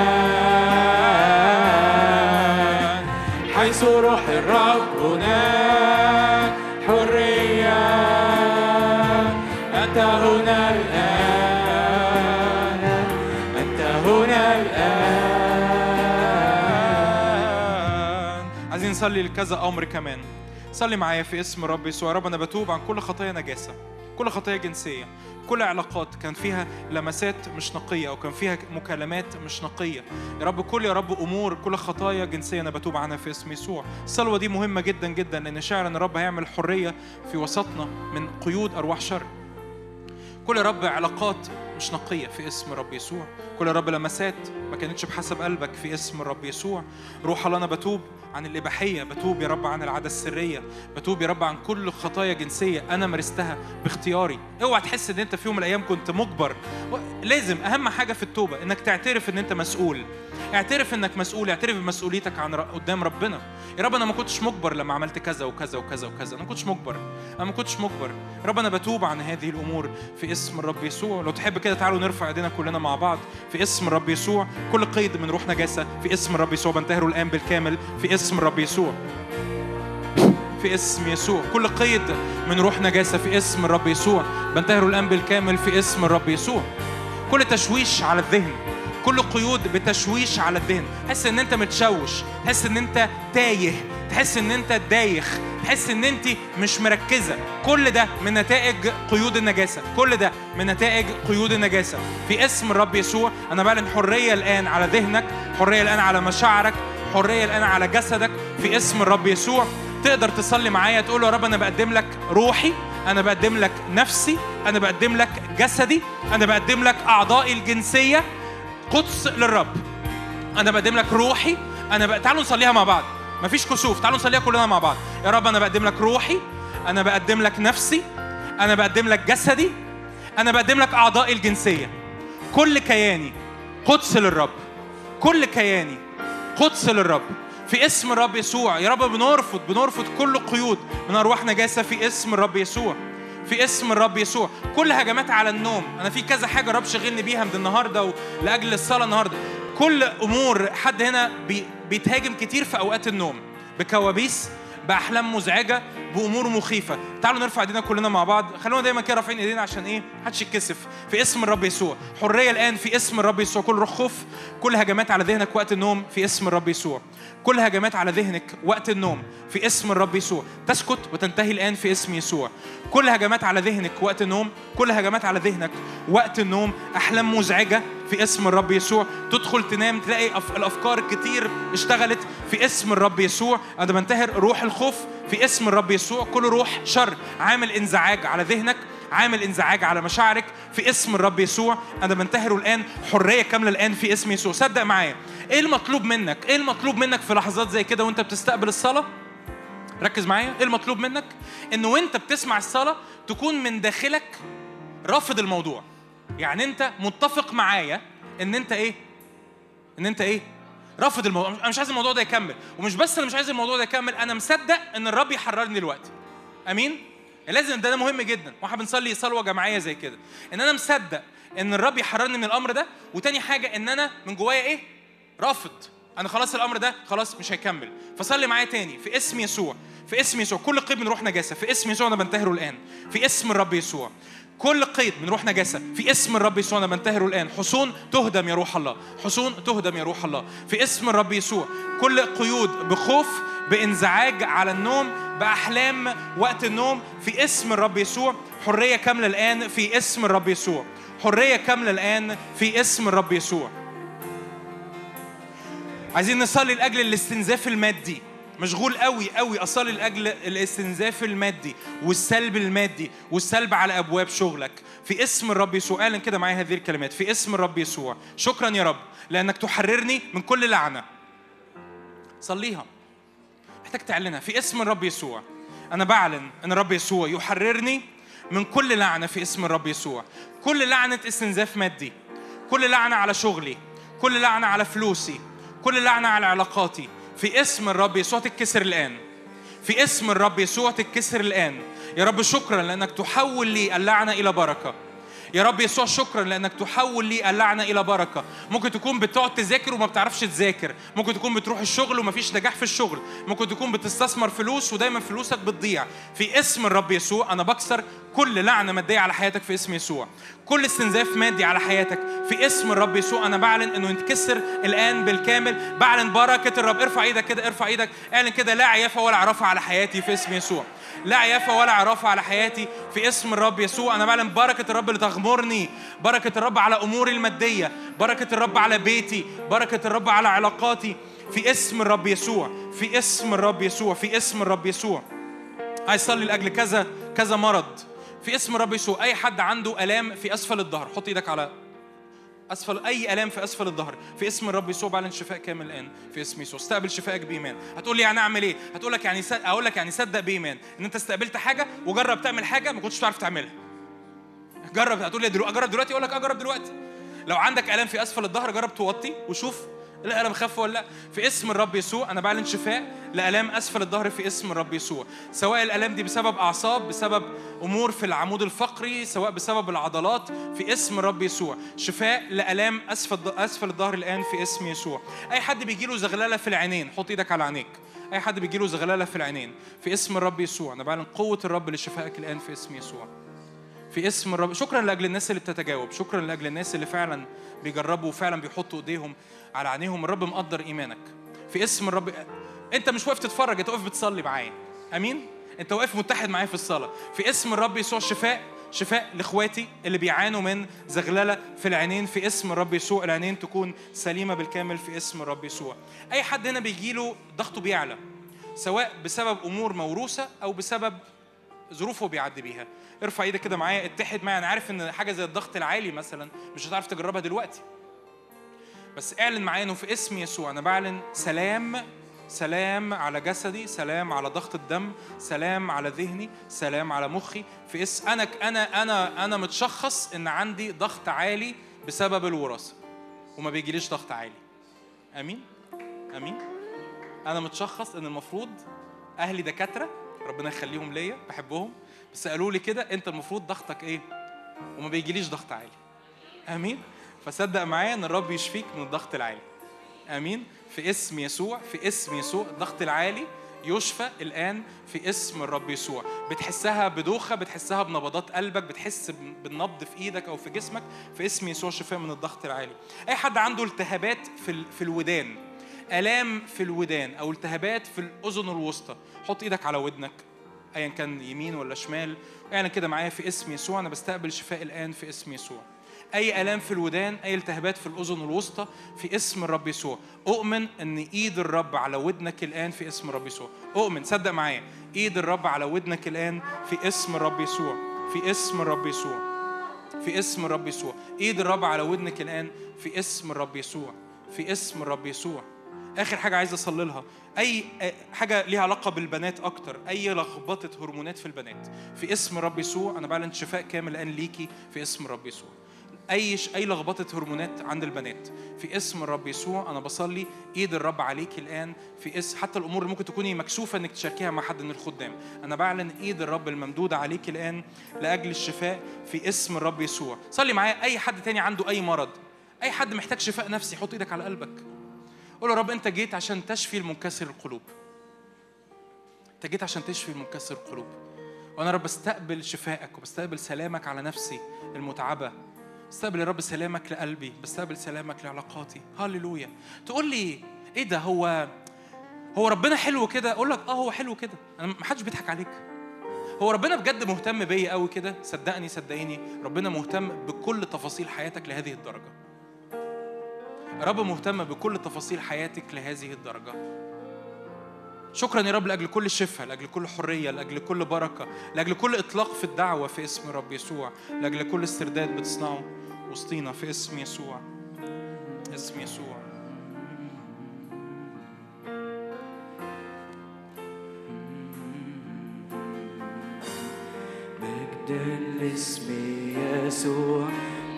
C: نصلي لكذا أمر كمان. صلي معايا في اسم رب يسوع يا رب أنا بتوب عن كل خطايا نجاسة كل خطايا جنسية كل علاقات كان فيها لمسات مش نقية أو كان فيها مكالمات مش نقية. يا رب كل يا رب أمور كل خطايا جنسية أنا بتوب عنها في اسم يسوع. الصلوة دي مهمة جدا جدا لأن شاعر إن الرب هيعمل حرية في وسطنا من قيود أرواح شر. كل يا رب علاقات مش نقية في اسم رب يسوع. كل يا رب لمسات ما كانتش بحسب قلبك في اسم الرب يسوع. روح الله أنا بتوب عن الإباحية بتوب يا رب عن العادة السرية بتوب يا رب عن كل خطايا جنسية أنا مارستها باختياري. اوعى تحس إن أنت في يوم من الأيام كنت مجبر. لازم أهم حاجة في التوبة إنك تعترف إن أنت مسؤول. اعترف إنك مسؤول اعترف بمسؤوليتك عن قدام ربنا. يا رب أنا ما كنتش مجبر لما عملت كذا وكذا وكذا وكذا. أنا ما كنتش مجبر. أنا ما كنتش مجبر. يا رب أنا بتوب عن هذه الأمور في اسم الرب يسوع. لو تحب كده تعالوا نرفع ايدينا كلنا مع بعض في اسم الرب يسوع. كل قيد من روح نجاسة في اسم الرب يسوع. بنتهره الآن بالكامل في اسم الرب يسوع. في اسم يسوع. كل قيد من روح نجاسة في اسم الرب يسوع. بنتهره الآن بالكامل في اسم الرب يسوع. كل تشويش على الذهن. كل قيود بتشويش على الذهن. تحس إن أنت متشوش تحس إن أنت تايه تحس إن أنت دايخ تحس إن أنت مش مركزة. كل ده من نتائج قيود النجاسة. كل ده من نتائج قيود النجاسة. في اسم الرب يسوع أنا بعلن حرية الآن على ذهنك حرية الآن على مشاعرك حرية الآن على جسدك. في اسم الرب يسوع تقدر تصلي معايا تقول يا رب أنا بقدم لك روحي أنا بقدم لك نفسي أنا بقدم لك جسدي أنا بقدم لك أعضائي الجنسية. قدس للرب. أنا بقدم لك روحي. أنا بق... تعالوا نصليها مع بعض. مفيش كسوف. تعالوا نصليها كلنا مع بعض. يا رب أنا بقدم لك روحي. أنا بقدم لك نفسي. أنا بقدم لك جسدي. أنا بقدم لك أعضائي الجنسية. كل كياني قدس للرب. كل كياني قدس للرب. في اسم الرب يسوع. يا رب بنرفض بنرفض كل قيود. من ارواح نجاسه في اسم الرب يسوع. في اسم الرب يسوع. كل هجمات على النوم. أنا في كذا حاجة الرب شغلني بيها من النهارده لاجل الصلاة النهارده. كل أمور حد هنا بي بيتهاجم كتير في أوقات النوم. بكوابيس بأحلام مزعجة بأمور مخيفة. تعالوا نرفع إيدينا كلنا مع بعض. خلونا دايما كده رافعين إيدينا عشان إيه؟ محدش يتكسف. في اسم الرب يسوع. حرية الآن في اسم الرب يسوع. كل روح خوف كل هجمات على ذهنك وقت النوم في اسم الرب يسوع. كل هجمات على ذهنك وقت النوم في اسم الرب يسوع. تسكت وتنتهي الآن في اسم يسوع. كل هجمات على ذهنك وقت النوم كل هجمات على ذهنك وقت النوم أحلام مزعجة في اسم الرب يسوع. تدخل تنام تلاقي أف- الأفكار كتير اشتغلت في اسم الرب يسوع. أنا بنتهر روح الخوف في اسم الرب يسوع. كل روح شر عامل انزعاج على ذهنك عامل انزعاج على مشاعرك في اسم الرب يسوع. أنا بنتهره الآن حرية كاملة الآن في اسم يسوع. صدق معايا. إيه المطلوب منك؟ إيه المطلوب منك في لحظات زي كده وانت بتستقبل الصلاة؟ ركز معايا. إيه المطلوب منك؟ انه وانت بتسمع الصلاة تكون من داخلك رافض الموضوع. يعني انت متفق معايا ان انت إيه؟ ان انت إيه؟ رافض الموضوع. أنا مش عايز الموضوع ده يكمل. ومش بس أنا مش عايز الموضوع ده يكمل أنا مصدق ان الرب يحررني دلوقتي. امين؟ لازم ده, ده مهم جدا. وإحنا بنصلي صلوة جماعية زي كده. ان أنا مصدق ان الرب يحررني من الأمر ده وتاني حاجة ان أنا من جوايا إيه؟ رافض. أنا خلاص الأمر ده خلاص مش هيكمل. فصلي معايا تاني. في اسم يسوع. في اسم يسوع. كل قيد من روح نجاسة. في اسم يسوع أنا بنتهره الآن. في اسم الرب يسوع. كل قيد من روح نجاسة. في اسم الرب يسوع أنا بنتهره الآن. حصون تهدم يا روح الله. حصون تهدم يا روح الله. في اسم الرب يسوع. كل قيود بخوف بانزعاج على النوم بأحلام وقت النوم. في اسم الرب يسوع. حرية كاملة الآن في اسم الرب يسوع. حرية كاملة الآن في اسم الرب يسوع. عايزين نصلي لأجل الاستنزاف المادي. مشغول قوي قوي أصلي لأجل الاستنزاف المادي والسلب المادي والسلب على أبواب شغلك. في اسم الرب يسوع اعلن كده معايا هذه الكلمات. في اسم الرب يسوع. شكرا يا رب لأنك تحررني من كل لعنة. صليها. محتاج تعلنها. في اسم الرب يسوع. أنا بعلن إن الرب يسوع يحررني من كل لعنة في اسم الرب يسوع. كل لعنة استنزاف مادي. كل لعنة على شغلي. كل لعنة على فلوسي. كل لعنة على علاقاتي. في اسم الرب يسوع تتكسر الآن. في اسم الرب يسوع تتكسر الآن. يا رب شكرا لأنك تحول لي اللعنة إلى بركة. يا رب يسوع شكرا لأنك تحول لي اللعنة إلى بركة. ممكن تكون بتقعد تذاكر وما بتعرفش تذاكر. ممكن تكون بتروح الشغل ومفيش نجاح في الشغل. ممكن تكون بتستثمر فلوس ودايما فلوسك بتضيع. في اسم الرب يسوع أنا بكسر كل لعنة مادية على حياتك في اسم يسوع. كل استنزاف مادي على حياتك في اسم الرب يسوع. أنا بعلن إنه يتكسر الآن بالكامل. بعلن بركة الرب. ارفع إيدك كده ارفع إيدك. اعلن كده لا عيافه ولا عرافة على حياتي في اسم يسوع. لا عيافة ولا عرافة على حياتي في اسم الرب يسوع. أنا بعلن بركة الرب اللي تغمرني بركة الرب على أموري المادية بركة الرب على بيتي بركة الرب على علاقاتي في اسم الرب يسوع في اسم الرب يسوع في اسم الرب يسوع. عايز اصلي لأجل كذا كذا مرض. في اسم الرب يسوع. أي حد عنده آلام في أسفل الظهر حط إيدك على أسفل أي آلام في أسفل الظهر. في اسم الرب يسوع بعلن شفاء كامل الآن. في اسم يسوع. استقبل شفائك بإيمان. هتقول لي يعني أعمل إيه؟ هتقول لك يعني صد... أقول لك يعني صدق بإيمان. إن أنت استقبلت حاجة وجرب تعمل حاجة ما كنتش تعرف تعملها. جرب. هتقول لي دلوقتي أجرب دلوقتي؟ أقول لك أجرب دلوقتي. لو عندك آلام في أسفل الظهر جرب توطي وشوف الالم خف ولا لا. في اسم الرب يسوع أنا بعلن شفاء لألام أسفل الظهر في اسم الرب يسوع. سواء الألام دي بسبب أعصاب بسبب أمور في العمود الفقري سواء بسبب العضلات في اسم الرب يسوع. شفاء لألام أسفل أسفل الظهر الآن في اسم يسوع. أي حد بيجي له زغللة في العينين حط إيدك على عينيك. أي حد بيجي له زغللة في العينين في اسم الرب يسوع. أنا بعلن قوة الرب لشفائك الآن في اسم يسوع. في اسم الرب. شكرا لأجل الناس اللي بتتجاوب. شكرا لأجل الناس اللي فعلا بيجربوا وفعلا بيحطوا إيديهم. على عينيهم الرب مقدر إيمانك. في اسم الرب أنت مش واقف تتفرج أنت واقف بتصلي معايا. آمين؟ أنت واقف متحد معايا في الصلاة. في اسم الرب يسوع شفاء شفاء لإخواتي اللي بيعانوا من زغللة في العينين. في اسم الرب يسوع العينين تكون سليمة بالكامل في اسم الرب يسوع. أي حد هنا بيجي له ضغطه بيعلى سواء بسبب أمور موروثة أو بسبب ظروفه بيعدي بيها. ارفع إيدك كده معايا اتحد معايا. أنا عارف إن حاجة زي الضغط العالي مثلا مش هتعرف تجربها دلوقتي. بس اعلن معايا انه في اسم يسوع. أنا بعلن سلام سلام على جسدي سلام على ضغط الدم سلام على ذهني سلام على مخي. في اسم أنا أنا أنا أنا متشخص إن عندي ضغط عالي بسبب الوراثة وما بيجيليش ضغط عالي. آمين؟ آمين؟ أنا متشخص إن المفروض أهلي دكاترة ربنا يخليهم ليا بحبهم. بس قالوا لي كده أنت المفروض ضغطك إيه؟ وما بيجيليش ضغط عالي. آمين؟ فصدق معايا إن الرب يشفيك من الضغط العالي. آمين. في اسم يسوع في اسم يسوع الضغط العالي يشفى الآن في اسم الرب يسوع. بتحسها بدوخة بتحسها بنبضات قلبك بتحس بالنبض في إيدك أو في جسمك في اسم يسوع شفاء من الضغط العالي. أي حد عنده التهابات في في الودان آلام في الودان أو التهابات في الأذن الوسطى حط إيدك على ودنك ايا كان يمين ولا شمال. اعلن كده معايا في اسم يسوع أنا بستقبل شفاء الآن في اسم يسوع. أي آلام في الودان أي التهابات في الأذن الوسطى في اسم الرب يسوع. أؤمن إن إيد الرب على ودنك الآن في اسم الرب يسوع. أؤمن صدق معايا. إيد الرب على ودنك الآن في اسم الرب يسوع. في اسم الرب يسوع. في اسم الرب يسوع. إيد الرب على ودنك الآن في اسم الرب يسوع. في اسم الرب يسوع. آخر حاجة عايز أصلي لها. أي حاجة ليها علاقة بالبنات أكتر. أي لخبطة هرمونات في البنات. في اسم الرب يسوع أنا بعلن شفاء كامل الآن ليكي في اسم الرب يسوع. أي. أي لخبطة هرمونات عند البنات. في اسم الرب يسوع أنا بصلي إيد الرب عليك الآن. في اسم حتى الأمور اللي ممكن تكوني مكسوفة إنك تشاركيها مع حد من الخدام. أنا بعلن إيد الرب الممدوده عليك الآن لأجل الشفاء في اسم الرب يسوع. صلي معايا أي حد تاني عنده أي مرض أي حد محتاج شفاء نفسي حط إيدك على قلبك. قول يا رب أنت جيت عشان تشفي المنكسر القلوب. أنت جيت عشان تشفي المنكسر القلوب. وأنا رب بستقبل شفائك وبستقبل سلامك على نفسي المتعبة. بستقبل يا رب سلامك لقلبي بستقبل سلامك لعلاقاتي. هللويا. تقول لي إيه ده؟ هو هو ربنا حلو كده؟ أقول لك آه هو حلو كده. أنا ما حدش بيضحك عليك. هو ربنا بجد مهتم بيا قوي كده؟ صدقني صدقيني. ربنا مهتم بكل تفاصيل حياتك لهذه الدرجة. رب مهتم بكل تفاصيل حياتك لهذه الدرجة. شكرا يا رب لأجل كل شفاء لأجل كل حرية لأجل كل بركة لأجل كل إطلاق في الدعوة في اسم رب يسوع لأجل كل استرداد بتصنعه وسطينا في اسم يسوع. اسم يسوع.
A: مجد الاسم يسوع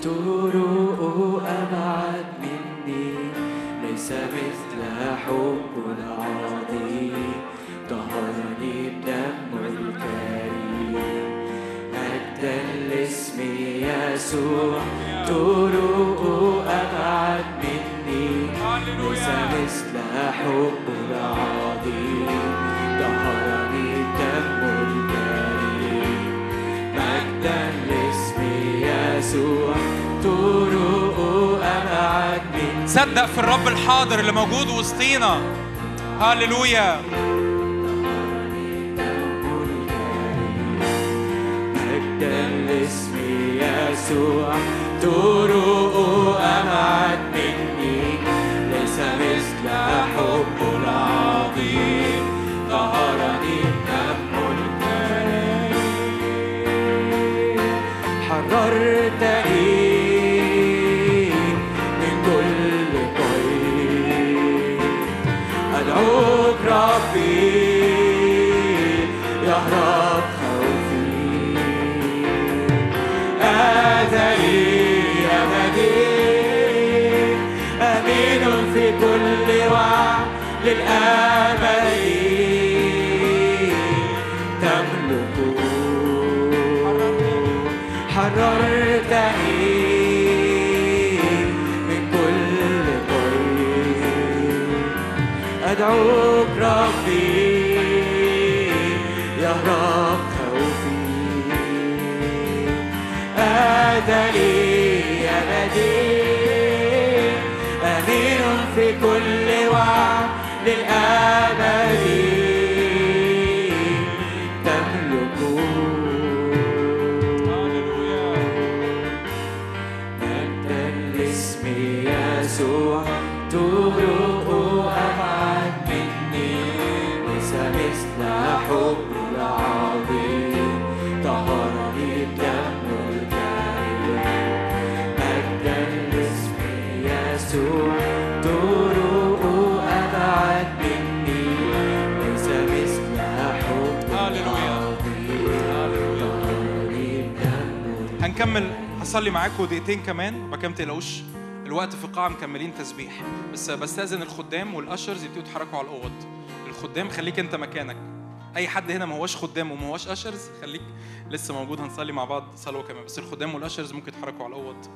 A: طرق أبعد مني ليس مثل حب العظيم طهرني بدم الكريم مجد الاسم يسوع طرق أبعد مني ليس مثل حب العظيم طهرني بدم الكريم مجدا لاسم يسوع طرق أبعد مني
C: صدق في الرب الحاضر اللي موجود وسطينا. هللويا.
A: مجدا لاسم يسوع طرق أبعد مني ليس مثل حب للأبد.
C: هصلي معاكم دقيقتين كمان ما تقلقوش. الوقت في القاعة مكملين تسبيح. بس بستأذن الخدام والأشرز يبتدوا يتحركوا على الأوض. الخدام خليك أنت مكانك. أي حد هنا ما هوش خدام وما هوش أشرز خليك لسه موجود هنصلي مع بعض صلوة كمان. بس الخدام والأشرز ممكن يتحركوا على الأوض.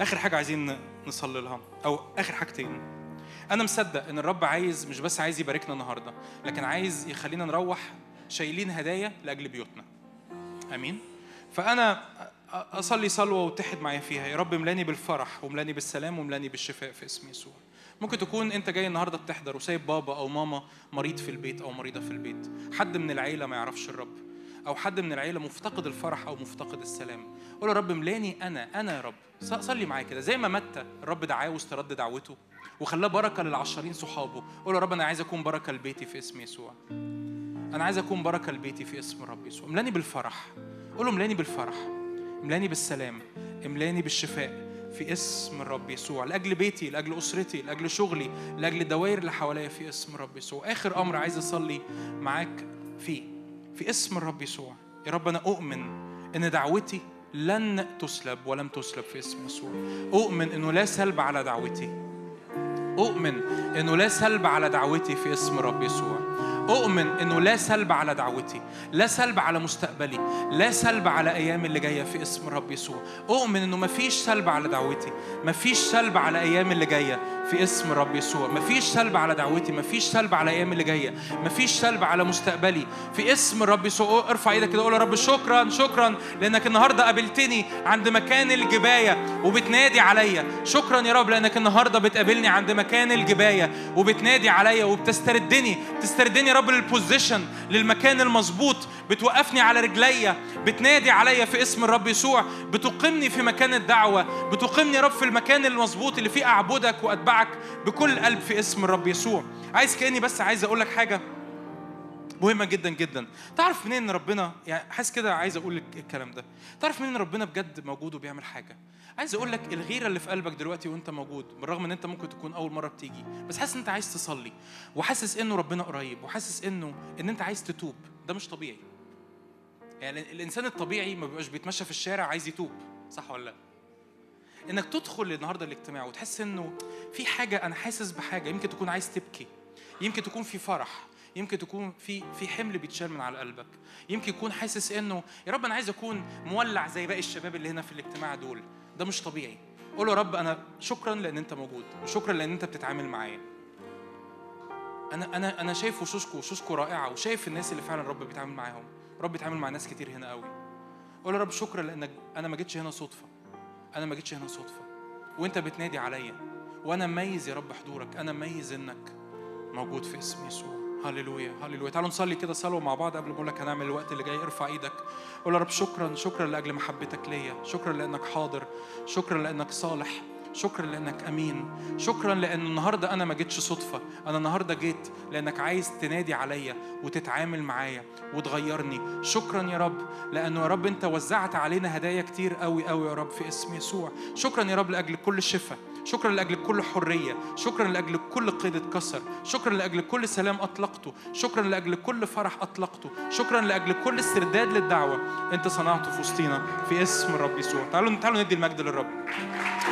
C: آخر حاجة عايزين نصلي لها أو آخر حاجتين. أنا مصدق إن الرب عايز مش بس عايز يباركنا النهاردة لكن عايز يخلينا نروح شايلين هدايا لأجل بيوتنا. آمين؟ فأنا أصلي صلوة واتحد معايا فيها. يا رب املاني بالفرح واملاني بالسلام واملاني بالشفاء في اسم يسوع. ممكن تكون انت جاي النهارده بتحضر وسايب بابا أو ماما مريض في البيت أو مريضة في البيت. حد من العيلة ما يعرفش الرب. أو حد من العيلة مفتقد الفرح أو مفتقد السلام. قول يا رب املاني أنا أنا يا رب. صلي معايا كده. زي ما متى الرب دعاه واسترد دعوته وخلاه بركة للعشرين صحابه. قول يا رب أنا عايز أكون بركة لبيتي في اسم يسوع. أنا عايز أكون بركة لبيتي في اسم الرب يسوع. املاني بالفرح. قول له بالفرح. املاني بالسلام املاني بالشفاء في اسم الرب يسوع لأجل بيتي لأجل أسرتي لأجل شغلي لأجل الدوائر اللي حواليا في اسم الرب يسوع. آخر أمر عايز أصلي معاك فيه في اسم الرب يسوع. يا رب أنا أؤمن إن دعوتي لن تسلب ولم تسلب في اسم يسوع. أؤمن إنه لا سلب على دعوتي. أؤمن إنه لا سلب على دعوتي في اسم رب يسوع. أؤمن إنه لا سلب على دعوتي لا سلب على مستقبلي لا سلب على أيام اللي جاية في اسم رب يسوع. أؤمن إنه مفيش سلب على دعوتي مفيش سلب على أيام اللي جاية في اسم رب يسوع. مفيش سلب على دعوتي مفيش سلب على أيام اللي جاية مفيش سلب على مستقبلي في اسم رب يسوع. ارفع إيدك كده قول يا رب شكرا شكرا لأنك النهاردة قابلتني عند مكان الجباية وبتنادي عليا. شكرا يا رب لأنك النهاردة بتقابلني عند مكان الجباية وبتنادي عليا وبتستردني بتستردني يا رب للبوزيشن للمكان المظبوط بتوقفني على رجليا بتنادي عليا في اسم الرب يسوع بتقيمني في مكان الدعوة بتقيمني يا رب في المكان المظبوط اللي فيه أعبدك وأتبعك بكل قلب في اسم الرب يسوع. عايز كأني بس عايز أقول لك حاجة مهمة جدا جدا. تعرف منين ربنا؟ يعني حاسس كده عايز أقول لك الكلام ده. تعرف منين ربنا بجد موجود وبيعمل حاجة؟ عايز أقول لك الغيرة اللي في قلبك دلوقتي وأنت موجود بالرغم إن أنت ممكن تكون أول مرة بتيجي بس حاسس إن أنت عايز تصلي وحاسس إنه ربنا قريب وحاسس إنه إن أنت عايز تتوب ده مش طبيعي. يعني الإنسان الطبيعي ما بيبقاش بيتمشى في الشارع عايز يتوب صح ولا لأ؟ إنك تدخل النهارده الاجتماع وتحس إنه في حاجة أنا حاسس بحاجة يمكن تكون عايز تبكي يمكن تكون في فرح يمكن تكون في في حمل بيتشال من على قلبك يمكن يكون حاسس إنه يا رب أنا عايز أكون مولع زي باقي الشباب اللي هنا في الاجتماع دول. ده مش طبيعي. قول له يا رب أنا شكرا لأن أنت موجود. وشكرا لأن أنت بتتعامل معايا. أنا أنا أنا شايف وشوشكم وشوشكم رائعة وشايف الناس اللي فعلا الرب بيتعامل معاهم. الرب بيتعامل مع ناس كتير هنا قوي. قول يا رب شكرا لأنك أنا ما جيتش هنا صدفة. أنا ما جيتش هنا صدفة. وأنت بتنادي عليا. وأنا مميز يا رب حضورك. أنا مميز إنك موجود في اسم يسوع. هللويا هللويا. تعالوا نصلي كده صلوة مع بعض قبل ما أقول لك هنعمل الوقت اللي جاي. ارفع إيدك. قول يا رب شكرا شكرا لأجل محبتك ليا. شكرا لأنك حاضر. شكرا لأنك صالح. شكرا لأنك أمين. شكرا لأن النهارده أنا ما جيتش صدفة. أنا النهارده جيت لأنك عايز تنادي عليا وتتعامل معايا وتغيرني. شكرا يا رب لأنه يا رب أنت وزعت علينا هدايا كتير قوي قوي يا رب في اسم يسوع. شكرا يا رب لأجل كل شفاء. شكرا لأجل كل حرية شكرا لأجل كل قيد اتكسر شكرا لأجل كل سلام أطلقته شكرا لأجل كل فرح أطلقته شكرا لأجل كل استرداد للدعوة. أنت صنعته في وسطينا في اسم الرب يسوع. تعالوا تعالوا ندي المجد للرب.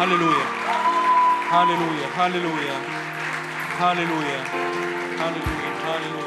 C: هللويا. هللويا. هللويا. هللويا. هللويا. هللويا.